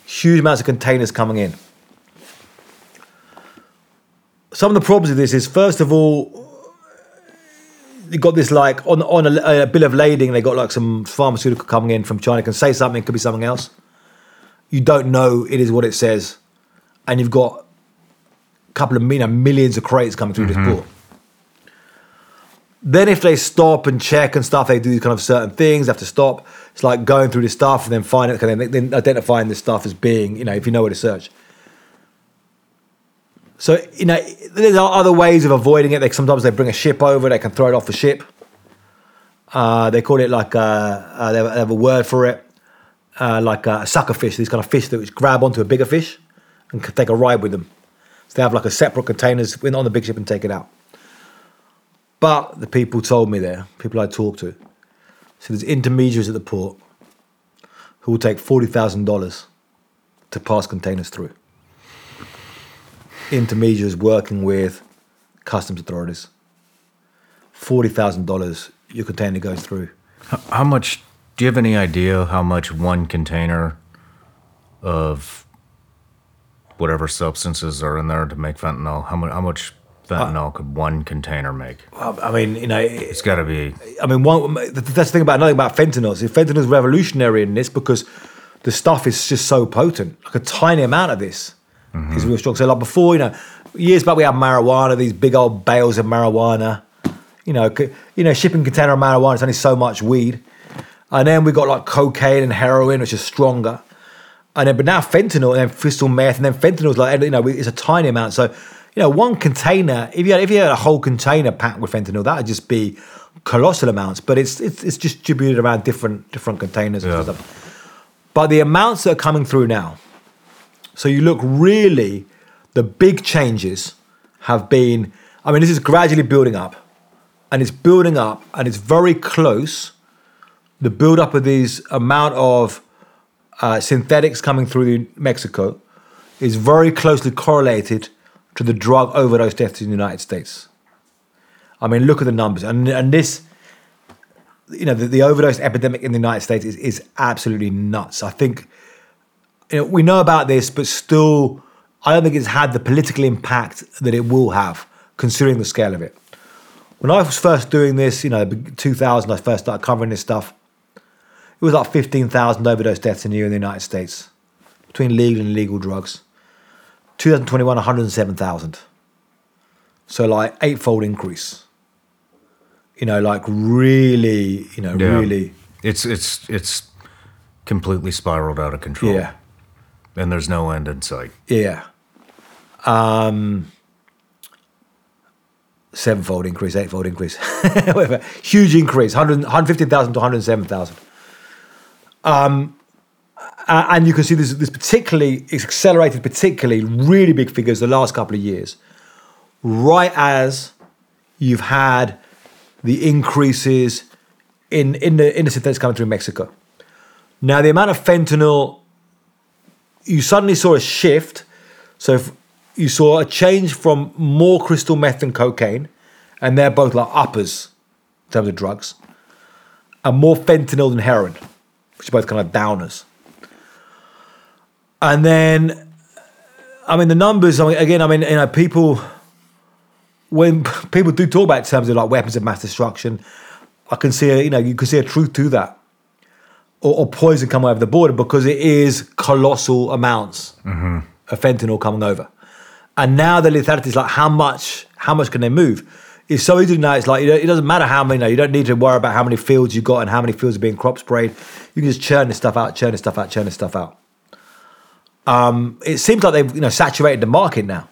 Huge amounts of containers coming in. Some of the problems with this is, first of all, you got this like on on a, a bill of lading. They got like some pharmaceutical coming in from China. Can say something, could be something else. You don't know it is what it says, and you've got a couple of you know, millions of crates coming through this mm-hmm. port. Then if they stop and check and stuff, they do kind of certain things. They have to stop. It's like going through this stuff and then finding, and then, then identifying this stuff as being, you know, if you know where to search. So you know, there's other ways of avoiding it. They sometimes they bring a ship over. They can throw it off the ship. Uh, they call it like uh, uh, they, have, a word for it, uh, like a sucker fish. These kind of fish that grab onto a bigger fish and can take a ride with them. So they have like a separate containers on the big ship and take it out. But the people told me there, people I talked to, so there's intermediaries at the port who will take forty thousand dollars to pass containers through. Intermediaries working with customs authorities. Forty thousand dollars your container goes through. How much? Do you have any idea how much one container of whatever substances are in there to make fentanyl? How much? How much fentanyl uh, could one container make? I I mean, you know, It's got to be. I mean, one, that's the thing about another thing about fentanyl. Is fentanyl is revolutionary in this because the stuff is just so potent. Like a tiny amount of this is mm-hmm. real strong. So, like before, you know, years back we had marijuana, these big old bales of marijuana. You know, you know, shipping container of marijuana. It's only so much weed, and then we got like cocaine and heroin, which is stronger. And then, but now fentanyl and then crystal meth, and then fentanyl is like, you know, it's a tiny amount. So, you know, one container, if you had, if you had a whole container packed with fentanyl, that would just be colossal amounts. But it's it's, it's distributed around different different containers Yeah. and stuff. But the amounts that are coming through now, so you look really, the big changes have been. I mean, this is gradually building up, and it's building up, and it's very close. The build up of these amount of uh, synthetics coming through Mexico is very closely correlated to the drug overdose deaths in the United States. I mean, look at the numbers, and and this, you know, the, the overdose epidemic in the United States is is absolutely nuts. I think, you know, we know about this, but still, I don't think it's had the political impact that it will have, considering the scale of it. When I was first doing this, you know, 2000, I first started covering this stuff. It was like 15,000 overdose deaths a year in the United States between legal and illegal drugs. 2021, 107,000. So like eightfold increase. You know, like really, you know, Yeah. really, It's it's it's completely spiraled out of control. yeah, And there's no end in sight. yeah. Um, sevenfold increase, eightfold increase, whatever. Huge increase, 100, 150,000 to 107,000. Um, a- and you can see this, this particularly, it's accelerated particularly really big figures the last couple of years, right as you've had the increases in, in the in the synthetics coming through Mexico. Now, the amount of fentanyl, you suddenly saw a shift. So you saw a change from more crystal meth than cocaine, and they're both like uppers in terms of drugs, and more fentanyl than heroin, which are both kind of downers. And then, I mean, the numbers. I mean, again, I mean, you know, people when people do talk about terms of like weapons of mass destruction, I can see, a, you know, you can see a truth to that, or, or poison coming over the border because it is colossal amounts mm-hmm. of fentanyl coming over, and now the lethality is like how much, how much can they move? It's so easy now. It's like you know, it doesn't matter how many. You, know, you don't need to worry about how many fields you got and how many fields are being crop sprayed. You can just churn this stuff out, churn this stuff out, churn this stuff out. Um, it seems like they've you know saturated the market now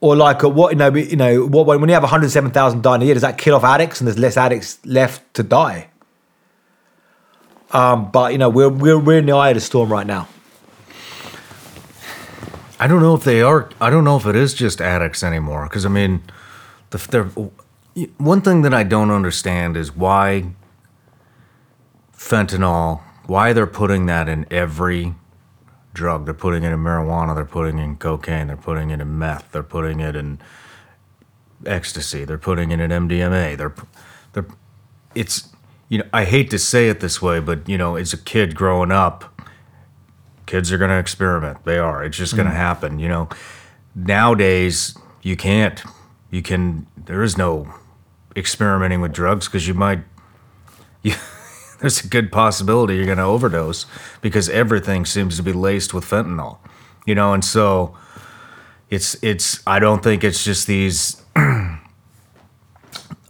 or like uh, what you know, you know, what when you have 107,000 dying a year, does that kill off addicts and there's less addicts left to die? Um, but you know, we're we're we're in the eye of the storm right now. I don't know if they are. I don't know if it is just addicts anymore. Because I mean, the one thing that I don't understand is why fentanyl. Why they're putting that in every drug? They're putting it in marijuana. They're putting it in cocaine. They're putting it in meth. They're putting it in ecstasy. They're putting it in MDMA. They're they're. It's you know I hate to say it this way, but you know as a kid growing up kids are going to experiment they are it's just going to mm. happen you know nowadays you can't you can there is no experimenting with drugs because you might you, there's a good possibility you're going to overdose because everything seems to be laced with fentanyl you know and so it's it's i don't think it's just these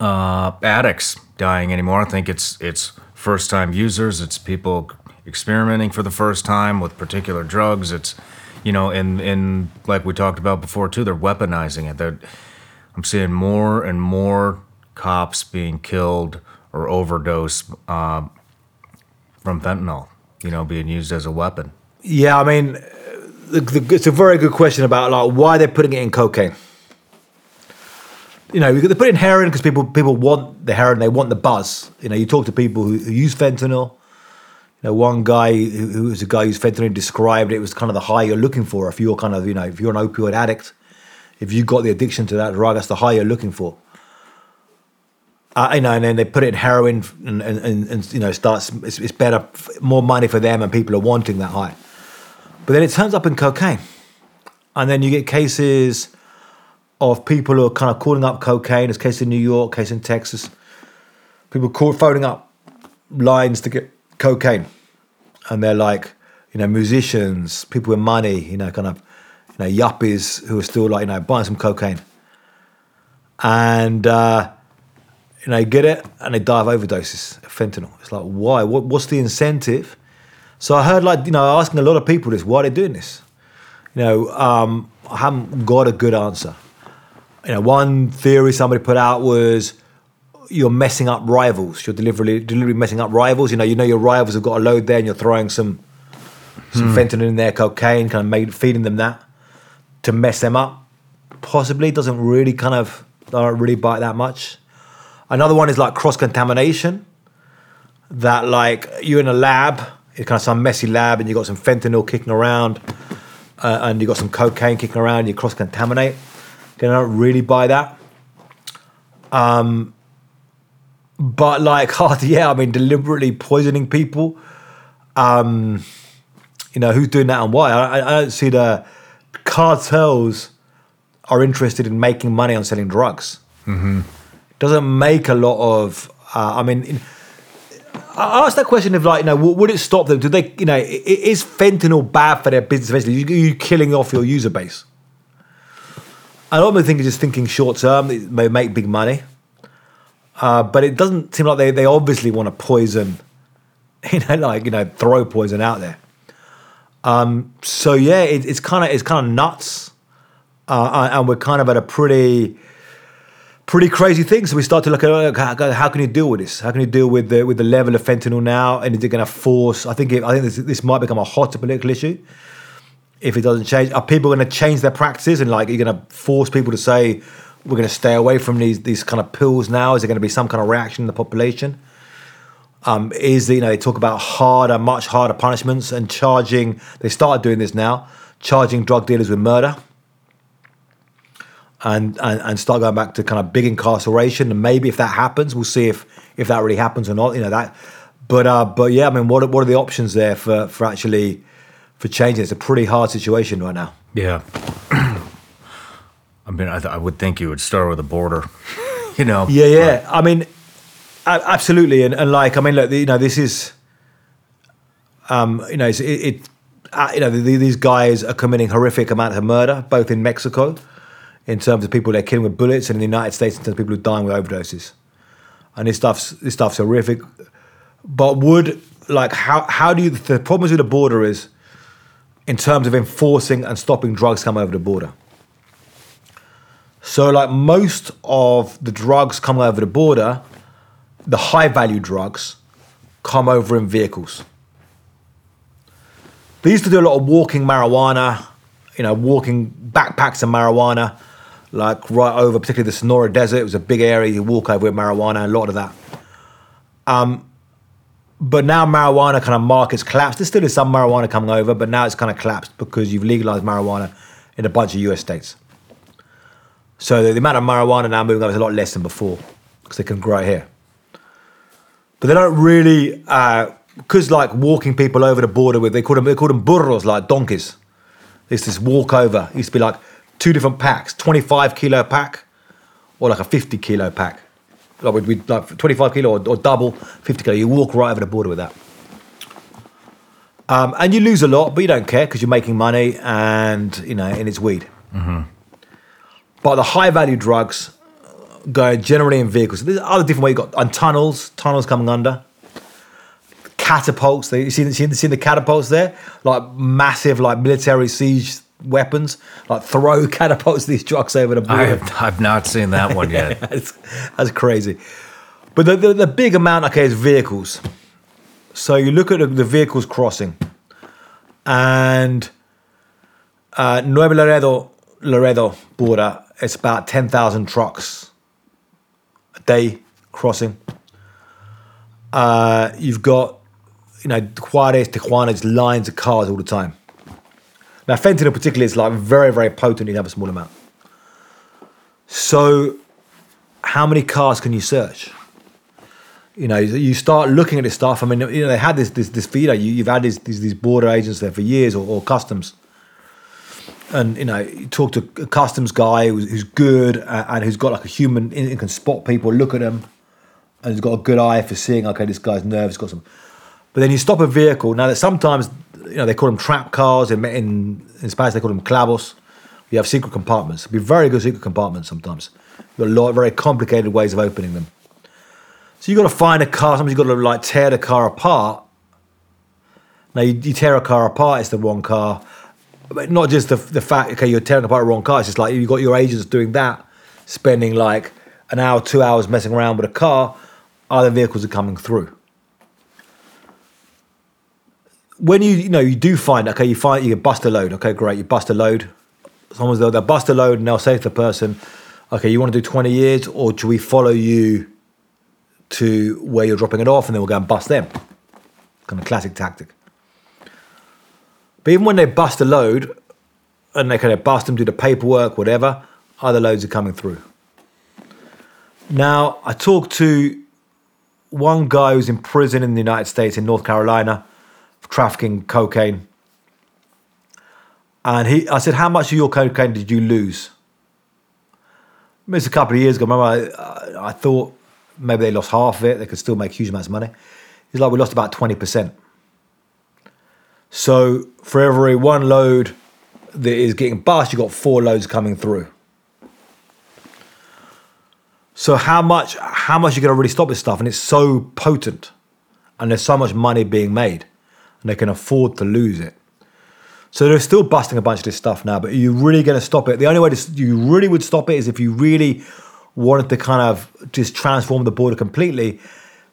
uh, addicts dying anymore. I think it's it's first time users. It's people experimenting for the first time with particular drugs. It's you know, and and like we talked about before too, they're weaponizing it. They're, I'm seeing more and more cops being killed or overdose uh, from fentanyl. You know, being used as a weapon. Yeah, I mean, the, the, it's a very good question about like why they're putting it in cocaine. You know, they put in heroin because people people want the heroin, they want the buzz. You know, you talk to people who, who use fentanyl. You know, one guy who, who was a guy who's fentanyl described it was kind of the high you're looking for. If you're kind of, you know, if you're an opioid addict, if you got the addiction to that drug, that's the high you're looking for. Uh, you know, and then they put it in heroin, and, and, and, and you know, starts. It's, it's better, more money for them, and people are wanting that high. But then it turns up in cocaine, and then you get cases of people who are kind of calling up cocaine. There's case in New York, case in Texas. People call, phoning up lines to get cocaine, and they're like, you know, musicians, people with money, you know, kind of, you know, yuppies who are still like, you know, buying some cocaine, and uh, you know, get it, and they die of overdoses of fentanyl. It's like, why? What, what's the incentive? So I heard, like, you know, asking a lot of people this, why are they doing this? You know, um, I haven't got a good answer. You know, one theory somebody put out was you're messing up rivals. You're deliberately, deliberately messing up rivals. You know, you know your rivals have got a load there, and you're throwing some some fentanyl in there, cocaine, kind of made, feeding them that to mess them up. Possibly doesn't really kind of don't really bite that much. Another one is like cross contamination. That like you're in a lab, it's kind of some messy lab, and you've got some fentanyl kicking around, uh, and you've got some cocaine kicking around. You cross contaminate. They don't really buy that. Um, but like, yeah, I mean, deliberately poisoning people. Um, you know, who's doing that and why? I, I don't see the cartels are interested in making money on selling drugs. Doesn't make a lot of. Uh, I mean, in, I asked that question of like, you know, would it stop them? Do they, you know, i- i- is fentanyl bad for their business eventually? You, you killing off your user base. Of them think just thinking short term, it may make big money. Uh, but it doesn't seem like they, they obviously want to poison, you know, like, you know, throw poison out there. Um, so yeah, it, it's kind of, it's kind of nuts. Uh, and we're kind of at a pretty, pretty crazy thing. So we start to look at how, can you deal with this? How can you deal with the with the level of fentanyl now? And is it going to force? I think it, I think this, this might become a hotter political issue if it doesn't change. Are people going to change their practices and like are you're going to force people to say we're going to stay away from these these kind of pills now? Is there going to be some kind of reaction in the population? Um, is you know they talk about harder, much harder punishments and charging. They started doing this now, charging drug dealers with murder and, and and start going back to kind of big incarceration. And maybe if that happens, we'll see if if that really happens or not. You know that. But uh, but yeah, I mean, what are, what are the options there for for actually for changing? It's a pretty hard situation right now. Yeah. I mean, I, th- I would think you would start with the border, you know. Yeah, yeah. I mean, a- absolutely. And, and like, I mean, look, you know, this is, um, you know, it's, it, it uh, you know, the, these guys are committing horrific amount of murder, both in Mexico, in terms of people they're killing with bullets, and in the United States in terms of people who are dying with overdoses. And this stuff's this stuff's horrific. But would like how how do you the problems with the border is in terms of enforcing and stopping drugs come over the border. So, like most of the drugs coming over the border, the high value drugs come over in vehicles. They used to do a lot of walking marijuana, you know, walking backpacks of marijuana, like right over, particularly the Sonora Desert. It was a big area you walk over with marijuana, a lot of that. Um, but now marijuana kind of markets collapsed. There still is some marijuana coming over, but now it's kind of collapsed because you've legalized marijuana in a bunch of US states. So the, the amount of marijuana now moving over is a lot less than before because they can grow it here. But they don't really, because like walking people over the border with, they call them, they call them burros, like donkeys. It's this walk over. It used to be like two different packs, 25 kilo pack or like a 50 kilo pack. Like with, with like 25 kilo or, or double 50 kilo. You walk right over the border with that. Um, and you lose a lot, but you don't care because you're making money and, you know, and it's weed. But the high value drugs go generally in vehicles. There's other different ways. You've got on tunnels, tunnels coming under. Catapults. They, you see, see, see the catapults there? Like massive, like military siege weapons. Like throw catapults these drugs over the border. I have I've not seen that one yet. that's, that's crazy. But the, the, the big amount, okay, is vehicles. So you look at the, the vehicles crossing, and uh, Nuevo Laredo, Laredo border, it's about 10,000 trucks a day crossing. Uh, you've got, you know, Juarez, Tijuana, just lines of cars all the time. Now, fentanyl particularly is like very, very potent. You have a small amount. So, how many cars can you search? You know, you start looking at this stuff. I mean, you know, they had this this this know, you, you've had these, these these border agents there for years or, or customs, and you know, you talk to a customs guy who's, who's good and, and who's got like a human and can spot people, look at them, and he's got a good eye for seeing. Okay, this guy's nervous, got some. But then you stop a vehicle. Now that sometimes you know they call them trap cars in in, in Spanish they call them clavos. You have secret compartments. Be very good secret compartments sometimes. You've got a lot of very complicated ways of opening them. So you've got to find a car. Sometimes you've got to like tear the car apart. Now you, you tear a car apart, it's the wrong car. But not just the, the fact, okay, you're tearing apart the wrong car. It's just like you've got your agents doing that, spending like an hour, two hours messing around with a car. Other vehicles are coming through. When you you know you do find okay, you find you bust a load. Okay, great, you bust a load. Someone's they'll, they'll bust a load and they'll say to the person, okay, you want to do 20 years or do we follow you to where you're dropping it off and then we'll go and bust them? Kind of classic tactic. But even when they bust a load and they kind of bust them, do the paperwork, whatever, other loads are coming through. Now, I talked to one guy who's in prison in the United States in North Carolina trafficking cocaine. And he, I said, How much of your cocaine did you lose? I mean, it's a couple of years ago. Remember, I, I thought maybe they lost half of it. They could still make huge amounts of money. He's like, we lost about 20%. So for every one load that is getting bust, you've got four loads coming through. So how much how much are you to really stop this stuff? And it's so potent, and there's so much money being made, and they can afford to lose it. So they're still busting a bunch of this stuff now, but are you really going to stop it? The only way to, you really would stop it is if you really wanted to kind of just transform the border completely.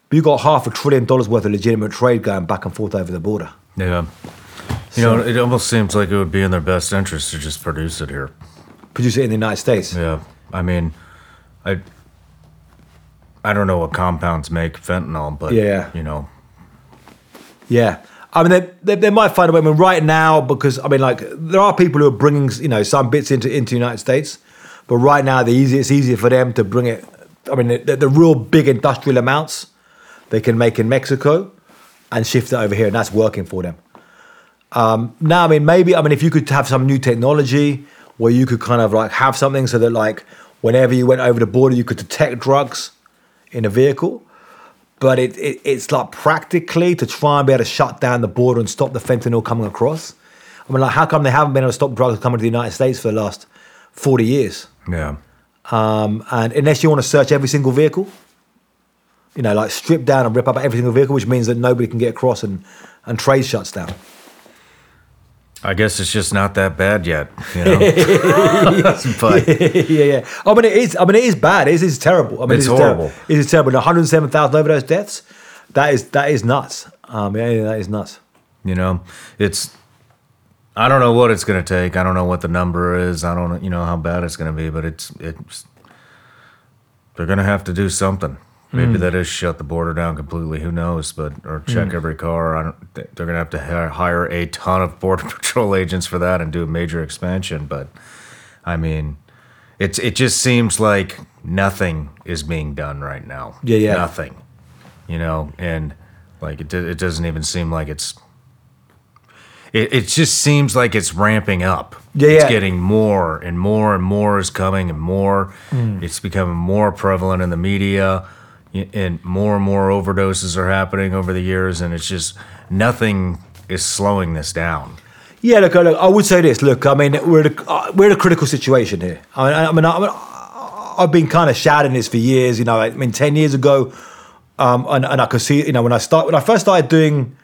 But you've got half a trillion dollars worth of legitimate trade going back and forth over the border. Yeah. You know, it almost seems like it would be in their best interest to just produce it here. Produce it in the United States. Yeah. I mean, I I don't know what compounds make fentanyl, but Yeah. you know, Yeah. I mean, they, they, they might find a way. I mean, right now, because I mean, like there are people who are bringing, you know, some bits into into the United States, but right now, the easy it's easier for them to bring it. I mean, the, the real big industrial amounts they can make in Mexico and shift it over here, and that's working for them. Um, now, I mean, maybe I mean, if you could have some new technology where you could kind of like have something so that like whenever you went over the border, you could detect drugs in a vehicle but it, it it's like practically to try and be able to shut down the border and stop the fentanyl coming across. I mean, like, how come they haven't been able to stop drugs coming to the United States for the last forty years? yeah. Um, and unless you want to search every single vehicle, you know, like strip down and rip up every single vehicle, which means that nobody can get across and and trade shuts down. I guess it's just not that bad yet, you know. but yeah, yeah. I mean, it is. I mean, it is bad. It is. It's terrible. I mean, It's it is horrible. It is terrible. One hundred seven thousand overdose deaths. That is that is nuts. Um, yeah, that is nuts. you know, it's I don't know what it's going to take. I don't know what the number is. I don't you know how bad it's going to be, but it's it's they're going to have to do something. Maybe that is shut the border down completely. Who knows? But or check every car. I don't. They're going to have to hi- hire a ton of border patrol agents for that and do a major expansion. But I mean, it's it just seems like nothing is being done right now. Yeah, yeah. Nothing. You know, and like it, do- it doesn't even seem like it's. It, it just seems like it's ramping up. Yeah, It's yeah. getting more and more and more is coming and more. Hmm. It's becoming more prevalent in the media, and more and more overdoses are happening over the years, and it's just nothing is slowing this down. Yeah, look, look, I would say this. Look, I mean, we're at a, uh, we're in a critical situation here. I mean, I mean, I mean I've been kind of shouting this for years. You know, I mean, ten years ago, um, and, and I could see, you know, when I start when I first started doing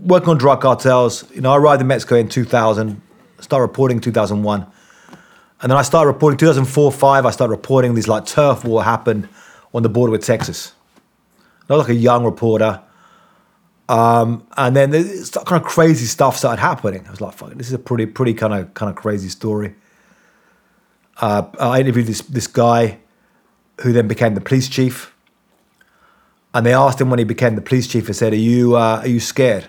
working on drug cartels. You know, I arrived in Mexico in 2000, started reporting 2001, and then I started reporting 2004, five. I started reporting these like turf war happened on the border with Texas. I was like a young reporter. And then this kind of crazy stuff started happening. I was like, "Fuck, this is a pretty, pretty kind of, kind of crazy story." Uh, I interviewed this this guy, who then became the police chief. And they asked him when he became the police chief. They said, "Are you, uh, are you scared?"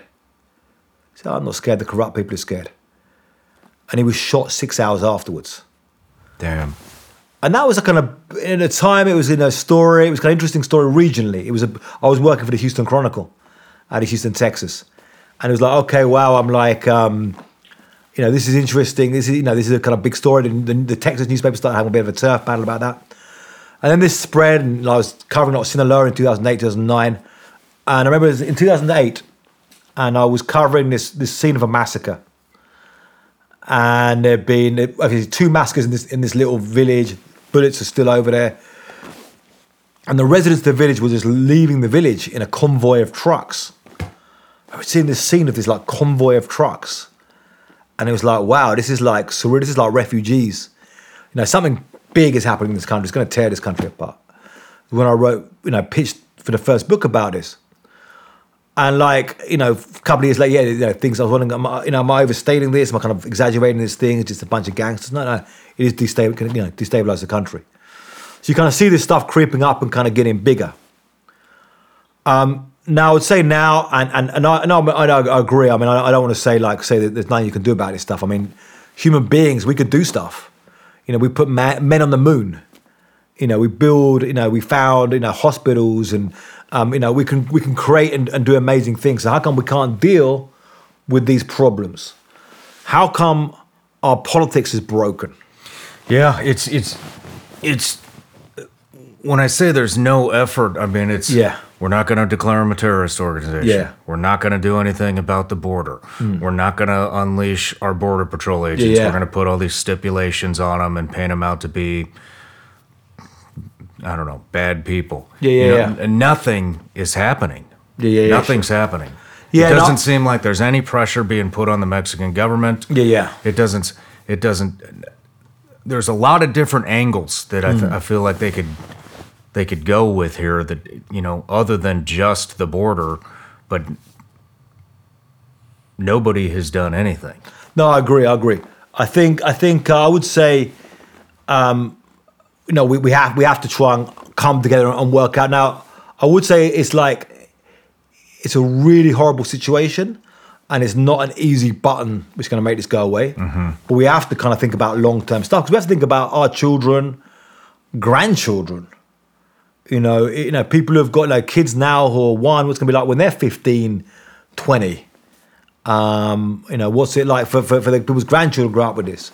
He said, "I'm not scared. The corrupt people are scared." And he was shot six hours afterwards. Damn. And that was a kind of in a time it was in a story. It was kind of interesting story regionally. It was a. I was working for the Houston Chronicle, out of Houston, Texas, and it was like, okay, wow. I'm like, um, you know, this is interesting. This is you know, this is a kind of big story. The, the, the Texas newspaper started having a bit of a turf battle about that, and then this spread. And I was covering out Sinaloa in 2008, 2009, and I remember in 2008, and I was covering this this scene of a massacre and there've been okay, two massacres in this in this little village. Bullets are still over there, and the residents of the village were just leaving the village in a convoy of trucks. I was seeing this scene of this like convoy of trucks, and it was like, wow, this is like surreal. This is like refugees. You know, something big is happening in this country. It's going to tear this country apart. When I wrote, you know, pitched for the first book about this, and like, you know, a couple of years later, yeah, you know, things I was wondering, am I, you know, am I overstating this? Am I kind of exaggerating this thing? It's just a bunch of gangsters. No, no, it is destabilize, you know, destabilize the country. So you kind of see this stuff creeping up and kind of getting bigger. Um, now I would say now, and and and I, and I, I, agree. I mean, I, I don't want to say like say that there's nothing you can do about this stuff. I mean, human beings, we could do stuff. You know, we put ma- men on the moon you know we build you know we found you know hospitals and um, you know we can we can create and, and do amazing things so how come we can't deal with these problems how come our politics is broken Yeah, it's it's it's when I say there's no effort, I mean it's Yeah. We're not going to declare them a terrorist organization. Yeah. We're not going to do anything about the border. We're not going to unleash our border patrol agents. yeah. We're going to put all these stipulations on them and paint them out to be, I don't know, bad people. Yeah, You yeah, know, yeah. Nothing is happening. Yeah, yeah, yeah, Nothing's happening. Yeah, it doesn't seem like there's any pressure being put on the Mexican government. Yeah, yeah. It doesn't. It doesn't. There's a lot of different angles that I, th- Hmm. I feel like they could they could go with here. That you know, other than just the border, but nobody has done anything. No, I agree. I agree. I think I think uh, I would say, um, you know, we, we have we have to try and come together and work out. Now, I would say it's like it's a really horrible situation, and it's not an easy button which is going to make this go away. But we have to kind of think about long term stuff because we have to think about our children, grandchildren. You know, you know, people who've got like kids now who are one. What's going to be like when they're 15, 20? Um, you know, what's it like for, for, for the people's grandchildren grow up with this?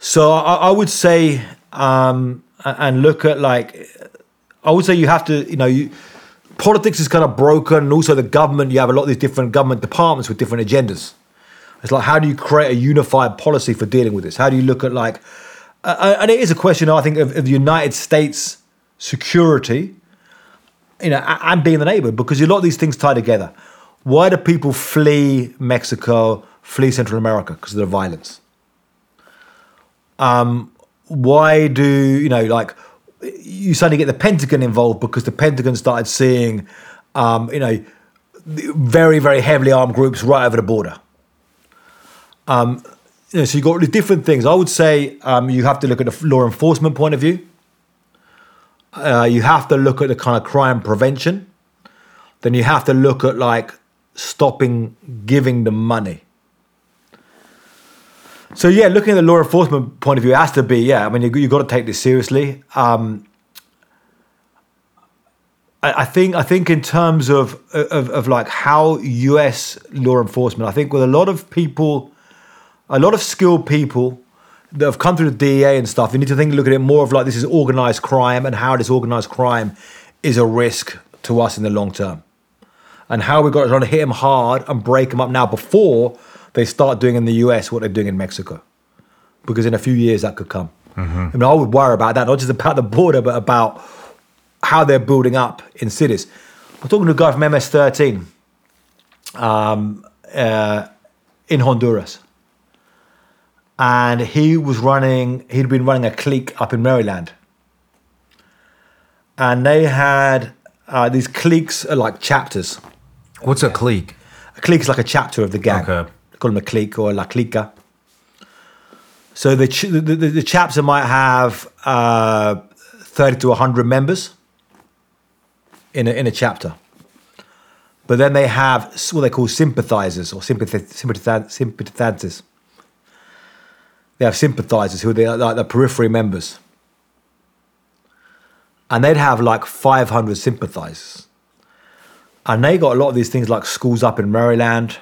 So I, I would say, um, and look at like, I would say you have to, you know, you, politics is kind of broken, and also the government. You have a lot of these different government departments with different agendas. It's like, how do you create a unified policy for dealing with this? How do you look at like, uh, and it is a question, I think, of, of the United States security, you know, and being the neighbor, because a lot of these things tie together. Why do people flee Mexico, flee Central America? Because of the violence. Um, why do you know, like, you suddenly get the Pentagon involved because the Pentagon started seeing, um, you know, very very heavily armed groups right over the border. Um, you know, so you've got these different things. I would say um, you have to look at the law enforcement point of view. Uh, you have to look at the kind of crime prevention. Then you have to look at like stopping giving them money. So yeah, looking at the law enforcement point of view, it has to be yeah. I mean, you have got to take this seriously. Um, I, I think I think in terms of, of of like how U.S. law enforcement, I think with a lot of people, a lot of skilled people that have come through the DEA and stuff, you need to think look at it more of like this is organized crime and how this organized crime is a risk to us in the long term, and how we've got to try to hit them hard and break them up now before they start doing in the US what they're doing in Mexico, because in a few years that could come. I mean, I would worry about that, not just about the border, but about how they're building up in cities. I'm talking to a guy from MS13 um, uh, in Honduras. And he was running, he'd been running a clique up in Maryland. And they had uh, these cliques are like chapters. What's a clique? A clique is like a chapter of the gang. Okay. They call them a clique or la clica. So the, ch- the, the, the chapter might have uh, 30 to 100 members in a, in a chapter. But then they have what they call sympathizers or sympathi- sympathiz- sympathizers. They have sympathizers who are like the periphery members. And they'd have like 500 sympathizers. And they got a lot of these things like schools up in Maryland,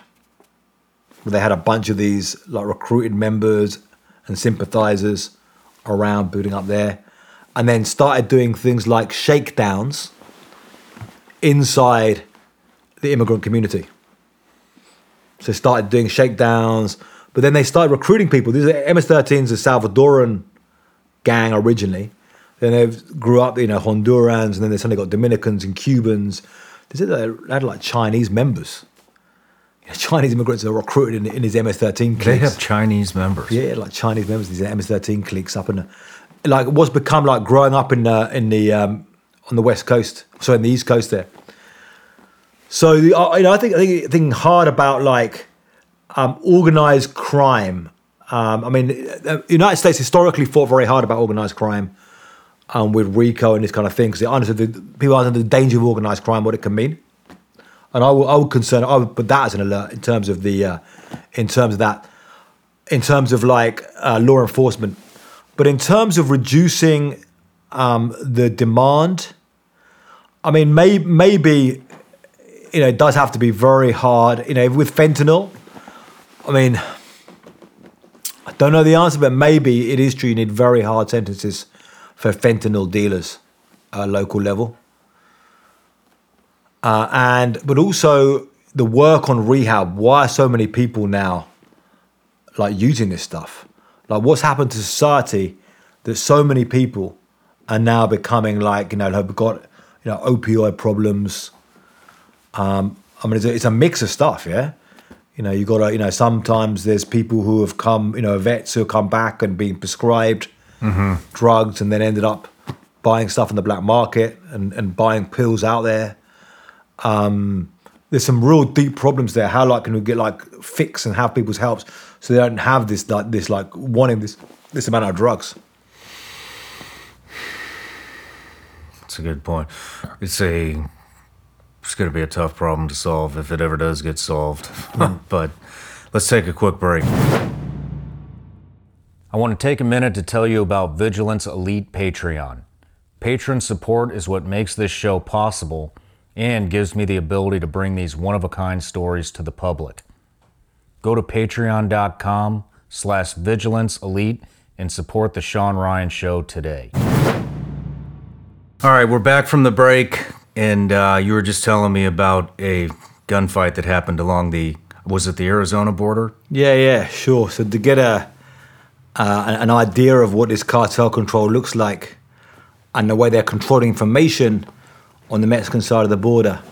where they had a bunch of these like recruited members and sympathizers around building up there. And then started doing things like shakedowns inside the immigrant community. So started doing shakedowns, but then they started recruiting people. These are MS-13's a Salvadoran gang originally. Then they grew up, you know, Hondurans, and then they suddenly got Dominicans and Cubans. They said they had like Chinese members. Chinese immigrants are recruited in, in his MS-13 cliques. They have Chinese members. Yeah, like Chinese members, these MS-13 cliques up in, like what's become like growing up in the in the um, on the west coast, sorry, in the east coast there. So the, uh, you know, I think I think thinking hard about like um, organized crime. Um, I mean, the United States historically fought very hard about organized crime um, with RICO and this kind of thing because they understood the, people understood the danger of organized crime, what it can mean. And I would, I would concern, I would put that as an alert in terms of the, uh, in terms of that, in terms of like uh, law enforcement. But in terms of reducing um, the demand, I mean, may, maybe, you know, it does have to be very hard. You know, with fentanyl, I mean, I don't know the answer, but maybe it is true. You need very hard sentences for fentanyl dealers at a local level. Uh, and but also the work on rehab. Why are so many people now like using this stuff? Like, what's happened to society that so many people are now becoming like you know have got you know opioid problems. Um, I mean, it's a, it's a mix of stuff, yeah. You know, you got to, you know, sometimes there's people who have come, you know, vets who have come back and been prescribed drugs and then ended up buying stuff in the black market and, and buying pills out there. Um, there's some real deep problems there. How like can we get like fix and have people's helps so they don't have this like this like wanting this this amount of drugs. That's a good point. It's a it's going to be a tough problem to solve if it ever does get solved. but let's take a quick break. I want to take a minute to tell you about Vigilance Elite Patreon. Patron support is what makes this show possible and gives me the ability to bring these one-of-a-kind stories to the public. Go to patreon.com slash vigilance elite and support the Shawn Ryan Show today. All right, we're back from the break, and uh, you were just telling me about a gunfight that happened along the was it the Arizona border? Yeah, yeah, sure. So to get a uh, an an idea of what this cartel control looks like and the way they're controlling information on the Mexican side of the border,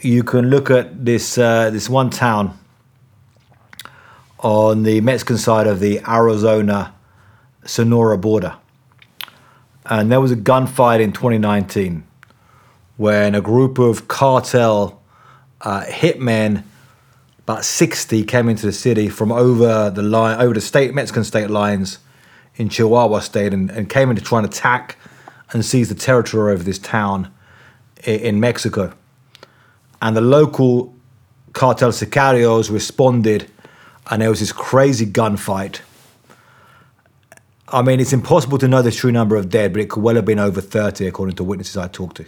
you can look at this uh, this one town on the Mexican side of the Arizona Sonora border. And there was a gunfight in 2019 when a group of cartel uh, hitmen, about 60, came into the city from over the line, over the state Mexican state lines in Chihuahua state, and, and came in to try and attack and seize the territory of this town in Mexico. And the local cartel sicarios responded, and there was this crazy gunfight. I mean, it's impossible to know the true number of dead, but it could well have been over 30, according to witnesses I talked to.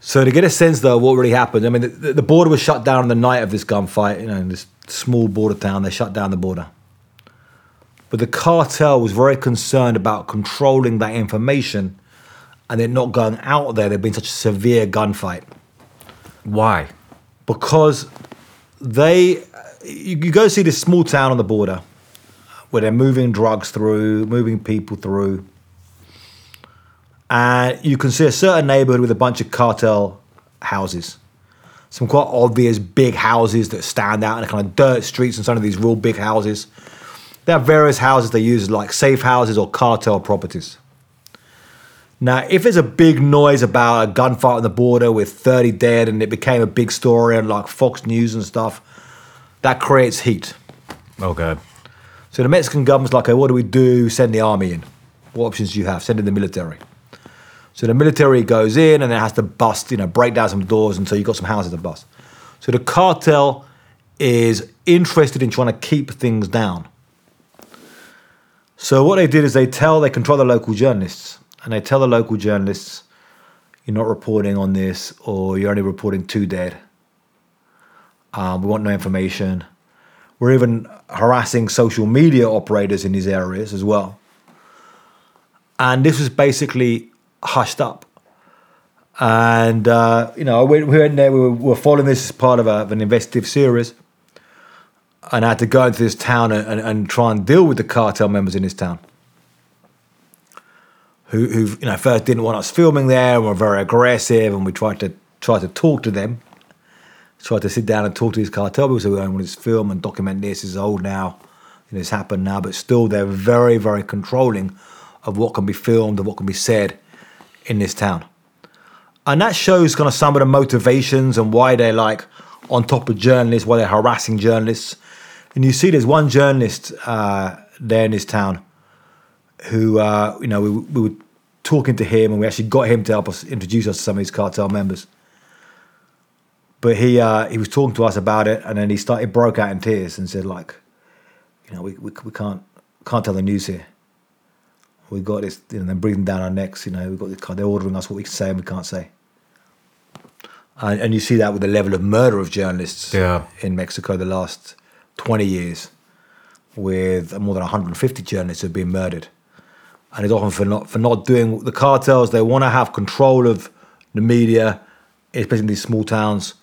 So to get a sense, though, of what really happened, I mean, the, the border was shut down on the night of this gunfight. You know, in this small border town, they shut down the border. But the cartel was very concerned about controlling that information and they're not going out there. There'd been such a severe gunfight Why? because they you, you go see this small town on the border where they're moving drugs through, moving people through, and you can see a certain neighborhood with a bunch of cartel houses. Some quite obvious big houses that stand out in the kind of dirt streets and some of these real big houses. There are various houses they use like safe houses or cartel properties. Now, if there's a big noise about a gunfight on the border with 30 dead and it became a big story on like Fox News and stuff, that creates heat. Okay. So the Mexican government's like, okay, what do we do? Send the army in. What options do you have? Send in the military. So the military goes in and then has to bust, you know, break down some doors until you've got some houses to bust. So the cartel is interested in trying to keep things down. So what they did is they tell, they control the local journalists, and they tell the local journalists, you're not reporting on this, or you're only reporting two dead. Um, we want no information. We're even harassing social media operators in these areas as well. And this was basically hushed up. And, uh, you know, we, we went there, we were, we were following this as part of, a, of an investigative series. And I had to go into this town and, and, and try and deal with the cartel members in this town. Who, who, you know, first didn't want us filming there and were very aggressive, and we tried to try to talk to them tried to sit down and talk to these cartel people. So we want this film and document this. It's old now. Know, it's happened now, but still they're very, very controlling of what can be filmed and what can be said in this town. And that shows kind of some of the motivations and why they're like on top of journalists, why they're harassing journalists. And you see, there's one journalist uh, there in this town who, uh, you know, we, we were talking to him and we actually got him to help us introduce us to some of these cartel members but he uh, he was talking to us about it, and then he started broke out in tears and said like, you know, we we, we can't can't tell the news here. We got this, you know, they're breathing down our necks. You know, we got this, they're ordering us what we can say and we can't say. And, and you see that with the level of murder of journalists Yeah. in Mexico the last twenty years, with more than 150 journalists have been murdered, and it's often for not for not doing the cartels. They want to have control of the media, especially in these small towns,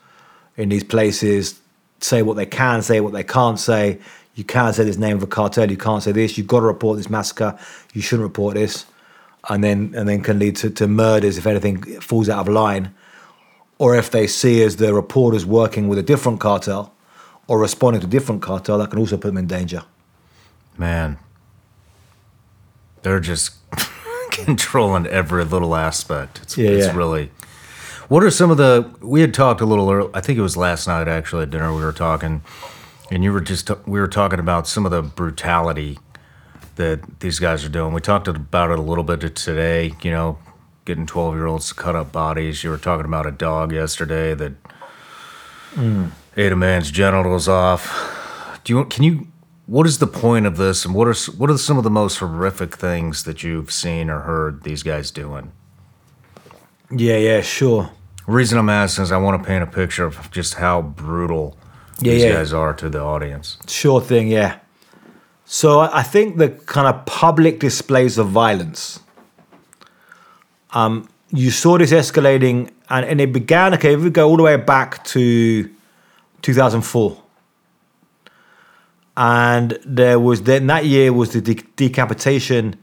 in these places, say what they can say, what they can't say. You can't say this name of a cartel. You can't say this. You've got to report this massacre. You shouldn't report this, and then and then can lead to, to murders if anything falls out of line, or if they see as the reporters working with a different cartel, or responding to different cartel, that can also put them in danger. Man, they're just controlling every little aspect. It's, Yeah, it's yeah. really. What are some of the? We had talked a little early. I think it was last night actually at dinner. We were talking, and you were just we were talking about some of the brutality that these guys are doing. We talked about it a little bit today. You know, getting twelve year olds to cut up bodies. You were talking about a dog yesterday that mm. ate a man's genitals off. Do you can you? What is the point of this, and what are what are some of the most horrific things that you've seen or heard these guys doing? Yeah, yeah, sure. The reason I'm asking is I want to paint a picture of just how brutal Yeah, these yeah. guys are to the audience. Sure thing, yeah. So I I think the kind of public displays of violence, um, you saw this escalating, and, and it began, okay, if we go all the way back to 2004. And there was, then that year was the de- decapitation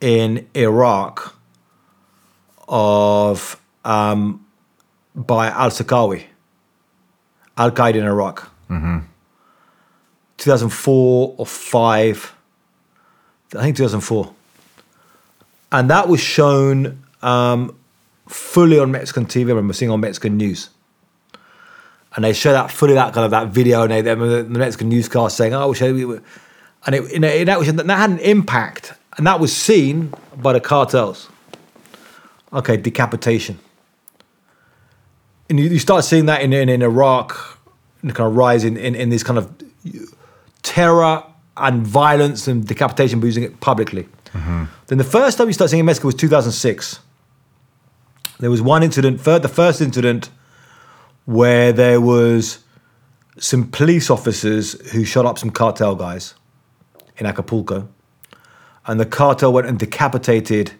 in Iraq of, um, by al Zarqawi, Al Qaeda in Iraq. 2004 or 5 i think 2004 and that was shown um, fully on mexican tv i remember seeing on mexican news and they show that fully that kind of that video and they, they the mexican newscast saying oh we show were and it, you know, that was that had an impact and that was seen by the cartels okay decapitation and you, you start seeing that in, in, in iraq the kind of rise in, in, in this kind of terror and violence and decapitation, but using it publicly. Mm-hmm. Then the first time you start seeing it in Mexico was 2006. There was one incident, the first incident, where there was some police officers who shot up some cartel guys in Acapulco, and the cartel went and decapitated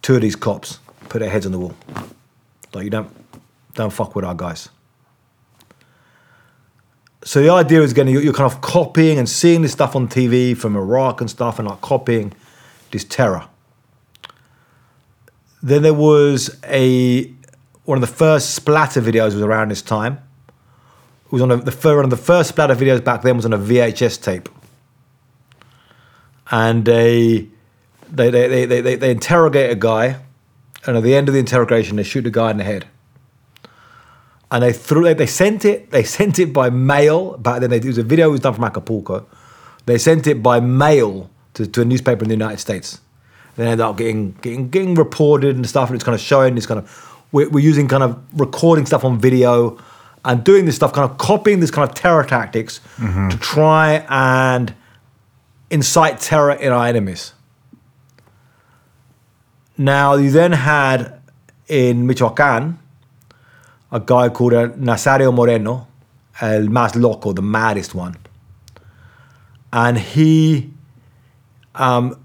two of these cops, put their heads on the wall. Like you don't, don't fuck with our guys. So the idea is you're, you're kind of copying and seeing this stuff on TV from Iraq and stuff, and like copying this terror. Then there was a one of the first splatter videos was around this time. It was on a, the one of the first splatter videos back then was on a VHS tape, and they they they they they, they, they interrogate a guy, and at the end of the interrogation, they shoot the guy in the head. And they threw they, they sent it they sent it by mail back then they, it was a video was done from Acapulco. They sent it by mail to, to a newspaper in the United States. They ended up getting getting getting reported and stuff and it's kind of showing this kind of we're, we're using kind of recording stuff on video and doing this stuff kind of copying this kind of terror tactics to try and incite terror in our enemies. Now you then had in Michoacan a guy called Nazario Moreno, El Más Loco, the maddest one. And he, um,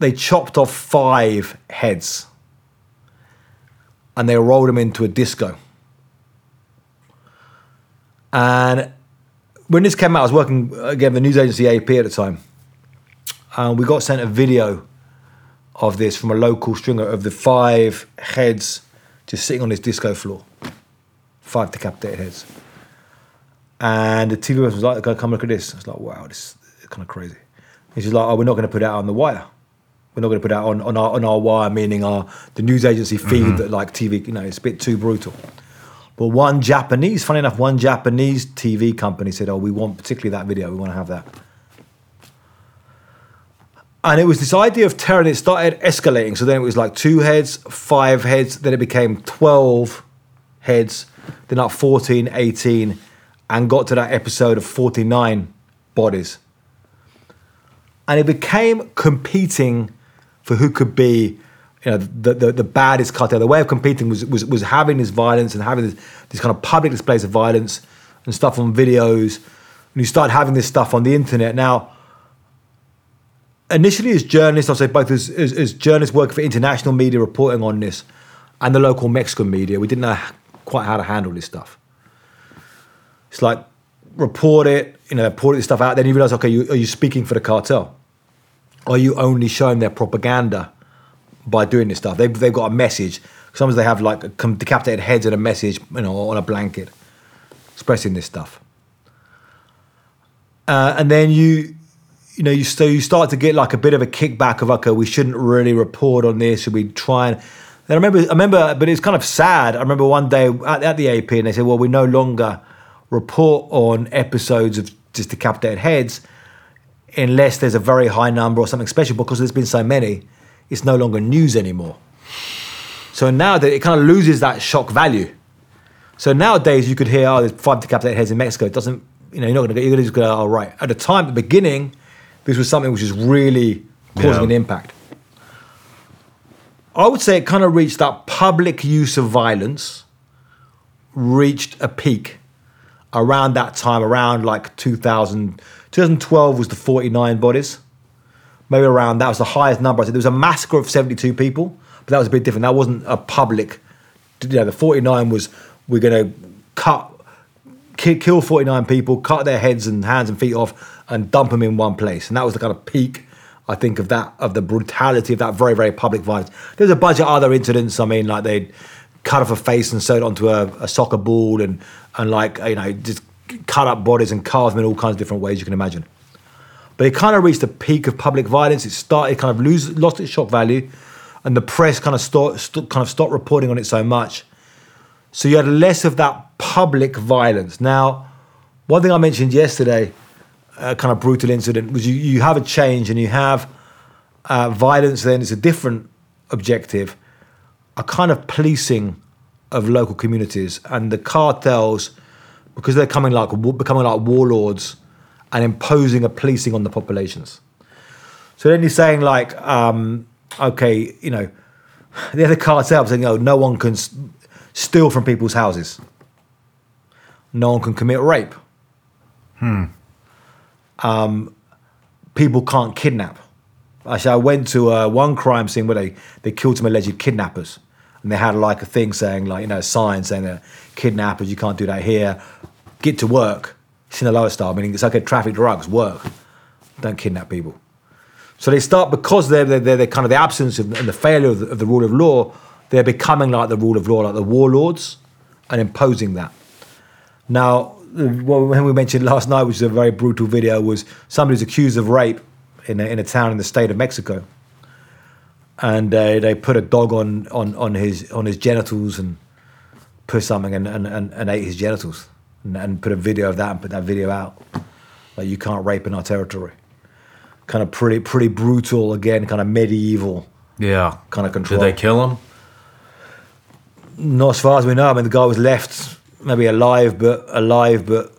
they chopped off five heads and they rolled them into a disco. And when this came out, I was working again with the news agency AP at the time. And we got sent a video of this from a local stringer of the five heads just sitting on this disco floor. Five decapitated heads. And the TV was like, "Go come look at this." I was like, "Wow, this is kind of crazy." He's just like, "Oh, we're not going to put it out on the wire. We're not going to put out on, on our on our wire, meaning our the news agency feed mm-hmm. that like TV. You know, it's a bit too brutal." But one Japanese, funny enough, one Japanese TV company said, "Oh, we want particularly that video. We want to have that." And it was this idea of terror, and it started escalating. So then it was like two heads, five heads, then it became 12 heads, then up 14, 18, and got to that episode of 49 bodies. And it became competing for who could be, you know, the, the, the baddest cartel. The way of competing was, was, was having this violence and having this, this kind of public displays of violence and stuff on videos. And you start having this stuff on the internet. Now, initially as journalists, I'll say both as, as, as journalists working for international media reporting on this, and the local Mexican media, we didn't know quite how to handle this stuff. It's like report it, you know, report this stuff out. Then you realize, okay, you, are you speaking for the cartel? Are you only showing their propaganda by doing this stuff? They've, they've got a message. Sometimes they have like decapitated heads and a message, you know, on a blanket, expressing this stuff. Uh, and then you, you know, you so you start to get like a bit of a kickback of okay, we shouldn't really report on this. Should we try and? I remember, I remember, but it's kind of sad. I remember one day at, at the AP, and they said, well, we no longer report on episodes of just decapitated heads unless there's a very high number or something special because there's been so many. It's no longer news anymore. So now that it kind of loses that shock value. So nowadays you could hear, oh, there's five decapitated heads in Mexico. It doesn't, you know, you're not going to get, you're going to just go, oh, right. At the time, at the beginning, this was something which was really causing Yeah. an impact. I would say it kind of reached that public use of violence, reached a peak around that time, around like 2000, 2012 was the 49 bodies. Maybe around that was the highest number. I said there was a massacre of 72 people, but that was a bit different. That wasn't a public. You know, the 49 was we're going to cut, kill 49 people, cut their heads and hands and feet off, and dump them in one place. And that was the kind of peak, I think, of that of the brutality of that very very public violence. There's a bunch of other incidents. I mean, like they'd cut off a face and sew it onto a, a soccer ball, and and like you know just cut up bodies and carve them in all kinds of different ways you can imagine. But it kind of reached the peak of public violence. It started kind of lose, lost its shock value, and the press kind of start, st- kind of stopped reporting on it so much. So you had less of that public violence. Now, one thing I mentioned yesterday, a kind of brutal incident, was you, you have a change and you have uh, violence. Then it's a different objective, a kind of policing of local communities and the cartels, because they're coming like becoming like warlords and imposing a policing on the populations. So then you're saying like, um, okay, you know, the other cartel saying, oh, no one can steal from people's houses. No one can commit rape. Um, people can't kidnap. Actually, I went to uh, one crime scene where they, they killed some alleged kidnappers. And they had like a thing saying, like, you know, a sign saying that kidnappers, you can't do that here. Get to work. It's in the lower style, meaning it's okay, traffic drugs, work. Don't kidnap people. So they start because they're, they're, they're, they're kind of the absence of, and the failure of the, of the rule of law, they're becoming like the rule of law, like the warlords, and imposing that. Now, when we mentioned last night, which is a very brutal video, was somebody who's accused of rape in a, in a town in the state of Mexico, and uh, they put a dog on, on, on his on his genitals and put something and, and, and, and ate his genitals, and, and put a video of that and put that video out. Like you can't rape in our territory. Kind of pretty pretty brutal again, kind of medieval Yeah. kind of control. Did they kill him? Not as far as we know. I mean, the guy was left maybe alive, but alive, but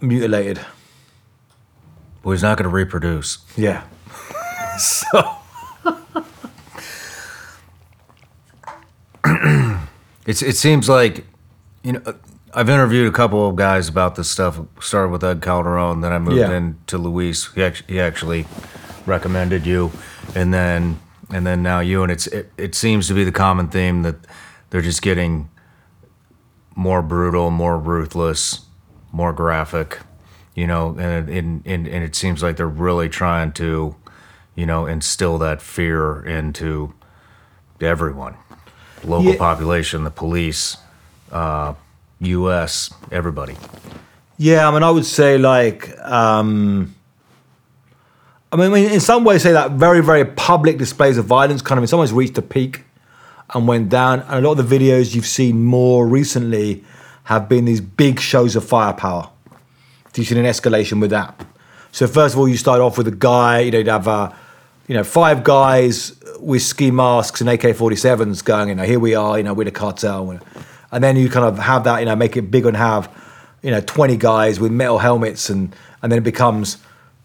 mutilated. Well, he's not going to reproduce. Yeah. so It's it seems like, you know, I've interviewed a couple of guys about this stuff. Started with Ed Calderon, then I moved Yeah. into Luis. He actually, he actually recommended you, and then and then now you. And it's it, it seems to be the common theme that they're just getting more brutal, more ruthless, more graphic. You know, and it, and, and and it seems like they're really trying to, you know, instill that fear into everyone local Yeah. population, the police, uh, U.S., everybody. yeah, I mean, I would say like, um, I mean, in some ways, say that very very public displays of violence kind of in some ways reached a peak and went down. And a lot of the videos you've seen more recently have been these big shows of firepower. Do you've seen an escalation with that. So first of all, you start off with a guy. You know, you'd have uh, you know five guys with ski masks and AK-47s going. You know, here we are. You know, we're the cartel, and then you kind of have that. You know, make it big and have you know 20 guys with metal helmets, and and then it becomes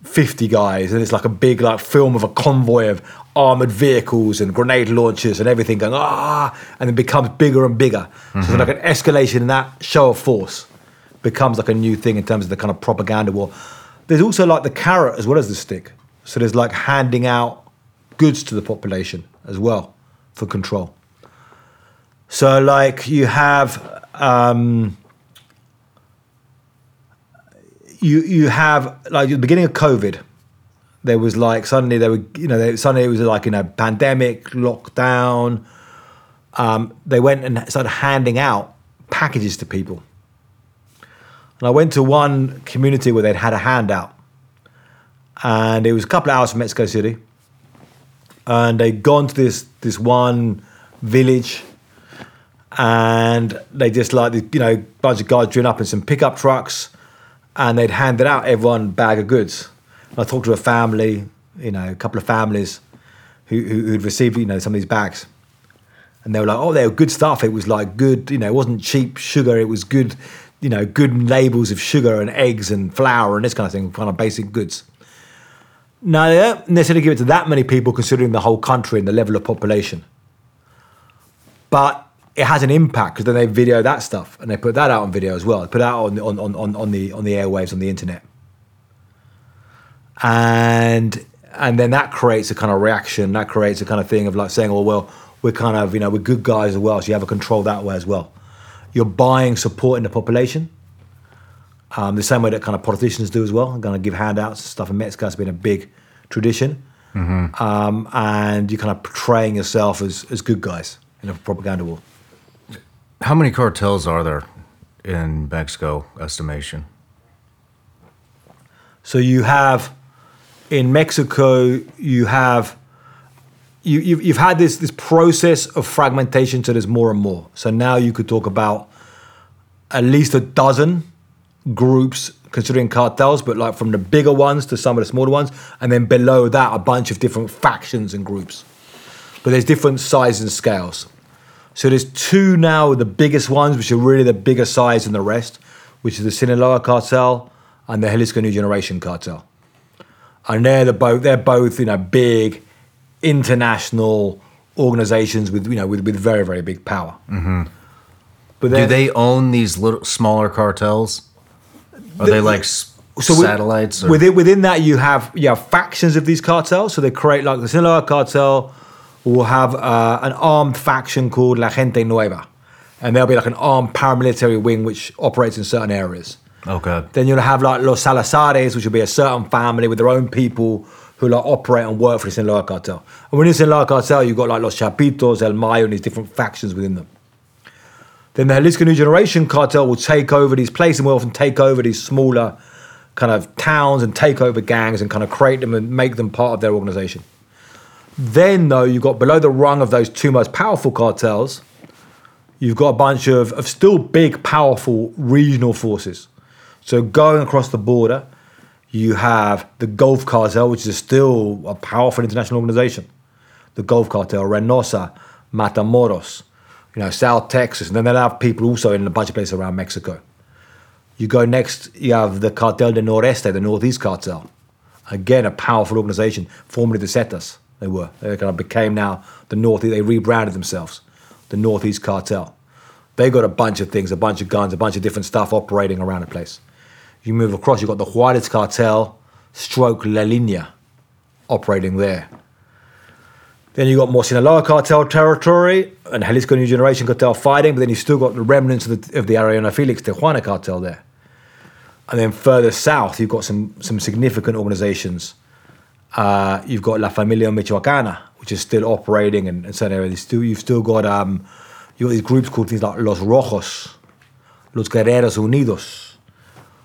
50 guys, and it's like a big like film of a convoy of armored vehicles and grenade launchers and everything going ah, and it becomes bigger and bigger. So it's like an escalation in that show of force becomes like a new thing in terms of the kind of propaganda war. There's also like the carrot as well as the stick. So there's like handing out goods to the population as well for control. So like you have um, you you have like the beginning of COVID, there was like suddenly there were you know they, suddenly it was like you know pandemic lockdown. Um, they went and started handing out packages to people. And I went to one community where they'd had a handout, and it was a couple of hours from Mexico City. And they'd gone to this this one village, and they just like you know bunch of guys driven up in some pickup trucks, and they'd handed out everyone a bag of goods. And I talked to a family, you know, a couple of families who, who who'd received you know some of these bags, and they were like, oh, they were good stuff. It was like good, you know, it wasn't cheap sugar. It was good, you know, good labels of sugar and eggs and flour and this kind of thing, kind of basic goods. Now, they don't necessarily give it to that many people considering the whole country and the level of population. But it has an impact because then they video that stuff and they put that out on video as well. They put that out on, on, on, on, on, the, on the airwaves, on the internet. And and then that creates a kind of reaction. That creates a kind of thing of like saying, "Oh well, we're kind of you know we're good guys as well." So you have a control that way as well. You're buying support in the population, um, the same way that kind of politicians do as well. I'm going to give handouts and stuff in Mexico. It's been a big tradition, um, and you're kind of portraying yourself as as good guys in a propaganda war. How many cartels are there in Mexico estimation? So you have in Mexico, you have you, you've, you've had this this process of fragmentation. So there's more and more. So now you could talk about at least a dozen groups considering cartels, but like from the bigger ones to some of the smaller ones, and then below that a bunch of different factions and groups. But there's different sizes and scales. So there's two now, the biggest ones, which are really the bigger size than the rest, which is the Sinaloa cartel and the Jalisco New Generation cartel. And they're the both they're both, you know, big international organizations with you know with, with very, very big power. Mm-hmm. But Do they own these little smaller cartels? Are they like so satellites? or- within within that you have you have factions of these cartels. So they create like the Sinaloa cartel will have uh, an armed faction called La Gente Nueva, and there'll be like an armed paramilitary wing which operates in certain areas. okay. Then you'll have like Los Salazares, which will be a certain family with their own people who like operate and work for the Sinaloa cartel. And within the Sinaloa cartel, you've got like Los Chapitos, El Mayo, and these different factions within them. Then the Jalisco New Generation cartel will take over these places and will often take over these smaller kind of towns and take over gangs and kind of create them and make them part of their organization. Then, though, you've got below the rung of those two most powerful cartels, you've got a bunch of, of still big, powerful regional forces. So going across the border, you have the Gulf Cartel, which is still a powerful international organization. The Gulf Cartel, Reynosa, Matamoros, you know, South Texas, and then they'll have people also in a bunch of places around Mexico. You go next, you have the Cartel de Noreste, the Northeast Cartel. Again, a powerful organization, formerly the Zetas. They were. They kind of became now the Northeast. They rebranded themselves, the Northeast Cartel. They got a bunch of things, a bunch of guns, a bunch of different stuff operating around the place. You move across, you've got the Juarez Cartel, stroke La Linea, operating there. Then you got more Sinaloa cartel territory and Jalisco New Generation cartel fighting, but then you've still got the remnants of the, of the Arellano Felix Tijuana cartel there. And then further south, you've got some some significant organizations. Uh, you've got La Familia Michoacana, which is still operating in, in certain areas. Still, you've still got um, you got these groups called things like Los Rojos, Los Guerreros Unidos,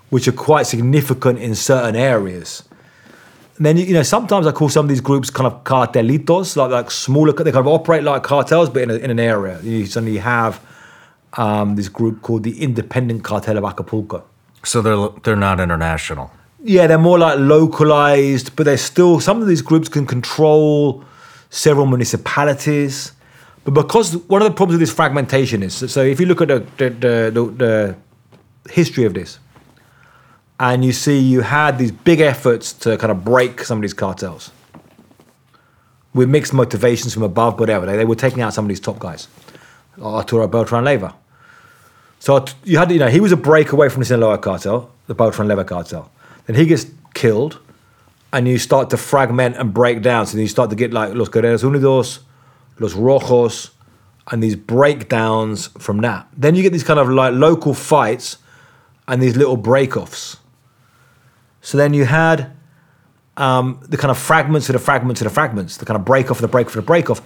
which are quite significant in certain areas. And then you you know sometimes I call some of these groups kind of cartelitos, like like smaller. They kind of operate like cartels, but in, a, in an area. You suddenly have um, this group called the Independent Cartel of Acapulco. So they're they're not international. Yeah, they're more like localized, but they're still some of these groups can control several municipalities. But because one of the problems with this fragmentation is so if you look at the the, the, the, the history of this, and you see you had these big efforts to kind of break some of these cartels with mixed motivations from above, whatever. They, they were taking out some of these top guys, Arturo Beltran Leyva. So you had, you know, he was a break away from the Sinaloa cartel, the Beltran Leyva cartel. Then he gets killed, and you start to fragment and break down. So you start to get like Los Guerreros Unidos, Los Rojos, and these breakdowns from that. Then you get these kind of like local fights and these little break-offs. So then you had um, the kind of fragments of the fragments of the fragments, the kind of break off of the break off of the break off.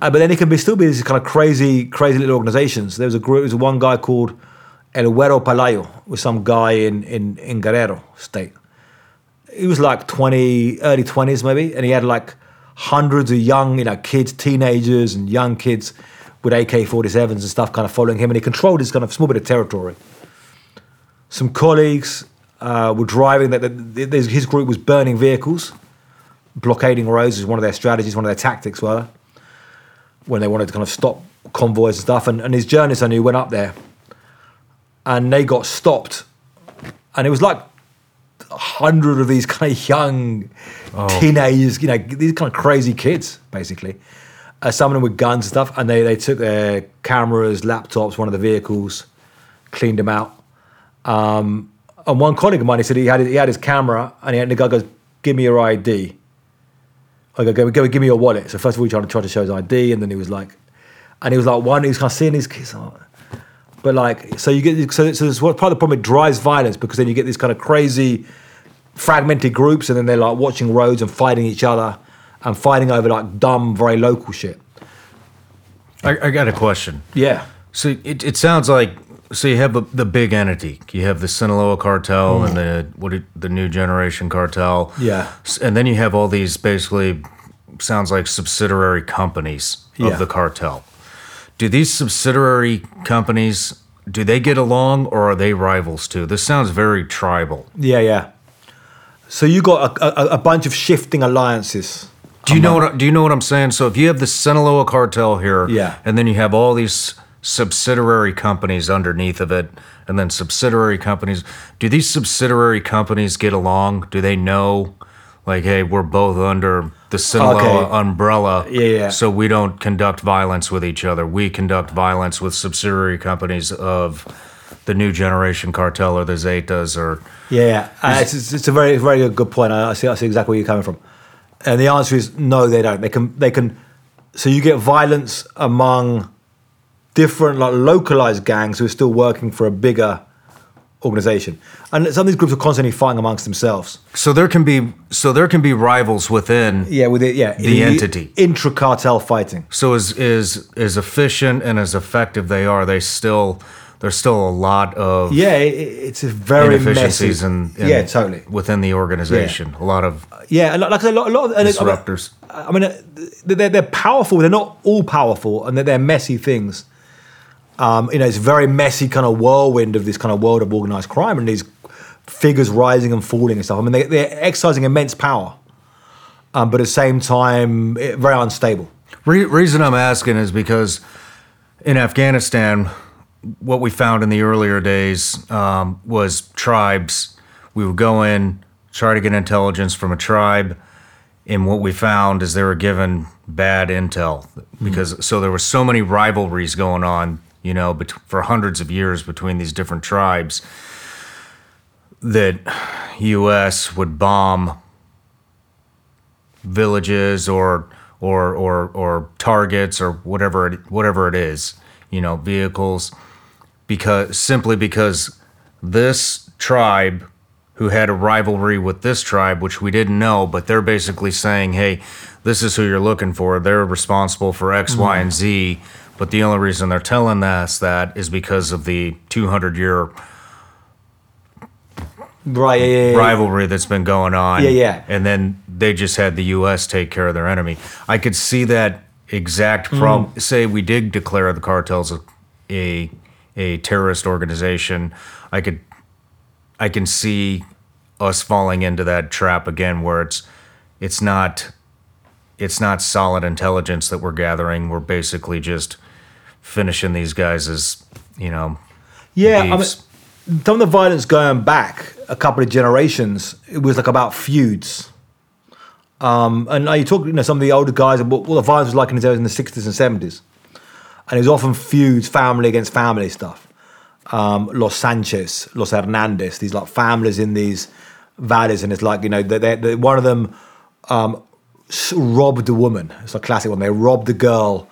Uh, but then it can be still be these kind of crazy, crazy little organizations. There was a group, there was one guy called El Huero Palayo, with some guy in, in, in Guerrero state. He was like 20, early 20s maybe, and he had like hundreds of young, you know, kids, teenagers and young kids with AK-47s and stuff kind of following him, and he controlled his kind of small bit of territory. Some colleagues uh, were driving, that his group was burning vehicles, blockading roads is one of their strategies, one of their tactics were, when they wanted to kind of stop convoys and stuff. And, and his journalists, I knew, went up there and they got stopped. And it was like a hundred of these kind of young teenagers, you know, these kind of crazy kids, basically. Uh, some of them with guns and stuff, and they, they took their cameras, laptops, one of the vehicles, cleaned them out. Um, and one colleague of mine, he said he had he had his camera, and, he had, and the guy goes, "Give me your ID." I go, go, go, give me your wallet. So first of all, he tried to try to show his ID, and then he was like, and he was like, one, he was kind of seeing these kids. oh. But like, so you get, so, so this what part of the problem. It drives violence because then you get these kind of crazy, fragmented groups, and then they're like watching roads and fighting each other, and fighting over like dumb, very local shit. I, I got a question. Yeah. So it, it sounds like so you have the, the big entity. You have the Sinaloa cartel and the what it- the New Generation cartel. Mm. Yeah. And then you have all these basically sounds like subsidiary companies Yeah. of the cartel. Do these subsidiary companies do they get along or are they rivals too? This sounds very tribal. Yeah, yeah. So you got a, a, a bunch of shifting alliances. Do you know what do you know what I'm saying? So if you have the Sinaloa cartel here, Yeah. and then you have all these subsidiary companies underneath of it, and then subsidiary companies, do these subsidiary companies get along? Do they know, like, hey, we're both under the Sinaloa Okay. umbrella, Yeah, yeah. so we don't conduct violence with each other. We conduct violence with subsidiary companies of the New Generation cartel or the Zetas or Yeah, yeah. Uh, it's, it's, a very, very good point. I, I see, I see exactly where you're coming from. And the answer is no, they don't. They can, they can. So you get violence among different, like localized gangs who are still working for a bigger organization, and some of these groups are constantly fighting amongst themselves. so there can be so there can be rivals within Yeah, with it. Yeah, The entity. intra cartel fighting. So as is as efficient and as effective they are, they still there's still a lot of Yeah, it, it's a very inefficiencies and, and yeah, totally. within the organization. A lot of Yeah, like I said, a lot, a lot of it- I mean- disruptors. I mean, they're, they're powerful. They're not all powerful, and they're, they're messy things. Um, you know, it's a very messy kind of whirlwind of this kind of world of organized crime and these figures rising and falling and stuff. I mean, they, they're exercising immense power, um, but at the same time, eh, very unstable. Re- reason I'm asking is because in Afghanistan, what we found in the earlier days um, was tribes. We would go in, try to get intelligence from a tribe, and what we found is they were given bad intel because so there were so many rivalries going on, you know, bet- for hundreds of years between these different tribes that U.S. would bomb villages or or or or targets or whatever it, whatever it is, you know, vehicles because simply because this tribe who had a rivalry with this tribe which we didn't know, but they're basically saying, "Hey, this is who you're looking for. They're responsible for X, Y, and mm-hmm. Z." But the only reason they're telling us that is because of the 200 year Right? Yeah, yeah, yeah. rivalry that's been going on. Yeah, yeah. And then they just had the U.S. take care of their enemy. I could see that exact problem. Mm. Say we did declare the cartels a, a a terrorist organization. I could I can see us falling into that trap again, where it's it's not it's not solid intelligence that we're gathering. We're basically just finishing these guys as you know. Yeah, I mean, some of the violence going back a couple of generations, it was like about feuds. Um, and you talk, you know, some of the older guys, what, what the violence was like in the, in the 60s and 70s. And it was often feuds, family against family stuff. Um, Los Sanchez, Los Hernandez, these like families in these valleys. And it's like, you know, they they one of them um, robbed a woman. It's a classic one. They robbed the girl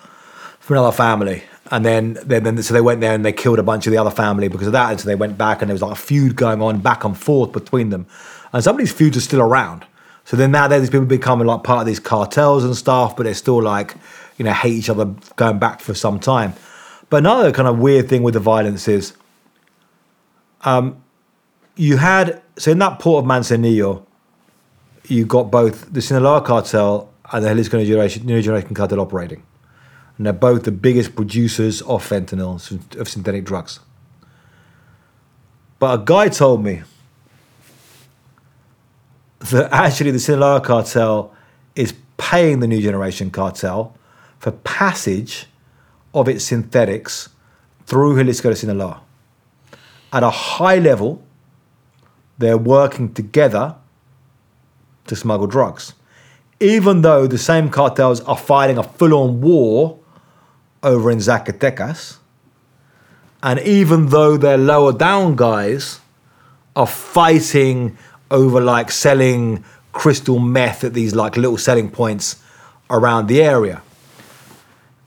from another family. And then, then, then, so they went there and they killed a bunch of the other family because of that. And so they went back and there was like a feud going on back and forth between them. And some of these feuds are still around. So then now these people becoming like part of these cartels and stuff, but they're still like, you know, hate each other going back for some time. But another kind of weird thing with the violence is, um, you had so in that port of Manzanillo, you got both the Sinaloa cartel and the Jalisco New Generation, New Generation cartel operating, and they're both the biggest producers of fentanyl of synthetic drugs. But a guy told me that actually the Sinaloa cartel is paying the New Generation cartel for passage of its synthetics through Jalisco to Sinaloa. At a high level, they're working together to smuggle drugs. Even though the same cartels are fighting a full on war over in Zacatecas, and even though their lower down guys are fighting over like selling crystal meth at these like little selling points around the area.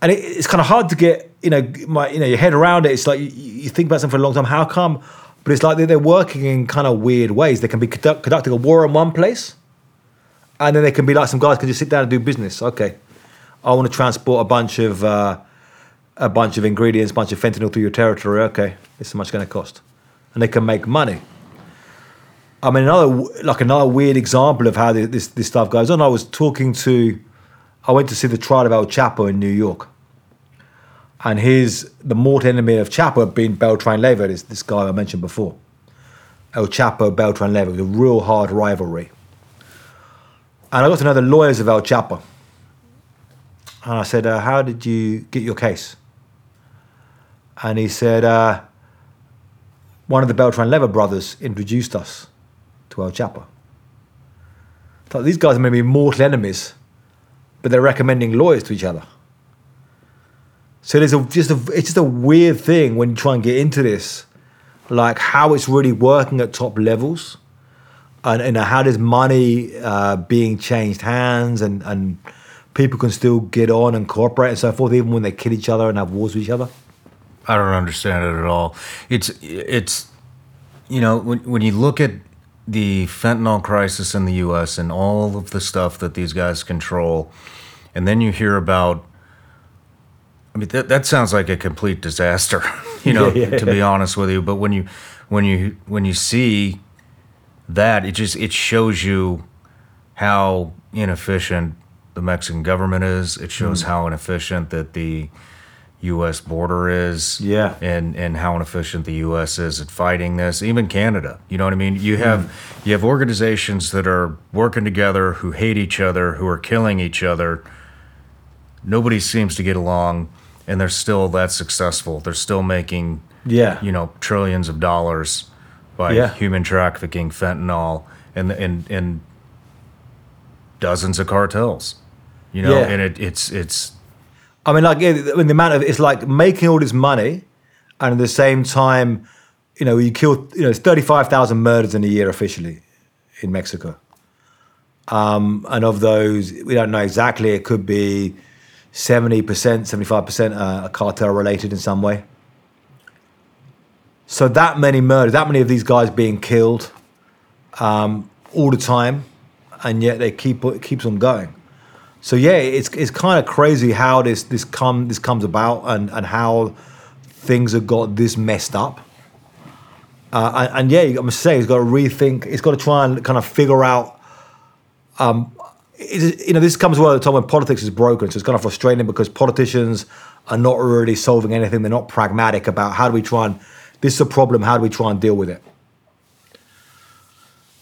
And it, it's kind of hard to get, you know, my, you know, your head around it. It's like you, you think about something for a long time. How come? But it's like they're, they're working in kind of weird ways. They can be conduct, conducting a war in one place, and then they can be like some guys can just sit down and do business. Okay, I want to transport a bunch of uh, a bunch of ingredients, a bunch of fentanyl through your territory. Okay, this is how much going to cost, and they can make money. I mean, another like another weird example of how this this stuff goes on. I was talking to, I went to see the trial of El Chapo in New York, and his the mortal enemy of Chapo being Beltran Leyva, this this guy I mentioned before. El Chapo, Beltran Leyva, was a real hard rivalry. And I got to know the lawyers of El Chapo, and I said, uh, "How did you get your case?" And he said, uh, "One of the Beltran Leyva brothers introduced us." to El Chapo. Thought these guys are maybe mortal enemies, but they're recommending lawyers to each other. So there's a, just a, it's just a weird thing when you try and get into this, like how it's really working at top levels, and, and how there's money uh, being changed hands, and, and people can still get on and cooperate and so forth, even when they kill each other and have wars with each other. I don't understand it at all. It's it's you know when when you look at the fentanyl crisis in the US and all of the stuff that these guys control. And then you hear about I mean that that sounds like a complete disaster, you know, yeah, yeah. to be honest with you, but when you when you when you see that it just it shows you how inefficient the Mexican government is. It shows mm. how inefficient that the U.S. border is, yeah, and and how inefficient the U.S. is at fighting this. Even Canada, you know what I mean. You have mm. you have organizations that are working together who hate each other, who are killing each other. Nobody seems to get along, and they're still that successful. They're still making, yeah, you know, trillions of dollars by yeah. human trafficking, fentanyl, and and and dozens of cartels. You know, yeah. and it, it's it's I mean, like, yeah, I mean, the amount of it's like making all this money, and at the same time, you know, you kill, you know, it's thirty-five thousand murders in a year officially in Mexico, um, and of those, we don't know exactly. It could be seventy percent, seventy-five percent uh, cartel related in some way. So that many murders, that many of these guys being killed um, all the time, and yet they keep it keeps on going. So yeah, it's it's kind of crazy how this this come this comes about and and how things have got this messed up. Uh, and, and, yeah, I must say, he's got to rethink. He's got to try and kind of figure out. Um, it, you know, this comes well at a time when politics is broken, so it's kind of frustrating because politicians are not really solving anything. They're not pragmatic about how do we try and. This is a problem. How do we try and deal with it?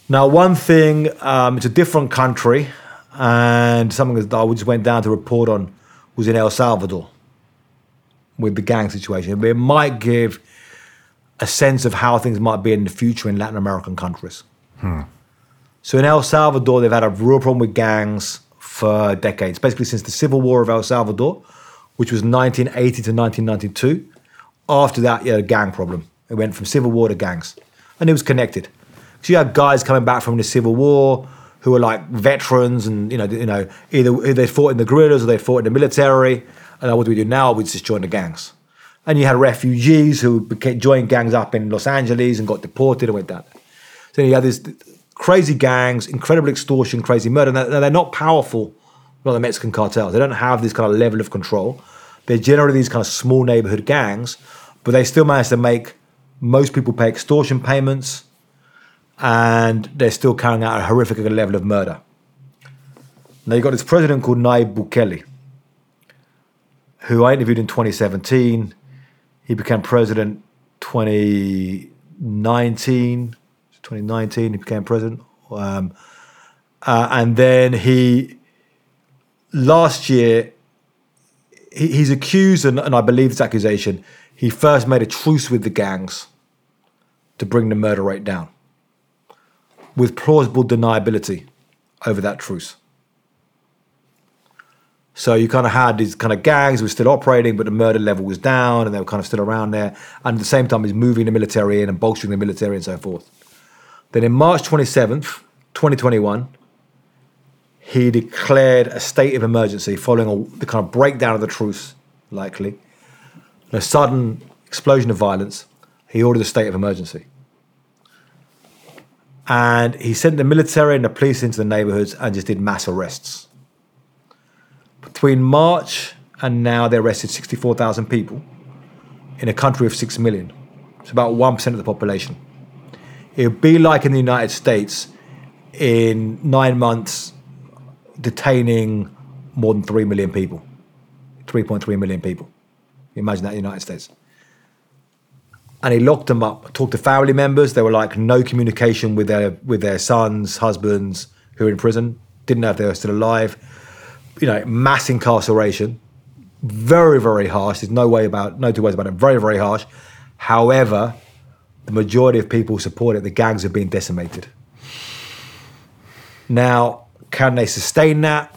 Now, one thing, um, it's a different country and something that I just went down to report on was in El Salvador with the gang situation. It might give a sense of how things might be in the future in Latin American countries. Hmm. So in El Salvador, they've had a real problem with gangs for decades, basically since the civil war of El Salvador, which was 1980 to 1992. After that, you had a gang problem. It went from civil war to gangs, and it was connected. So you had guys coming back from the civil war who are like veterans and you know you know either they fought in the guerrillas or they fought in the military And what do we do now? We just join the gangs. And you had refugees who became, joined gangs up in Los Angeles and got deported and went down. So you had these crazy gangs, incredible extortion, crazy murder. Now, they're not powerful, not the Mexican cartels. They don't have this kind of level of control. They're generally these kind of small neighborhood gangs, but they still manage to make most people pay extortion payments and they're still carrying out a horrific level of murder. Now you've got this president called Nayib Bukele, who I interviewed in 2017. He became president 2019. 2019, he became president. Um, uh, and then he, last year, he, he's accused, and, and I believe this accusation, he first made a truce with the gangs to bring the murder rate down with plausible deniability over that truce. So you kind of had these kind of gangs were still operating, but the murder level was down and they were kind of still around there. And at the same time, he's moving the military in and bolstering the military and so forth. Then in March 27th, 2021, he declared a state of emergency following a, the kind of breakdown of the truce, likely. A sudden explosion of violence. He ordered a state of emergency. And he sent the military and the police into the neighborhoods and just did mass arrests. Between March and now, they arrested 64,000 people in a country of 6 million. It's about 1% of the population. It would be like in the United States in nine months detaining more than 3 million people, 3.3 million people. Imagine that in the United States. And he locked them up, talked to family members. There were like no communication with their with their sons, husbands who were in prison. Didn't know if they were still alive. You know, mass incarceration. Very, very harsh. There's no way about no two ways about it. Very, very harsh. However, the majority of people support it, the gangs have been decimated. Now, can they sustain that?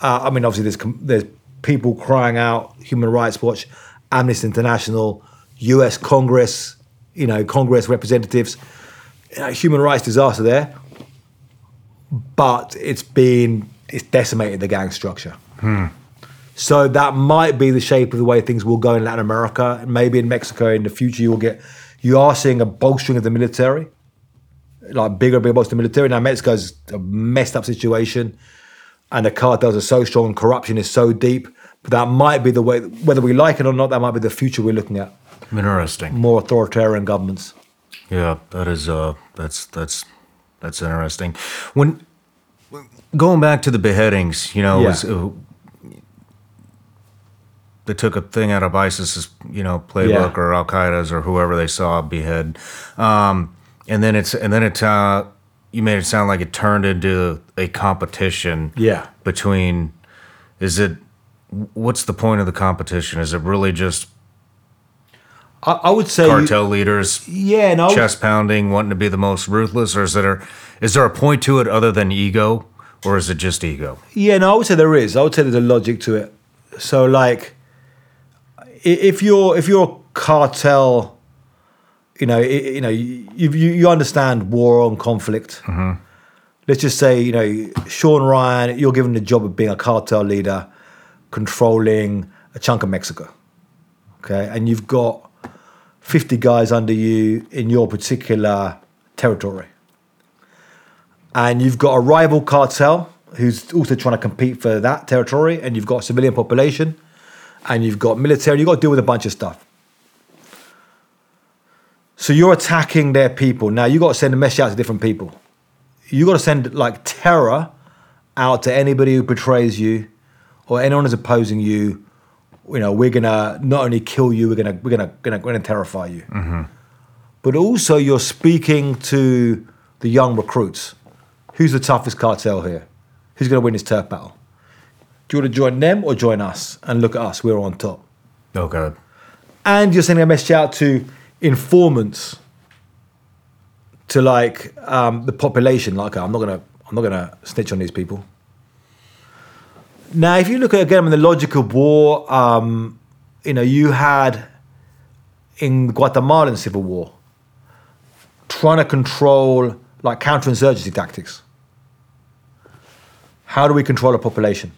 Uh, I mean, obviously, there's there's people crying out, Human Rights Watch, Amnesty International, U.S. Congress, you know, Congress representatives, you know, human rights disaster there. But it's been it's decimated the gang structure. Hmm. So that might be the shape of the way things will go in Latin America. Maybe in Mexico in the future you will get you are seeing a bolstering of the military, like bigger, bigger bolstering of the military. Now Mexico's a messed up situation, and the cartels are so strong and corruption is so deep. But that might be the way, whether we like it or not, that might be the future we're looking at. Interesting. More authoritarian governments. Yeah, that is uh that's that's that's interesting. When going back to the beheadings, you know, Yeah. was, uh, they took a thing out of ISIS's, you know, playbook Yeah. or Al Qaeda's or whoever they saw behead, um, and then it's and then it uh, you made it sound like it turned into a competition. Yeah. Between, is it? What's the point of the competition? Is it really just I, I would say, you- cartel leaders yeah, no, chest pounding, wanting to be the most ruthless, or is there is there a point to it other than ego, or is it just ego? Yeah, no, I would say there is. I would say there's a logic to it. So, like, if you're if you're a cartel, you know, i- you know, you you, you understand war and conflict. Mm-hmm. Let's just say, you know, Shawn Ryan, you're given the job of being a cartel leader, controlling a chunk of Mexico. Okay, and you've got 50 guys under you in your particular territory and you've got a rival cartel who's also trying to compete for that territory, and you've got civilian population, and you've got military, you've got to deal with a bunch of stuff. So you're attacking their people. Now you've got to send a message out to different people. You've got to send like terror out to anybody who betrays you or anyone who's opposing you. You know, we're gonna not only kill you, we're gonna we're gonna gonna, we're gonna terrify you. But also you're speaking to the young recruits. Who's the toughest cartel here? Who's going to win this turf battle? Do you want to join them or join us? And look at us, we're on top. Okay. And you're sending a message out to informants, to like um, the population. Like, I'm not gonna, I'm not gonna snitch on these people. Now, if you look at again in the logic of war, um, you know, you had in the Guatemalan civil war trying to control like counterinsurgency tactics. How do we control a population?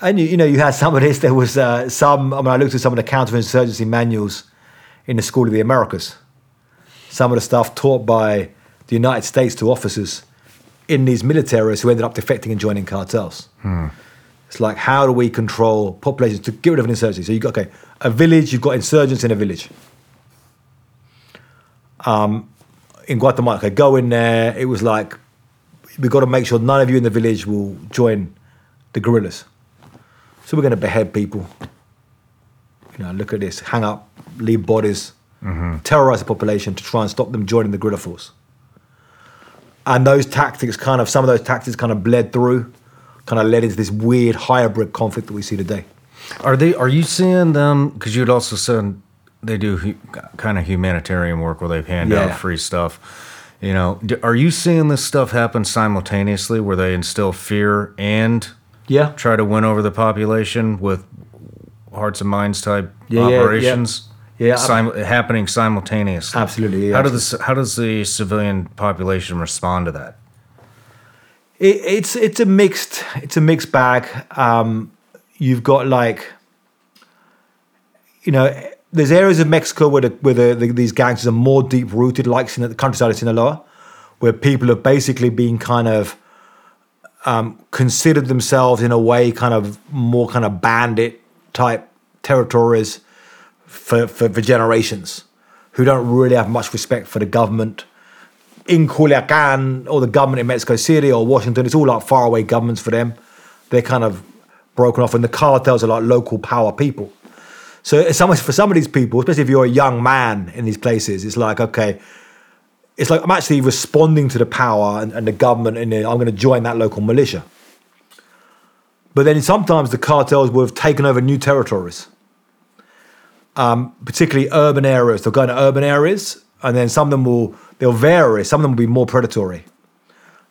And you, you know, you had some of this. There was uh, some. I mean, I looked at some of the counterinsurgency manuals in the School of the Americas. Some of the stuff taught by the United States to officers in these militaries who ended up defecting and joining cartels. It's like how do we control populations to get rid of an insurgency? So you got okay, a village. You've got insurgents in a village. Um, in Guatemala, okay, go in there. It was like we've got to make sure none of you in the village will join the guerrillas. So we're going to behead people. You know, look at this, hang up, leave bodies, terrorize the population to try and stop them joining the guerrilla force. And those tactics kind of, some of those tactics kind of bled through, kind of led into this weird hybrid conflict that we see today. Are they? Are you seeing them? Because you'd also said they do hu- kind of humanitarian work where they hand Yeah. out free stuff. You know, d- are you seeing this stuff happen simultaneously, where they instill fear and Yeah. try to win over the population with hearts and minds type Yeah, yeah, yeah. Yeah, Sim- happening simultaneously. Absolutely, yeah. How does the, how does the civilian population respond to that? It, it's it's a mixed it's a mixed bag. Um, you've got like, you know, there's areas of Mexico where the, where the, the, these gangsters are more deep rooted, like in the countryside of Sinaloa, where people have basically been kind of um, considered themselves in a way kind of more kind of bandit type territories for, for, for generations, who don't really have much respect for the government in Culiacan or the government in Mexico City or Washington, it's all like faraway governments for them. They're kind of broken off, and the cartels are like local power people. So it's almost for some of these people, especially if you're a young man in these places, it's like okay, it's like I'm actually responding to the power and, and the government, and I'm going to join that local militia. But then sometimes the cartels will have taken over new territories um, particularly urban areas. They'll go into urban areas, and then some of them will they'll vary. Some of them will be more predatory,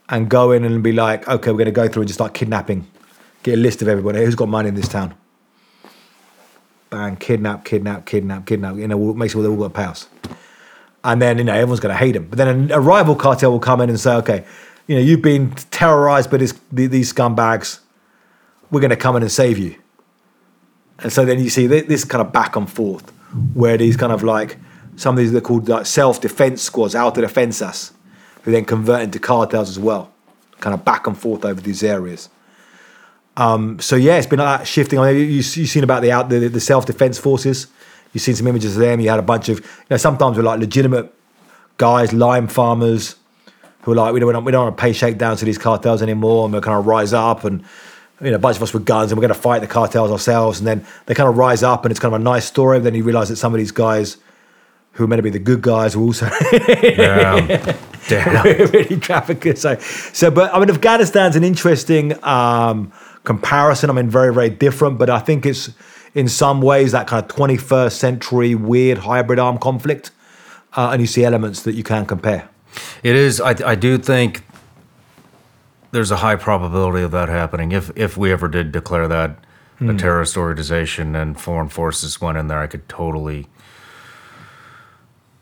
and go in and be like, okay, we're going to go through and just start kidnapping, get a list of everybody who's got money in this town. Bang, kidnap, kidnap, kidnap, kidnap. You know, make sure they all got a pass. And then you know everyone's going to hate him. But then a rival cartel will come in and say, okay, you know, you've been terrorized by this, these scumbags. We're going to come in and save you. And so then you see thi- this kind of back and forth where these kind of like some of these are called like self defense squads, auto defensas, who then convert into cartels as well, kind of back and forth over these areas. Um, so yeah, it's been like that shifting. I mean, you, you've seen about the out the, the self defense forces. You've seen some images of them. You had a bunch of you know sometimes we're like legitimate guys, lime farmers, who are like we don't we don't want to pay shakedowns to these cartels anymore, and we're kind of rise up and you know, a bunch of us with guns and we're going to fight the cartels ourselves. And then they kind of rise up and it's kind of a nice story. Then you realize that some of these guys who are meant to be the good guys were also Damn. Damn. really traffickers. So, so, but I mean, Afghanistan's an interesting um, comparison. I mean, very, very different, but I think it's in some ways that kind of 21st century weird hybrid armed conflict. Uh, and you see elements that you can compare. It is. I, I do think there's a high probability of that happening. If if we ever did declare that a terrorist organization and foreign forces went in there, I could totally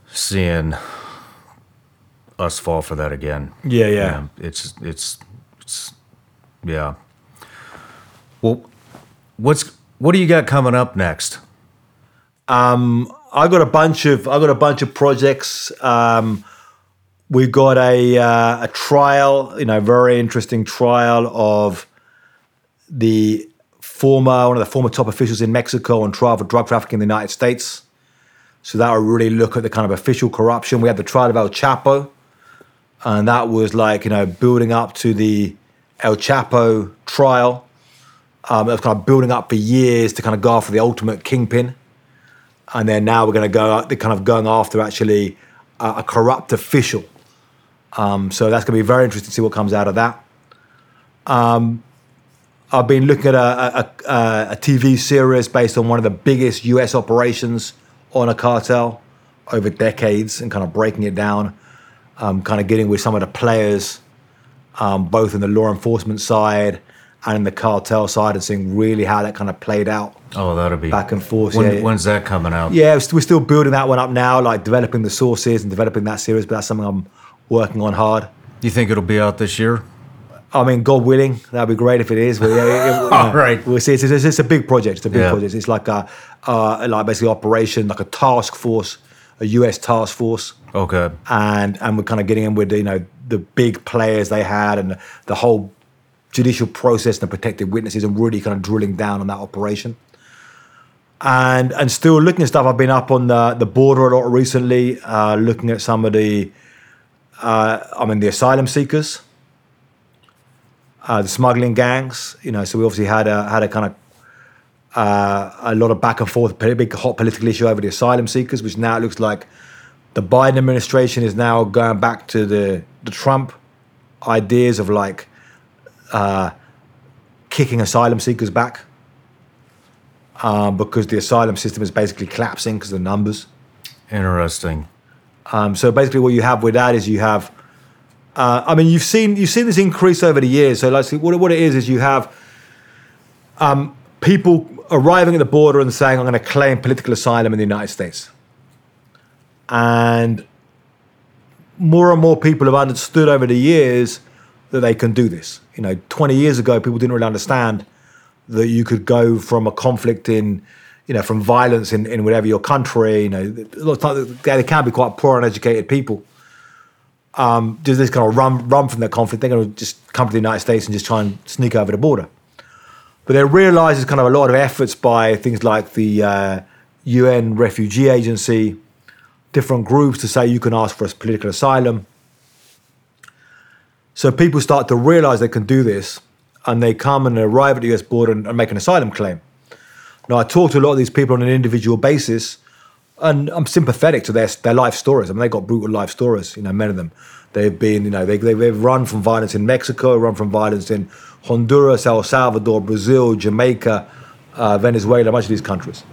seeing us fall for that again. Yeah, yeah. it's it's it's yeah. Well, what's what do you got coming up next? Um, I got a bunch of I got a bunch of projects. Um, we got a uh, a trial, you know, very interesting trial of the former one of the former top officials in Mexico on trial for drug trafficking in the United States. So that will really look at the kind of official corruption. We had the trial of El Chapo, and that was like you know building up to the El Chapo trial. Um, it was kind of building up for years to kind of go after the ultimate kingpin and then now we're going to go they're kind of going after actually a, a corrupt official um, so that's going to be very interesting to see what comes out of that um, i've been looking at a, a, a, a tv series based on one of the biggest us operations on a cartel over decades and kind of breaking it down um, kind of getting with some of the players um, both in the law enforcement side and in the cartel side and seeing really how that kind of played out Oh, that'll be Back and forth, When, yeah, yeah. When's that coming out? yeah, we're still building that one up now, like developing the sources and developing that series. But that's something I'm working on hard. Do you think it'll be out this year? I mean, God willing, that'd be great if it is. But yeah, it, it, All right. we'll see. It's, it's, it's a big project. It's a big Yeah. project. It's like a uh, like basically operation, like a task force, a US task force Okay. and and we're kind of getting in with you know the big players they had and the whole judicial process and the protected witnesses and really kind of drilling down on that operation. And and still looking at stuff. I've been up on the the border a lot recently, uh, looking at some of the, uh, I mean the asylum seekers, uh, the smuggling gangs. You know, so we obviously had a had a kind of uh, a lot of back and forth, big hot political issue over the asylum seekers, which now it looks like the Biden administration is now going back to the the Trump ideas of like uh, kicking asylum seekers back um, because the asylum system is basically collapsing because of the numbers. Interesting. Um, so basically, what you have with that is you have. Uh, I mean, you've seen you've seen this increase over the years. So, like, what what it is is you have um, people arriving at the border and saying, "I'm going to claim political asylum in the United States," and more and more people have understood over the years that they can do this. You know, 20 years ago, people didn't really understand that you could go from a conflict in, you know, from violence in, in whatever your country, you know, a lot of times they can be quite poor and educated people. Um, just this kind of run, run from that conflict. They're going to just come to the United States and just try and sneak over the border. But they realise there's kind of a lot of efforts by things like the uh, UN Refugee Agency, different groups to say you can ask for a political asylum. So people start to realize they can do this and they come and arrive at the US border and, and make an asylum claim. Now, I talk to a lot of these people on an individual basis and I'm sympathetic to their, their life stories. I mean, they've got brutal life stories, you know, many of them. They've been, you know, they, they, they've run from violence in Mexico, run from violence in Honduras, El Salvador, Brazil, Jamaica, uh, Venezuela, much of these countries.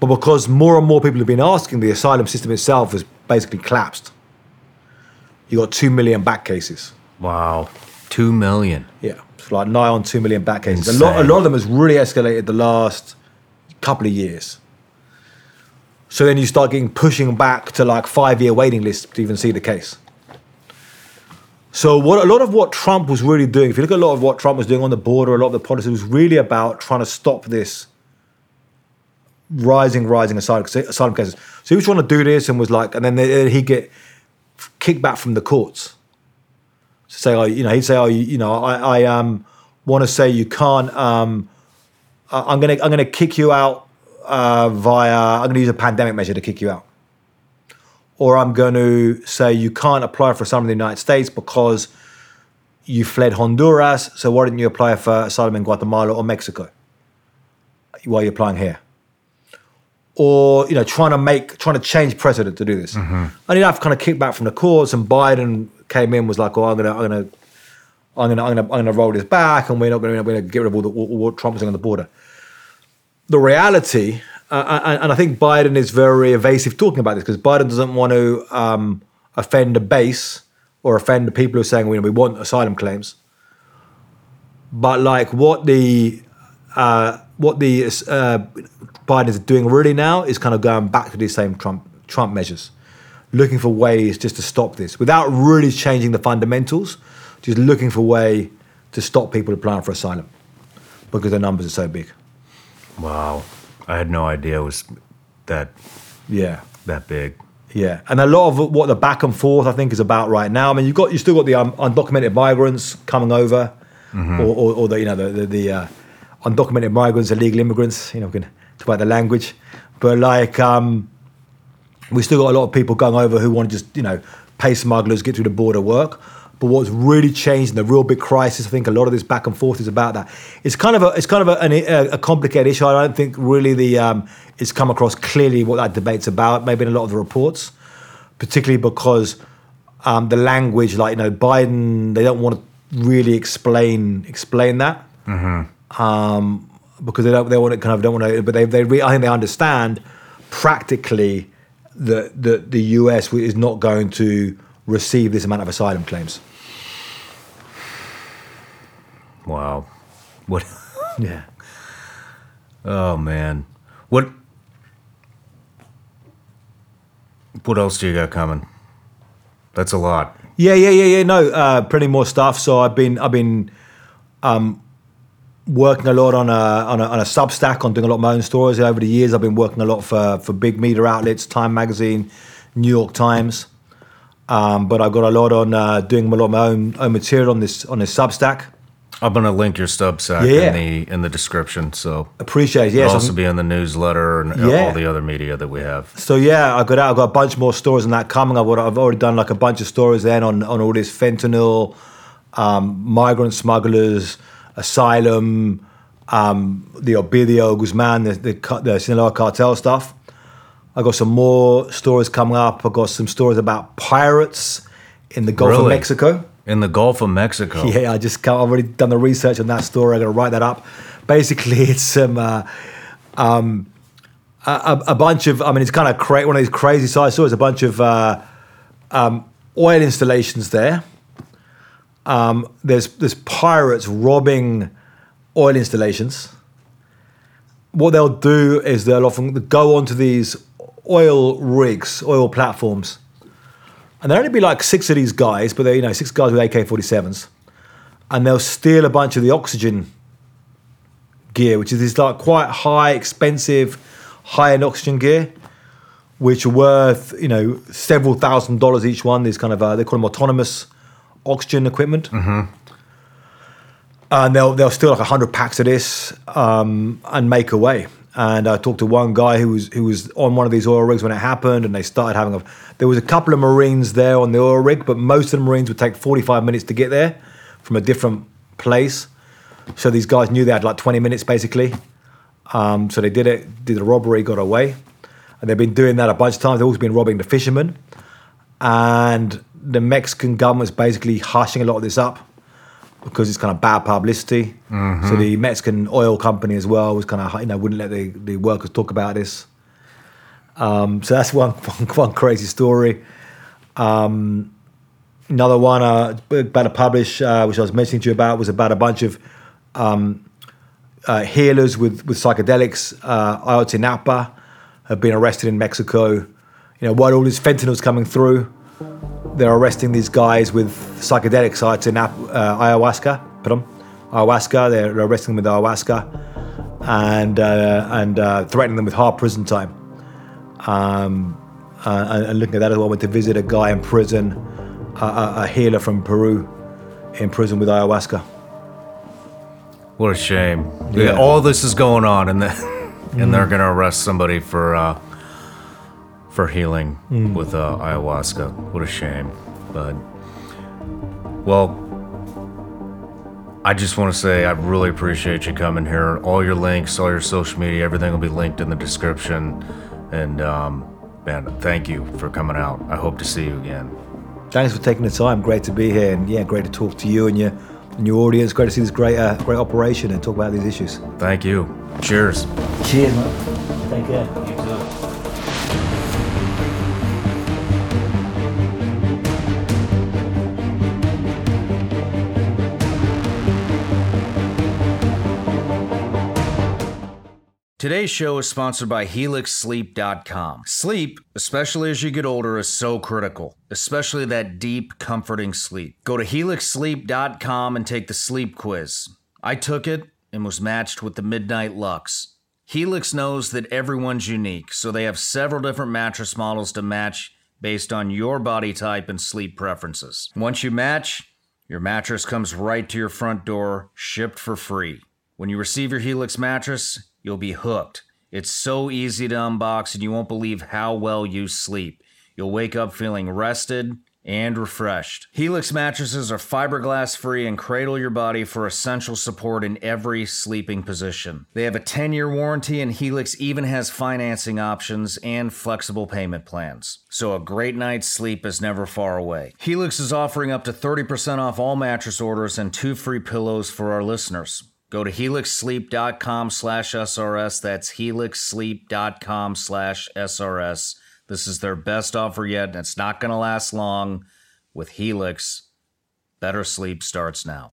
But because more and more people have been asking, the asylum system itself has basically collapsed. You got two million back cases. Wow. Two million. Yeah, like nigh on two million back cases. A lot, a lot of them has really escalated the last couple of years. So then you start getting pushing back to like five year waiting lists to even see the case. So what a lot of what Trump was really doing, if you look at a lot of what Trump was doing on the border, a lot of the policy was really about trying to stop this rising, rising asylum, asylum cases. So he was trying to do this and was like, and then he'd get kicked back from the courts. Say, oh, you know, he'd say, oh, you, you know, I, I um, want to say you can't. Um, I'm gonna, I'm gonna kick you out uh, via. I'm gonna use a pandemic measure to kick you out, or I'm to say you can't apply for asylum in the United States because you fled Honduras. So why didn't you apply for asylum in Guatemala or Mexico while you're applying here? Or you know, trying to make, trying to change precedent to do this, and he'd have kind of kicked back from the courts. And Biden came in was like, "Oh, I'm gonna, I'm gonna, I'm gonna, I'm gonna, I'm gonna roll this back, and we're not gonna, we're gonna get rid of all the all, what Trump's doing on the border." The reality, uh, and, and I think Biden is very evasive talking about this because Biden doesn't want to um, offend the base or offend the people who are saying we, we want asylum claims. But like what the uh, what the uh, Biden is doing really now is kind of going back to these same Trump Trump measures, looking for ways just to stop this without really changing the fundamentals, just looking for a way to stop people applying for asylum because the numbers are so big. Wow. I had no idea it was that Yeah. that big. Yeah, and a lot of what the back and forth I think is about right now. I mean, you've got you still got the um, undocumented migrants coming over, or, or, or the you know the the, the uh, undocumented migrants, illegal immigrants. You know, we can talk about the language, but like um, we still got a lot of people going over who want to just you know pay smugglers, get through the border, work. But what's really changed in the real big crisis, I think a lot of this back and forth is about that. It's kind of a it's kind of a, an, a, a complicated issue. I don't think really the um, it's come across clearly what that debate's about. Maybe in a lot of the reports, particularly because um, the language, like you know, Biden, they don't want to really explain explain that um, because they don't they want to kind of don't want to, but they they re, I think they understand practically that that the US is not going to receive this amount of asylum claims. Wow. What Yeah. Oh man. What what else do you got coming? That's a lot. Yeah, yeah, yeah, yeah. No, uh, plenty more stuff. So I've been, I've been um, working a lot on a, on a on a Substack on doing a lot of my own stories over the years. I've been working a lot for for big media outlets, Time Magazine, New York Times. Um, but I've got a lot on uh, doing a lot of my own own material on this on this Substack. I'm gonna link your Substack Yeah. in the in the description, so Appreciate it. it'll also be in the newsletter and Yeah. all the other media that we have. So yeah, I got out. I got a bunch more stories on that coming. I've, I've already done like a bunch of stories then on on all this fentanyl, um, migrant smugglers, asylum, um, the Ovidio Guzman, the the, the Sinaloa cartel stuff. I got some more stories coming up. I got some stories about pirates in the Gulf of Mexico. In the Gulf of Mexico. Yeah, I just I've already done the research on that story. I'm to write that up. Basically, it's some um, um, a, a, a bunch of. I mean, it's kind of cra- one of these crazy side stories. A bunch of uh, um, oil installations there. Um, there's there's pirates robbing oil installations. What they'll do is they'll often go onto these oil rigs, oil platforms, and there'll only be like six of these guys, but they're, you know, six guys with AK 47s. And they'll steal a bunch of the oxygen gear, which is this like quite high, expensive, high end oxygen gear, which are worth, you know, several thousand dollars each one. These kind of, uh, they call them autonomous oxygen equipment. And they'll, they'll steal like 100 packs of this um, and make away. And I talked to one guy who was who was on one of these oil rigs when it happened, and they started having a. There was a couple of Marines there on the oil rig, but most of the Marines would take 45 minutes to get there from a different place. So these guys knew they had like 20 minutes basically. Um, so they did it, did the robbery, got away. And they've been doing that a bunch of times. They've also been robbing the fishermen. And the Mexican government's basically hushing a lot of this up because it's kind of bad publicity. So the Mexican oil company as well was kind of, you know, wouldn't let the, the workers talk about this. Um, so that's one, one, one crazy story. Um, another one uh, about to publish, uh, which I was mentioning to you about, was about a bunch of um, uh, healers with, with psychedelics. Uh, Ayotzinapa have been arrested in Mexico. You know, while all this fentanyl's coming through, they're arresting these guys with psychedelics, Ayotzinapa, uh, ayahuasca, pardon, ayahuasca. They're arresting them with ayahuasca and uh, and uh, threatening them with hard prison time. Um, uh, and, and looking at that as well, I went to visit a guy in prison, a, a, healer from Peru, in prison with ayahuasca. What a shame. Yeah. All this is going on, and then and they're gonna arrest somebody for uh, for healing with uh, ayahuasca. What a shame. But well, I just want to say I really appreciate you coming here. All your links, all your social media, everything will be linked in the description. And um, man, thank you for coming out. I hope to see you again. Thanks for taking the time. Great to be here, and yeah, great to talk to you and your and your audience. Great to see this great uh, great operation and talk about these issues. Thank you. Cheers. Cheers, man. Take care. Today's show is sponsored by HelixSleep.com. Sleep, especially as you get older, is so critical, especially that deep, comforting sleep. Go to HelixSleep.com and take the sleep quiz. I took it and was matched with the Midnight Lux. Helix knows that everyone's unique, so they have several different mattress models to match based on your body type and sleep preferences. Once you match, your mattress comes right to your front door, shipped for free. When you receive your Helix mattress, you'll be hooked. It's so easy to unbox, and you won't believe how well you sleep. You'll wake up feeling rested and refreshed. Helix mattresses are fiberglass free and cradle your body for essential support in every sleeping position. They have a 10 year warranty, and Helix even has financing options and flexible payment plans. So a great night's sleep is never far away. Helix is offering up to 30% off all mattress orders and two free pillows for our listeners. Go to helixsleep.com slash SRS. That's helixsleep.com slash SRS. This is their best offer yet, and it's not going to last long. With Helix, better sleep starts now.